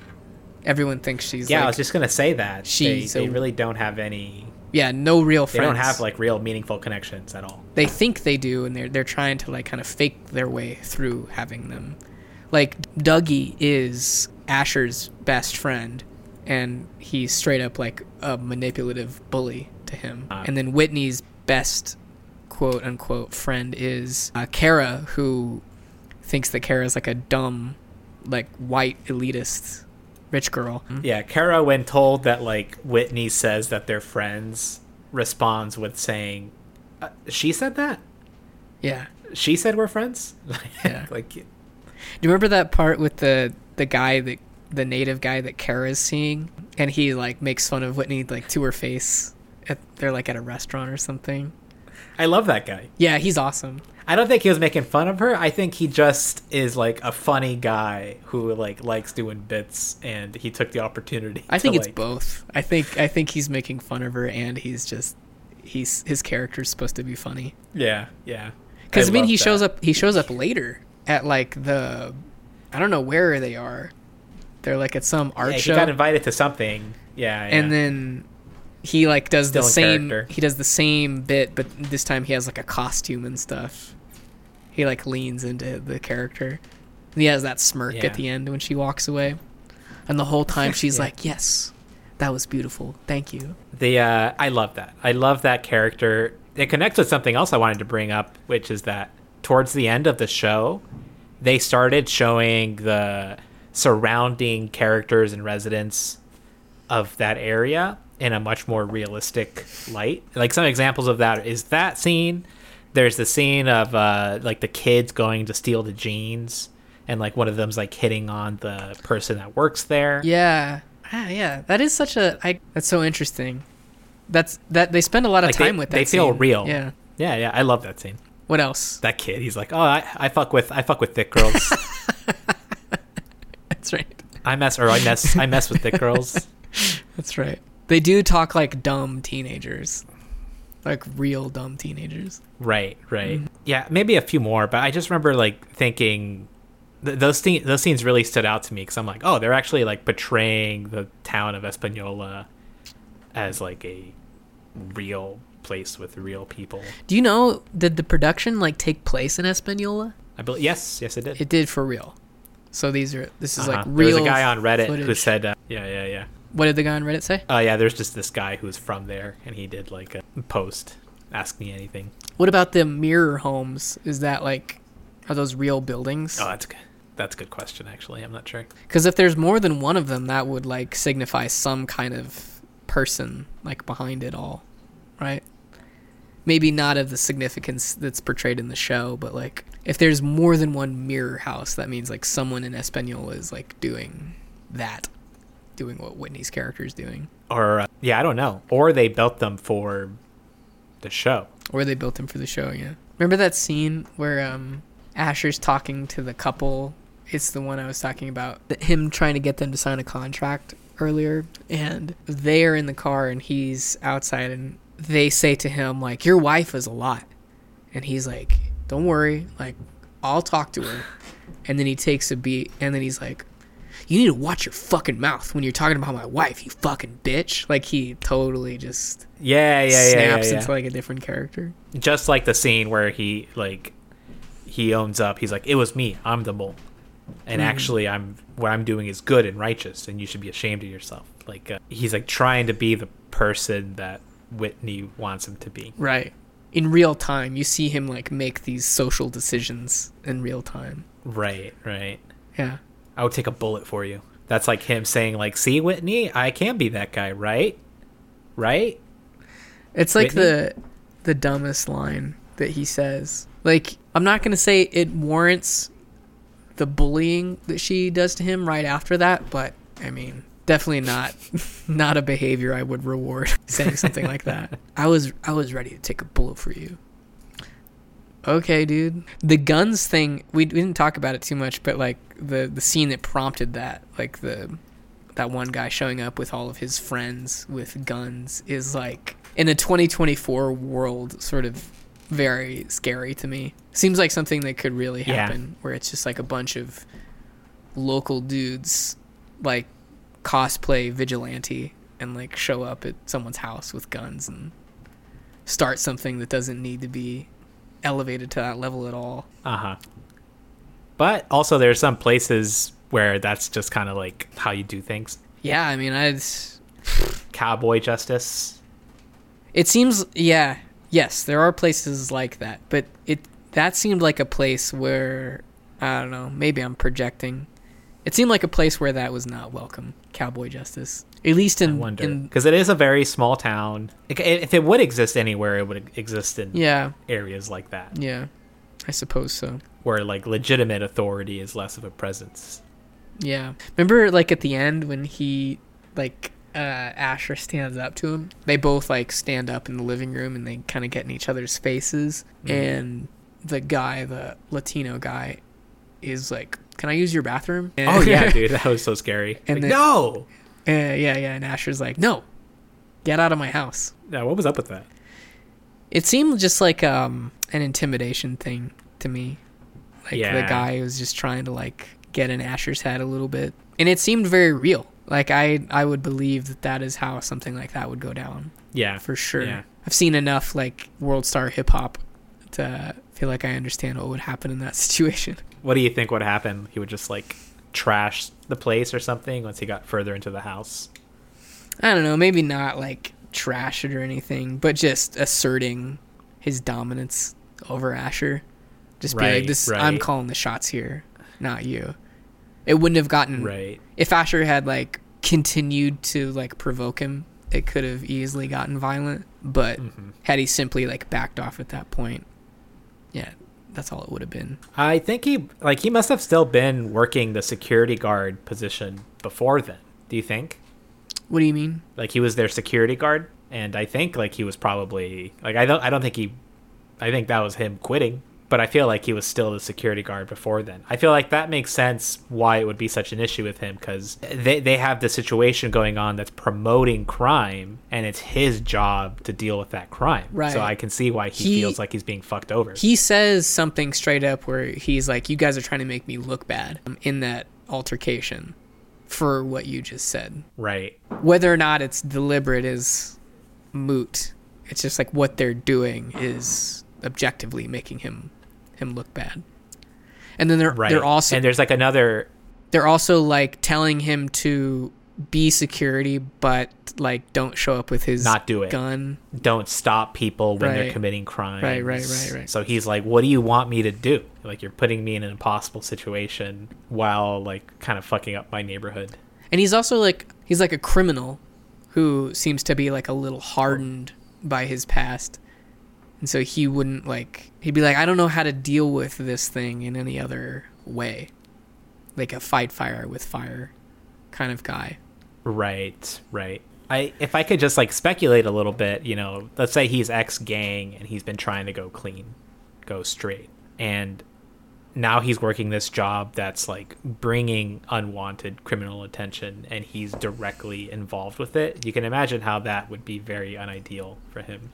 Everyone thinks she's yeah, I was just gonna say that they, she's they a- really don't have any. yeah, no real friends. They don't have like real meaningful connections at all. they think they do and they're they're trying to like kind of fake their way through having them like dougie is asher's best friend and he's straight up like a manipulative bully to him Ah. and then whitney's best quote unquote friend is uh, cara who thinks that Cara is like a dumb like white elitist rich girl Yeah, Cara, when told that like Whitney says that they're friends, responds with saying, She said that. Yeah. She said we're friends. [LAUGHS] Yeah. like Do you remember that part with the the guy that the native guy that Cara's seeing, and he like makes fun of Whitney like to her face? At, they're like at a restaurant or something. I love that guy. Yeah, he's awesome. I don't think he was making fun of her. I think he just is like a funny guy who like likes doing bits, and he took the opportunity. I to, think it's like- both. I think I think he's making fun of her, and he's just he's his character's supposed to be funny. Yeah, yeah. Because I, mean, love he shows up. He shows up later at like the, I don't know where they are. They're like at some art Yeah, he got invited to something. Yeah, yeah. and then he like does Still the same. character. He does the same bit, but this time he has like a costume and stuff. He like leans into the character. And he has that smirk Yeah. at the end when she walks away, and the whole time [LAUGHS] she's Yeah. like, "Yes, that was beautiful. Thank you." the uh, I love that. I love that character. It connects with something else I wanted to bring up, which is that towards the end of the show, they started showing the surrounding characters and residents of that area in a much more realistic light. Like some examples of that is that scene. There's the scene of uh, like the kids going to steal the jeans, and like one of them's like hitting on the person that works there. Yeah. Ah, yeah. That is such a. I, that's so interesting. That's that they spend a lot of Like, they- time with that. they feel scene. real. Yeah. yeah, yeah. I love that scene. What else? that kid. He's like, oh, I, I fuck with I fuck with thick girls. [LAUGHS] That's right. I mess or I mess I mess with thick girls. [LAUGHS] That's right. They do talk like dumb teenagers, like real dumb teenagers. Right, right. Mm-hmm. Yeah, maybe a few more, but I just remember like thinking th- those things those scenes really stood out to me because I'm like, oh, they're actually like portraying the town of Espanola as like a real place with real people. Do you know did the production like take place in Espanola? I believe yes, yes, it did. It did for real. So these are this is like Uh-huh. real. There was a guy on Reddit who footage. said, uh, yeah, yeah, yeah. What did the guy on Reddit say? Oh yeah, there's just this guy who's from there, and he did like a post, ask me anything. What about the mirror homes? Is that like are those real buildings? Oh, that's good. That's a good question. Actually, I'm not sure. Because if there's more than one of them, that would like signify some kind of person like behind it all, right? Maybe not of the significance that's portrayed in the show, but like if there's more than one mirror house, that means like someone in Espanol is like doing that, doing what Whitney's character is doing, Or uh, yeah, I don't know. Or they built them for the show. or they built them for the show. Yeah. Remember that scene where um Asher's talking to the couple? It's the one I was talking about. Him trying to get them to sign a contract earlier, and they're in the car and he's outside, and they say to him like, "Your wife is a lot," and he's like, "Don't worry, like I'll talk to her." And then he takes a beat, and then he's like, "You need to watch your fucking mouth when you're talking about my wife, you fucking bitch." Like he totally just Yeah, yeah, yeah, snaps yeah, yeah. into like a different character. Just like the scene where he like he owns up. He's like, "It was me. I'm the mole." And Hmm. actually, I'm what I'm doing is good and righteous, and you should be ashamed of yourself. Like uh, he's like trying to be the person that Whitney wants him to be. Right. In real time, you see him like make these social decisions in real time. Right, right. Yeah. I would take a bullet for you. That's like him saying, like, "See, Whitney, I can be that guy, right? Right? It's like Whitney? the the dumbest line that he says. Like I'm not going to say it warrants the bullying that she does to him right after that, but I mean, definitely not [LAUGHS] not a behavior I would reward [LAUGHS] saying something like that. I was I was ready to take a bullet for you. Okay, dude. The guns thing, we, we didn't talk about it too much, but like the the scene that prompted that, like the that one guy showing up with all of his friends with guns is like in a 2024 world sort of very scary to me. Seems like something that could really Yeah. happen where it's just like a bunch of local dudes like cosplay vigilante and like show up at someone's house with guns and start something that doesn't need to be elevated to that level at all. Uh huh. But also, there's some places where that's just kind of like how you do things. Yeah, I mean, I Cowboy justice. It seems, yeah, yes, there are places like that, but it that seemed like a place where I don't know, maybe I'm projecting. It seemed like a place where that was not welcome. Cowboy justice. At least in, wonder because it is a very small town. If it would exist anywhere, it would exist in yeah, areas like that, yeah, I suppose so. where like legitimate authority is less of a presence. Yeah. Remember like at the end when he like uh Asher stands up to him? They both like stand up in the living room and they kind of get in each other's faces and the guy, the Latino guy is like, "Can I use your bathroom?" Oh yeah, [LAUGHS] dude, that was so scary. And Like, then- no, Uh, yeah, yeah, and Asher's like, "No. Get out of my house." yeah, what was up with that? It seemed just like um an intimidation thing to me. Like the guy was just trying to like get in Asher's head a little bit, and it seemed very real. Like I I would believe that that is how something like that would go down Yeah, for sure. Yeah. I've seen enough like world star hip hop to feel like I understand what would happen in that [LAUGHS] situation. What do you think would happen? He would just like trash the place or something once he got further into the house. I don't know, maybe not like trash it or anything, but just asserting his dominance over Asher. Just be like, Right, "This, I'm calling the shots here, not you." It wouldn't have gotten Right. if Asher had like continued to like provoke him. It could have easily gotten violent, but Mm-hmm. had he simply like backed off at that point, yeah, that's all it would have been. I think he like he must have still been working the security guard position before then. Do you think? What do you mean? Like he was their security guard, and I think like he was probably like I don't I don't think he, I think that was him quitting. But I feel like he was still the security guard before then. I feel like that makes sense why it would be such an issue with him because they they have the situation going on that's promoting crime, and it's his job to deal with that crime. Right. So I can see why he, He- feels like he's being fucked over. He says something straight up where he's like, "You guys are trying to make me look bad." um, In that altercation, for what you just said, right. whether or not it's deliberate is moot. It's just like what they're doing is objectively making him him look bad. And then they're Right. they're also and there's like another they're also like telling him to be security, but like don't show up with his Not do it. gun. don't stop people when they're committing crimes. Right, right, right, right. So he's like, "What do you want me to do? Like you're putting me in an impossible situation while like kind of fucking up my neighborhood." And he's also like he's like a criminal who seems to be like a little hardened by his past. And so he wouldn't like he'd be like, I don't know how to deal with this thing in any other way. Like a fight fire with fire kind of guy. Right, right. I if I could just like speculate a little bit, you know, let's say he's ex gang and he's been trying to go clean, go straight. And now he's working this job that's like bringing unwanted criminal attention and he's directly involved with it. You can imagine how that would be very unideal for him.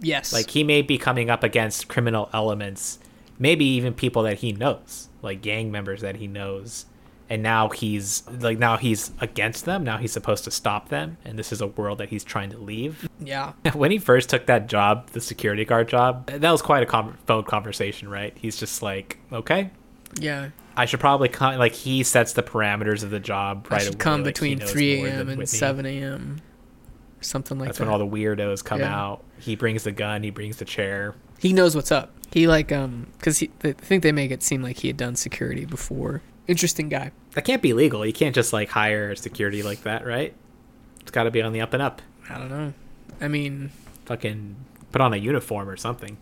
Yes. Like he may be coming up against criminal elements, maybe even people that he knows, like gang members that he knows. And now he's like now he's against them. Now he's supposed to stop them, and this is a world that he's trying to leave. yeah. [LAUGHS] when he first took that job, the security guard job, that was quite a com- phone conversation, right? He's just like, okay, Yeah. I should probably come. Like he sets the parameters of the job I right should away. come like, between 3 a.m. and. 7 a.m. something like That's that. when all the weirdos come Yeah. out. He brings the gun. He brings the chair. he knows what's up. He like um he I think they make it seem like he had done security before. Interesting guy. That can't be legal. You can't just like hire security like that, right? It's got to be on the up and up. I don't know. I mean, Fucking put on a uniform or something.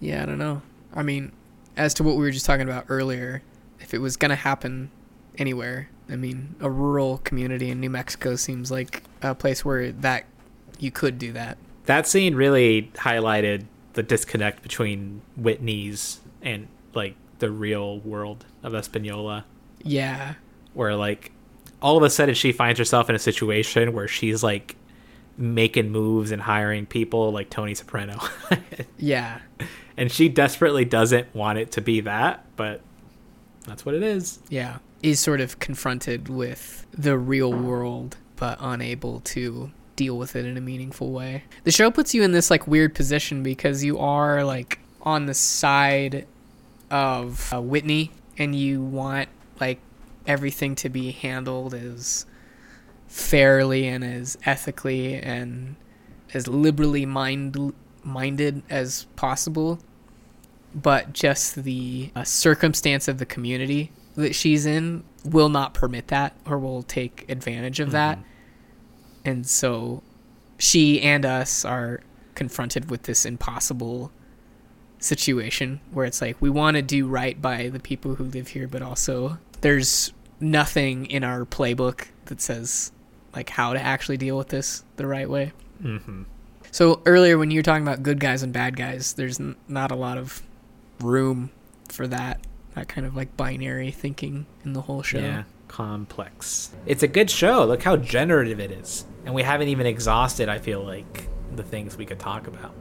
Yeah, I don't know. I mean, as to what we were just talking about earlier, if it was to happen anywhere, I mean, a rural community in New Mexico seems like a place where that you could do that. That scene really highlighted the disconnect between Whitney's and like the real world of Espanola, Yeah. where like all of a sudden she finds herself in a situation where she's like making moves and hiring people like Tony Soprano. [LAUGHS] Yeah. and she desperately doesn't want it to be that, but that's what it is. Yeah. Is sort of confronted with the real world but unable to deal with it in a meaningful way. The show puts you in this like weird position because you are like on the side of uh, Whitney and you want like everything to be handled as fairly and as ethically and as liberally mind minded as possible but just the uh, circumstance of the community that she's in will not permit that or will take advantage of that. And so she and us are confronted with this impossible situation where it's like we want to do right by the people who live here but also there's nothing in our playbook that says like how to actually deal with this the right way. Mm-hmm. so earlier when you were talking about good guys and bad guys there's n- not a lot of room for that that kind of like binary thinking in the whole show Yeah, complex. It's a good show. Look how generative it is, and we haven't even exhausted. I feel like the things we could talk about.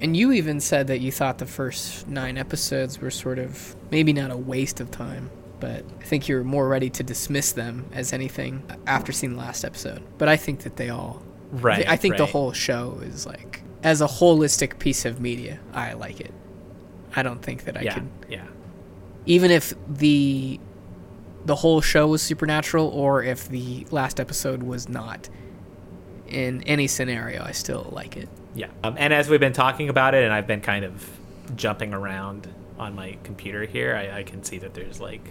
And you even said that you thought the first nine episodes were sort of maybe not a waste of time, but I think you're more ready to dismiss them as anything after seeing the last episode. But I think that they all, Right. I think the whole show is like, as a holistic piece of media, I like it. I don't think that I Yeah. could, Yeah. Even if the the whole show was supernatural or if the last episode was not. In any scenario, I still like it. Yeah. Um, and as we've been talking about it, and I've been kind of jumping around on my computer here, I, I can see that there's like,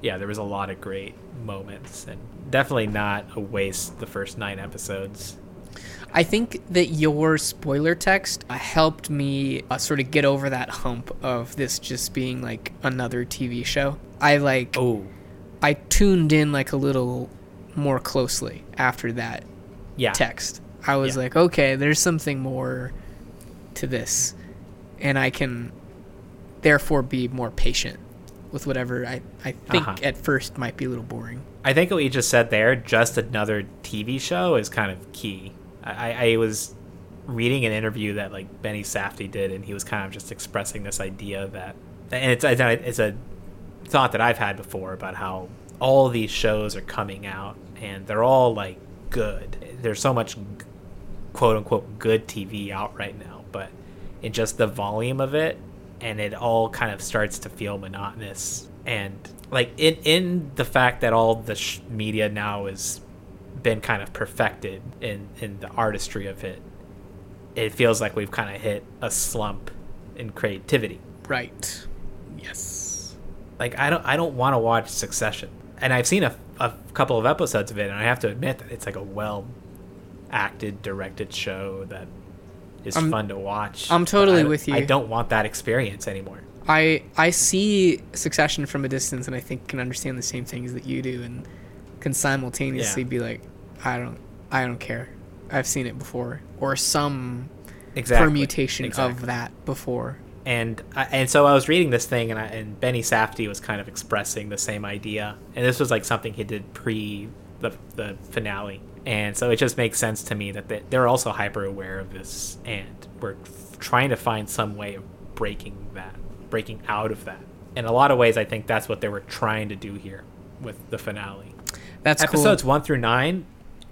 yeah, there was a lot of great moments, and definitely not a waste. The first nine episodes. I think that your spoiler text uh, helped me uh, sort of get over that hump of this just being like another TV show. I like Oh, I tuned in like a little more closely after that yeah. text. I was Yeah. like, okay, there's something more to this, and I can therefore be more patient with whatever I I think Uh-huh. at first might be a little boring. I think what you just said there, just another TV show, is kind of key. I, I was reading an interview that like Benny Safdie did, and he was kind of just expressing this idea that, and it's it's a thought that I've had before about how all these shows are coming out and they're all like good. There's so much quote unquote good TV out right now, but in just the volume of it, and it all kind of starts to feel monotonous. And like in in the fact that all the sh- media now has been kind of perfected in in the artistry of it, it feels like we've kind of hit a slump in creativity. Right. Yes. Like I don't I don't want to watch Succession, and I've seen a, a couple of episodes of it, and I have to admit that it's like a well acted, directed show that is I'm- fun to watch. I'm totally I- with you. I don't want that experience anymore. I I see Succession from a distance, and I think can understand the same things that you do, and can simultaneously Yeah. be like, I don't I don't care. I've seen it before, or some Exactly. permutation Exactly. of that before. and I, and so I was reading this thing, and I, and Benny Safdie was kind of expressing the same idea, and this was like something he did pre the the finale, and so it just makes sense to me that they, they're also hyper aware of this, and we're f- trying to find some way of breaking that, breaking out of that. In a lot of ways, I think that's what they were trying to do here with the finale. That's episodes cool. one through nine,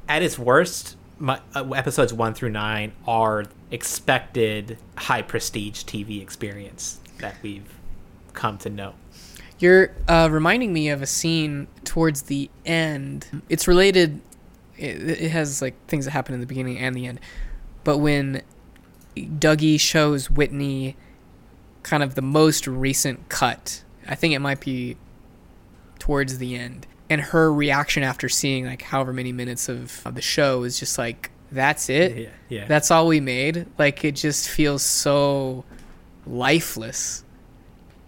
at its worst, my, uh, episodes one through nine are expected high prestige TV experience that we've come to know. You're uh, reminding me of a scene towards the end. It's related. It, it has like things that happen in the beginning and the end. But when Dougie shows Whitney kind of the most recent cut, I think it might be towards the end, and her reaction after seeing like however many minutes of, of the show is just like, "That's it." Yeah, yeah. That's all we made. Like it just feels so lifeless.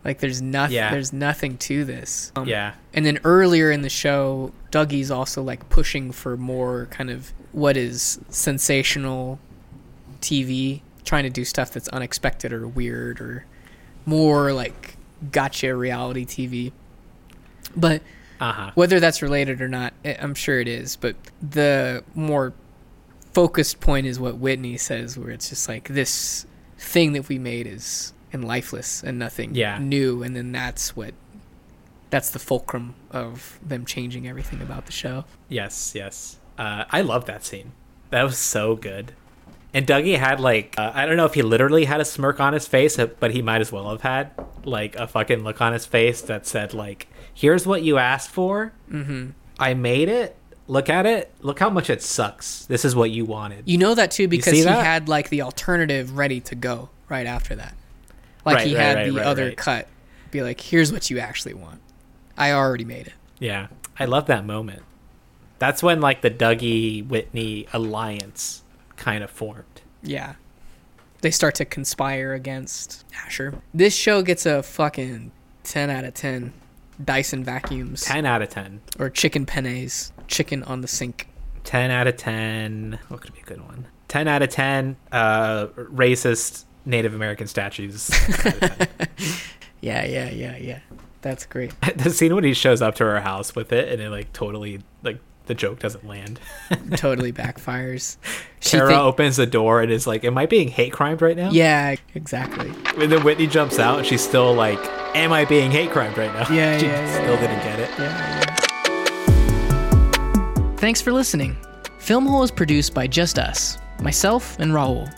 Like there's nothing. Yeah. There's nothing to this. Um, yeah, And then earlier in the show, Dougie's also like pushing for more kind of what is sensational TV, trying to do stuff that's unexpected or weird or more like gotcha reality TV. But uh huh. whether that's related or not, I- I'm sure it is. But the more focused point is what Whitney says, where it's just like this thing that we made is and lifeless and nothing Yeah. new, and then that's what that's the fulcrum of them changing everything about the show. Yes, yes. Uh, I love that scene. That was so good. And Dougie had like uh, I don't know if he literally had a smirk on his face, but he might as well have had like a fucking look on his face that said like, "Here's what you asked for. Mm-hmm. I made it. Look at it. Look how much it sucks. This is what you wanted." You know that too because he that? had like the alternative ready to go right after that. Like Right, he right, had right, the other cut. Be like, here's what you actually want. I already made it. Yeah, I love that moment. That's when like the Dougie Whitney alliance kind of formed. Yeah. They start to conspire against Asher. This show gets a fucking 10 out of 10. Dyson vacuums. 10 out of 10. Or chicken pennes. Chicken on the sink. 10 out of 10. What could be a good one? 10 out of 10. Uh, racist Native American statues. [LAUGHS] yeah, yeah, yeah, yeah. That's great. [LAUGHS] the scene when he shows up to her house with it and it like totally like the joke doesn't land. [LAUGHS] totally backfires. [LAUGHS] Cara think- opens the door and is like, "Am I being hate crimed right now?" Yeah, exactly. And then Whitney jumps out and she's still like, "Am I being hate crimed right now?" Yeah, [LAUGHS] she yeah, still yeah. didn't get it. Yeah, yeah. Thanks for listening. Film Hole is produced by just us, myself and Raul.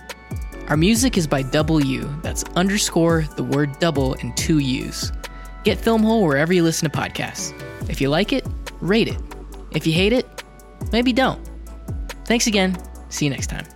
Our music is by Double U. That's underscore the word double and two U's. Get Film Hole wherever you listen to podcasts. If you like it, rate it. If you hate it, maybe don't. Thanks again. See you next time.